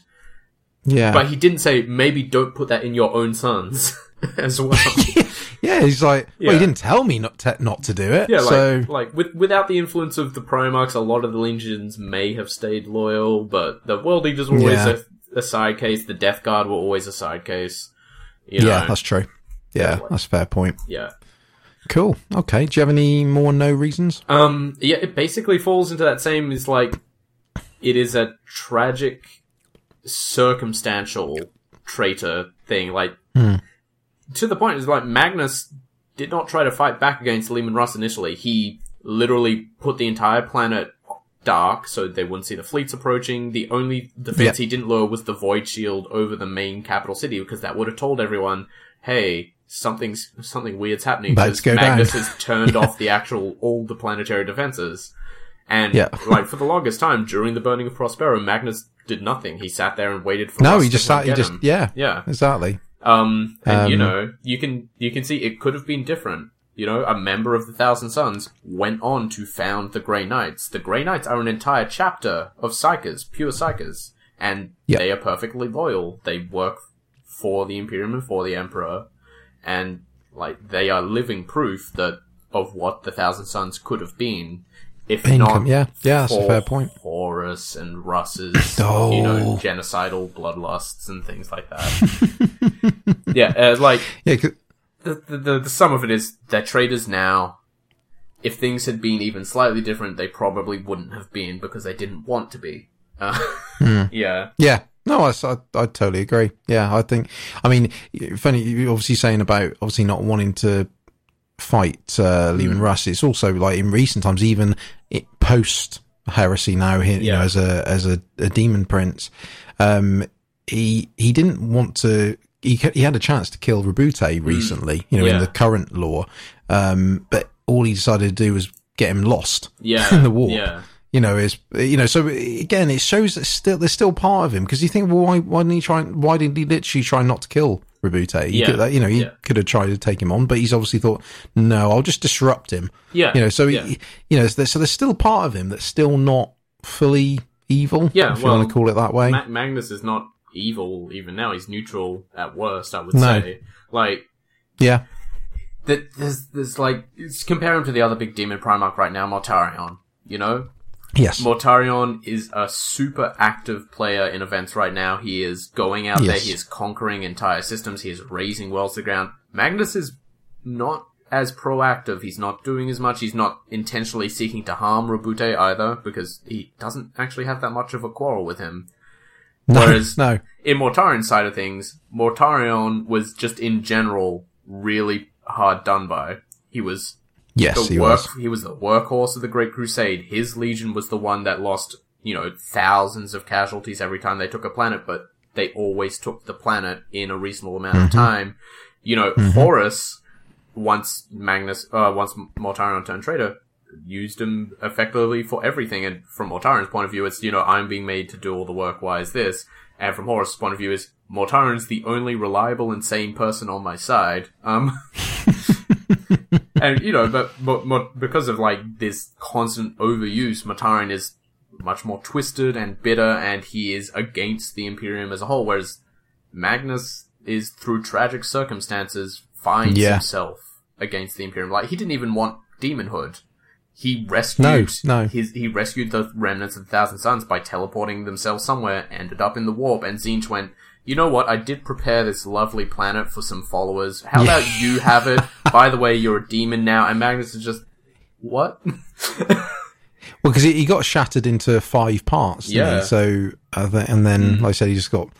Yeah. But he didn't say maybe don't put that in your own sons as well. yeah, he's like, well, yeah. he didn't tell me not to, not to do it. Yeah, like, so... like with, without the influence of the Primarchs, a lot of the legions may have stayed loyal, but the World Eaters were always yeah. a, a, side case. The Death Guard were always a side case. You know? Yeah, that's true. Yeah, that's a fair point. Yeah. Cool. Okay. Do you have any more no reasons? Um. Yeah. It basically falls into that same. Is like, it is a tragic, circumstantial traitor thing. Like, hmm. to the point is like Magnus did not try to fight back against Leman Russ initially. He literally put the entire planet dark so they wouldn't see the fleets approaching. The only defense yep. he didn't lower was the void shield over the main capital city because that would have told everyone, hey, something's something weird's happening because Magnus down. has turned off the actual all the planetary defenses. And yeah. like for the longest time during the burning of Prospero, Magnus did nothing. He sat there and waited for. Us. No, he just sat. He just him. yeah, yeah, exactly. Um, and um, you know, you can you can see it could have been different. You know, a member of the Thousand Sons went on to found the Grey Knights. The Grey Knights are an entire chapter of psykers, pure psykers, and yep. they are perfectly loyal. They work for the Imperium and for the Emperor and like they are living proof that of what the Thousand Sons could have been. If Income, not, yeah, yeah, that's a fair point. Horus and Russ's, oh. you know, genocidal bloodlusts and things like that. yeah, uh, like yeah, the, the the sum of it is they're traitors now. If things had been even slightly different, they probably wouldn't have been because they didn't want to be. Uh, mm. Yeah, yeah, no, I, I, I, totally agree. Yeah, I think, I mean, funny, you're obviously saying about obviously not wanting to fight uh, Leman mm. Russ. It's also like in recent times, even post heresy now, he, yeah. you know, as a as a, a demon prince, um, he he didn't want to. He he had a chance to kill Roboute mm. recently, mm. you know, yeah. in the current lore, um, but all he decided to do was get him lost yeah. in the war. Yeah you know, is you know. So again, it shows that still there's still part of him because you think, well, why why didn't he try? Why didn't he literally try not to kill Roboute? He yeah. could, you know, he yeah. could have tried to take him on, but he's obviously thought, no, I'll just disrupt him. Yeah, you know. So yeah. he, you know, so there's still part of him that's still not fully evil. Yeah, if well, you want to call it that way. Ma- Magnus is not evil even now. He's neutral at worst. I would no. say. Like, yeah. That there's there's like compare him to the other big demon Primarch right now, Mortarion. You know, Yes. Mortarion is a super active player in events right now. He is going out yes. there, he is conquering entire systems, he is razing worlds to ground. Magnus is not as proactive. He's not doing as much. He's not intentionally seeking to harm Roboute either, because he doesn't actually have that much of a quarrel with him. No, Whereas, no. in Mortarion's side of things, Mortarion was just in general really hard done by. He was Yes, the he work, was. He was the workhorse of the Great Crusade. His legion was the one that lost, you know, thousands of casualties every time they took a planet, but they always took the planet in a reasonable amount mm-hmm. of time. You know, mm-hmm. Horus, once Magnus, uh, once Mortarion turned traitor, used him effectively for everything. And from Mortarion's point of view, it's, you know, I'm being made to do all the work. Why is this? And from Horus' point of view is, Mortarion's the only reliable and sane person on my side. Um, and you know, but, but, but because of like this constant overuse, Mortarion is much more twisted and bitter, and he is against the Imperium as a whole. Whereas Magnus is through tragic circumstances finds yeah. himself against the Imperium. Like he didn't even want demonhood. He rescued no, no. his he rescued the remnants of the Thousand Sons by teleporting themselves somewhere, ended up in the warp, and Tzeentch went, you know what? I did prepare this lovely planet for some followers. How yeah. about you have it? By the way, you're a demon now. And Magnus is just, what? well, because he, he, got shattered into five parts. Yeah. So, uh, and then, mm. like I said, he just got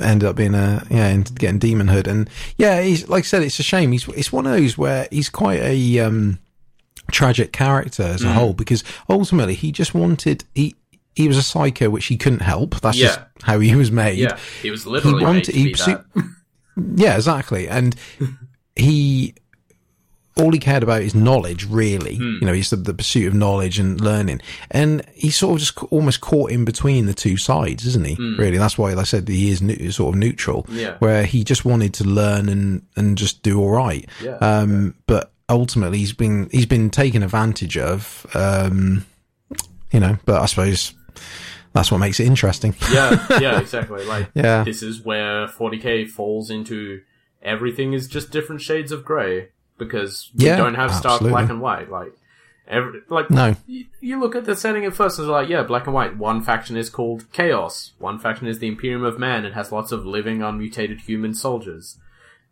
ended up being a yeah, getting demonhood. And yeah, he's like I said, it's a shame. He's it's one of those where he's quite a um, tragic character as a mm. whole because ultimately he just wanted he he was a psycho, which he couldn't help. That's yeah. just how he was made. Yeah, he was literally he wanted, he pursued, Yeah, exactly. And he, all he cared about is knowledge, really. Hmm. You know, he's the, the, pursuit of knowledge and learning. And he's sort of just almost caught in between the two sides, isn't he? Hmm. Really. That's why I said he is ne- sort of neutral. Yeah. Where he just wanted to learn and, and just do all right. Yeah. Um, yeah. but ultimately he's been, he's been taken advantage of. Um, you know, but I suppose that's what makes it interesting. yeah, yeah, exactly. Like, yeah. this is where 40k falls into everything is just different shades of grey because we yeah, don't have stark black and white. Like, every, like no, you, you, look at the setting at first and it's like, yeah, black and white. One faction is called Chaos. One faction is the Imperium of Man and has lots of living, unmutated human soldiers.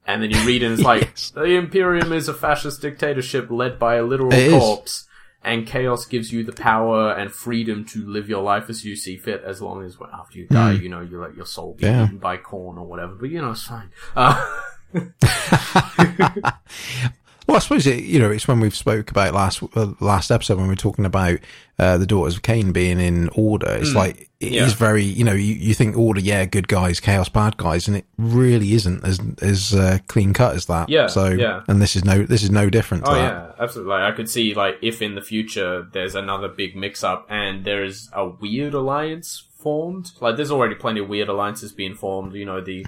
And then you read and it's like, yes. the Imperium is a fascist dictatorship led by a literal it corpse. Is and chaos gives you the power and freedom to live your life as you see fit as long as well, after you die mm. you know you let your soul be yeah. eaten by Khorne or whatever but you know it's fine uh- Well, I suppose it, you know it's when we've spoke about last uh, last episode when we are talking about uh, the daughters of Khaine being in order. It's mm. like it yeah. is very you know you, you think order yeah good guys chaos bad guys and it really isn't as as uh, clean cut as that. Yeah. So yeah. and this is no this is no different. oh that. yeah, absolutely. Like, I could see like if in the future there's another big mix up and there is a weird alliance formed. Like there's already plenty of weird alliances being formed. You know the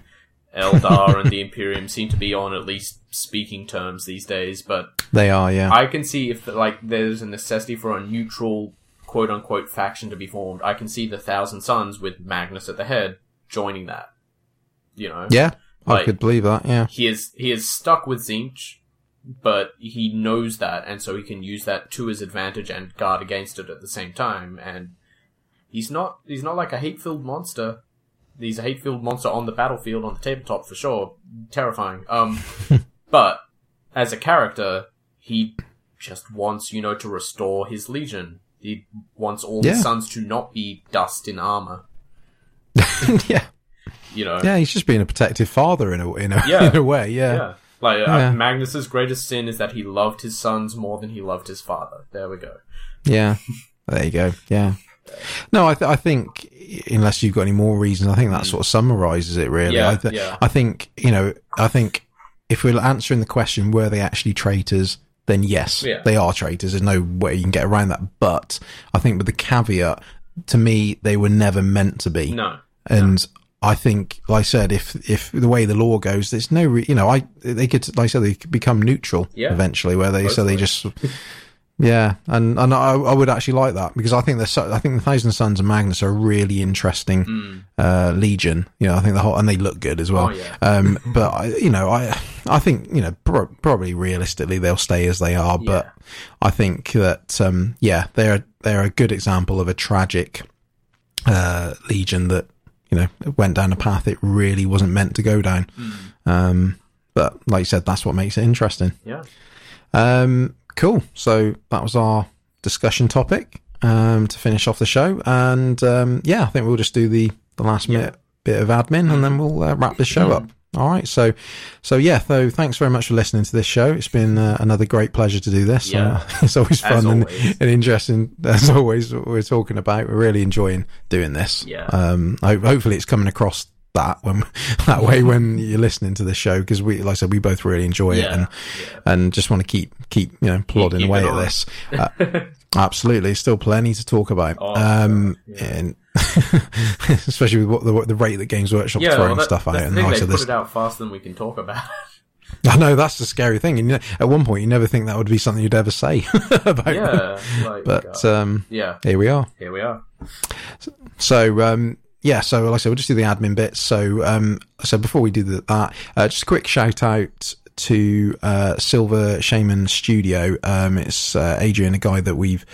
Eldar and the Imperium seem to be on at least speaking terms these days, but they are, yeah. I can see if like there's a necessity for a neutral quote unquote faction to be formed. I can see the Thousand Sons with Magnus at the head joining that. You know, yeah, like, I could believe that. Yeah, he is he is stuck with Tzeentch, but he knows that, and so he can use that to his advantage and guard against it at the same time. And he's not he's not like a hate filled monster he's a hate-filled monster on the battlefield on the tabletop for sure, terrifying. Um, but as a character, he just wants you know to restore his legion. He wants all yeah. his sons to not be dust in armor. yeah, you know. Yeah, he's just being a protective father in a in a, yeah. in a way. Yeah. yeah. Like uh, yeah. Magnus's greatest sin is that he loved his sons more than he loved his father. There we go. Yeah, there you go. Yeah. No, I, th- I think unless you've got any more reasons, I think that mm. sort of summarizes it really. Yeah, I, th- yeah. I think, you know, I think if we're answering the question, were they actually traitors? Then yes, yeah. they are traitors. There's no way you can get around that. But I think with the caveat, to me, they were never meant to be. No. And no. I think, like I said, if if the way the lore goes, there's no, re- you know, I they could, like I said, they could become neutral yeah. eventually, where they so they just Yeah, and and I, I would actually like that because I think the so, I think the Thousand Sons and Magnus are a really interesting mm. uh, legion. You know, I think the whole and they look good as well. Oh, yeah. um, but I, you know, I I think you know pro- probably realistically they'll stay as they are. But yeah. I think that um, yeah, they're they're a good example of a tragic uh, legion that you know went down a path it really wasn't meant to go down. Mm. Um, but like you said, that's what makes it interesting. Yeah. Um, Cool. So that was our discussion topic um, to finish off the show. And um, yeah, I think we'll just do the, the last yeah. minute bit of admin and then we'll uh, wrap this show up. All right. So, so yeah, so thanks very much for listening to this show. It's been uh, another great pleasure to do this. Yeah. Uh, it's always fun and, and, interesting. As always, what we're talking about. We're really enjoying doing this. Yeah. Um, hopefully it's coming across that when that way when you're listening to the show because we like I said we both really enjoy yeah, it and yeah. and just want to keep keep you know plodding keep away at this uh, absolutely still plenty to talk about oh, um yeah. and especially with what the, the rate that Games Workshop's throwing well, that, stuff out and like they put this, it out faster than we can talk about I know that's the scary thing. And at one point, you never think that would be something you'd ever say about. Yeah, like, but uh, um, yeah, here we are. here we are. So um, yeah, so like I said, we'll just do the admin bits. So um, so before we do the, that, uh, just a quick shout out to uh, Silver Shaman Studio. Um, it's uh, Adrian, a guy that we've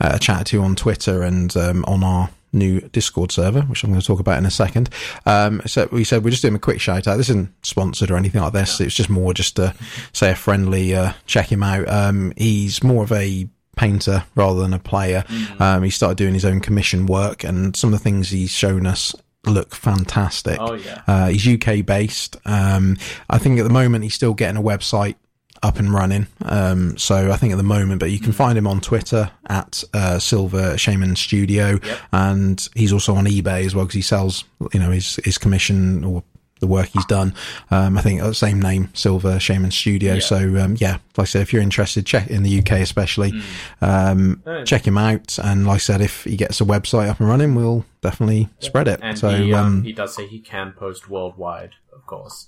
uh, chatted to on Twitter and um, on our new Discord server, which I'm going to talk about in a second. Um, so we said we're just doing a quick shout out. This isn't sponsored or anything like this. It's just more just to say a friendly uh, check him out. Um, he's more of a painter rather than a player. Um, he started doing his own commission work, and some of the things he's shown us look fantastic. Oh yeah. Uh, he's UK based. Um, I think at the moment he's still getting a website up and running. Um, so I think at the moment, but you can find him on Twitter at uh, Silver Shaman Studio, Yep. and he's also on eBay as well because he sells, you know, his his commission or the work he's done. Um, I think uh, same name, Silver Shaman Studio. Yeah. So um, yeah, like I said, if you're interested, check in the UK especially, um, Oh. check him out. And like I said, if he gets a website up and running, we'll definitely spread it. And so he, um, um, he does say he can post worldwide, of course.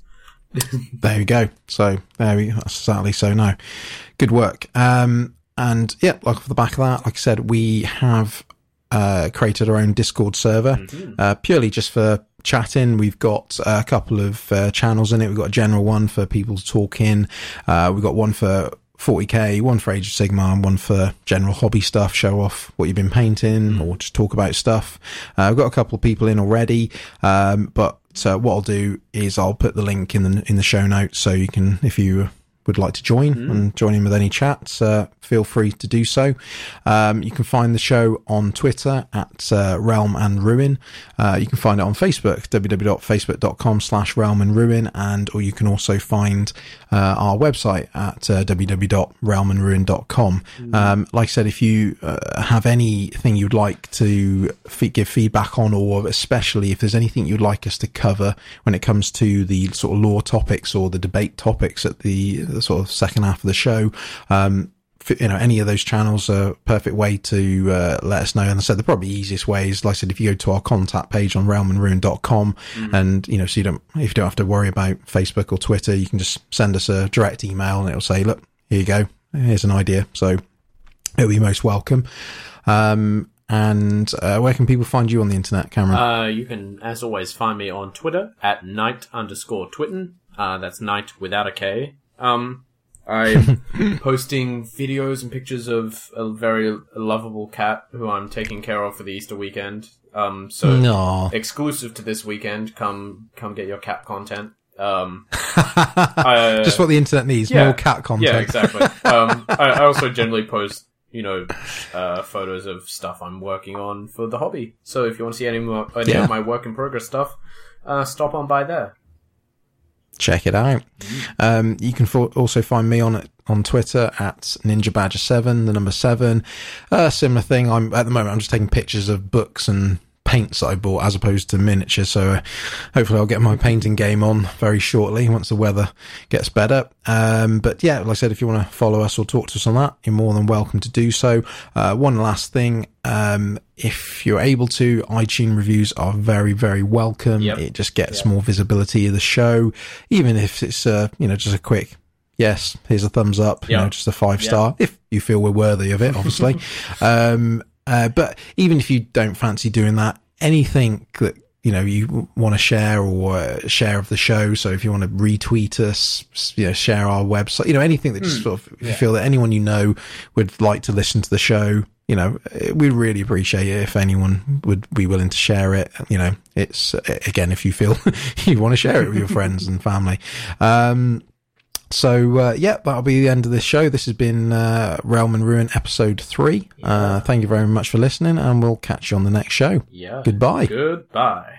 There we go. So there we sadly so no. Good work. Um and yeah, like off the back of that, like I said, we have uh created our own Discord server, uh purely just for chatting. We've got a couple of uh, channels in it. We've got a general one for people to talk in. Uh we've got one for 40k, one for Age of Sigmar, and one for general hobby stuff, show off what you've been painting or just talk about stuff. Uh, I've got a couple of people in already, um, but uh, what I'll do is I'll put the link in the in the show notes so you can, if you would like to join and join in with any chats, uh, feel free to do so. Um, you can find the show on Twitter at uh, Realm and Ruin. Uh, you can find it on Facebook, www.facebook.com slash Realm and Ruin, and or you can also find uh, our website at uh, www.realmandruin.com. Um, like I said, if you uh, have anything you'd like to fe- give feedback on, or especially if there's anything you'd like us to cover when it comes to the sort of lore topics or the debate topics at the, the sort of second half of the show, um, you know, any of those channels are a perfect way to uh, let us know. And I said the probably easiest way is, like I said, if you go to our contact page on realmandruin.com and, you know, so you don't, if you don't have to worry about Facebook or Twitter, you can just send us a direct email and it'll say, look, here you go. Here's an idea. So it'll be most welcome. Um, and uh, where can people find you on the internet, Cameron? Uh, you can, as always, find me on Twitter at night underscore twitten. Uh, that's night without a K. Um, I'm posting videos and pictures of a very lovable cat who I'm taking care of for the Easter weekend. Um, so no. exclusive to this weekend, come come get your cat content. Um, uh, Just what the internet needs, yeah. more cat content. yeah, exactly. um, I, I also generally post, you know, uh, photos of stuff I'm working on for the hobby. So if you want to see any more, any Yeah. of my work in progress stuff, uh, stop on by there. Check it out. Um, you can also find me on on Twitter at Ninja Badger Seven, the number seven. Uh, similar thing. I'm at the moment. I'm just taking pictures of books and paints that I bought as opposed to miniature. So uh, hopefully I'll get my painting game on very shortly once the weather gets better. Um, but yeah, like I said, if you want to follow us or talk to us on that, you're more than welcome to do so. Uh, one last thing. Um, if you're able to, iTunes reviews are very, very welcome. Yep. It just gets Yep. more visibility of the show, even if it's, uh, you know, just a quick, yes, here's a thumbs up, you know, just a five star, if you feel we're worthy of it, obviously. um, uh, but even if you don't fancy doing that, anything that, you know, you want to share or uh, share of the show. So if you want to retweet us, you know, share our website, you know, anything that just sort of, if you feel that anyone you know would like to listen to the show, you know, eh, we really appreciate it if anyone would be willing to share it. You know, it's uh, again, if you feel you want to share it with your friends and family. Um, so uh, yeah, that'll be the end of this show. This has been uh, Realm and Ruin episode three. Uh, thank you very much for listening, and we'll catch you on the next show. Yeah. Goodbye. Goodbye.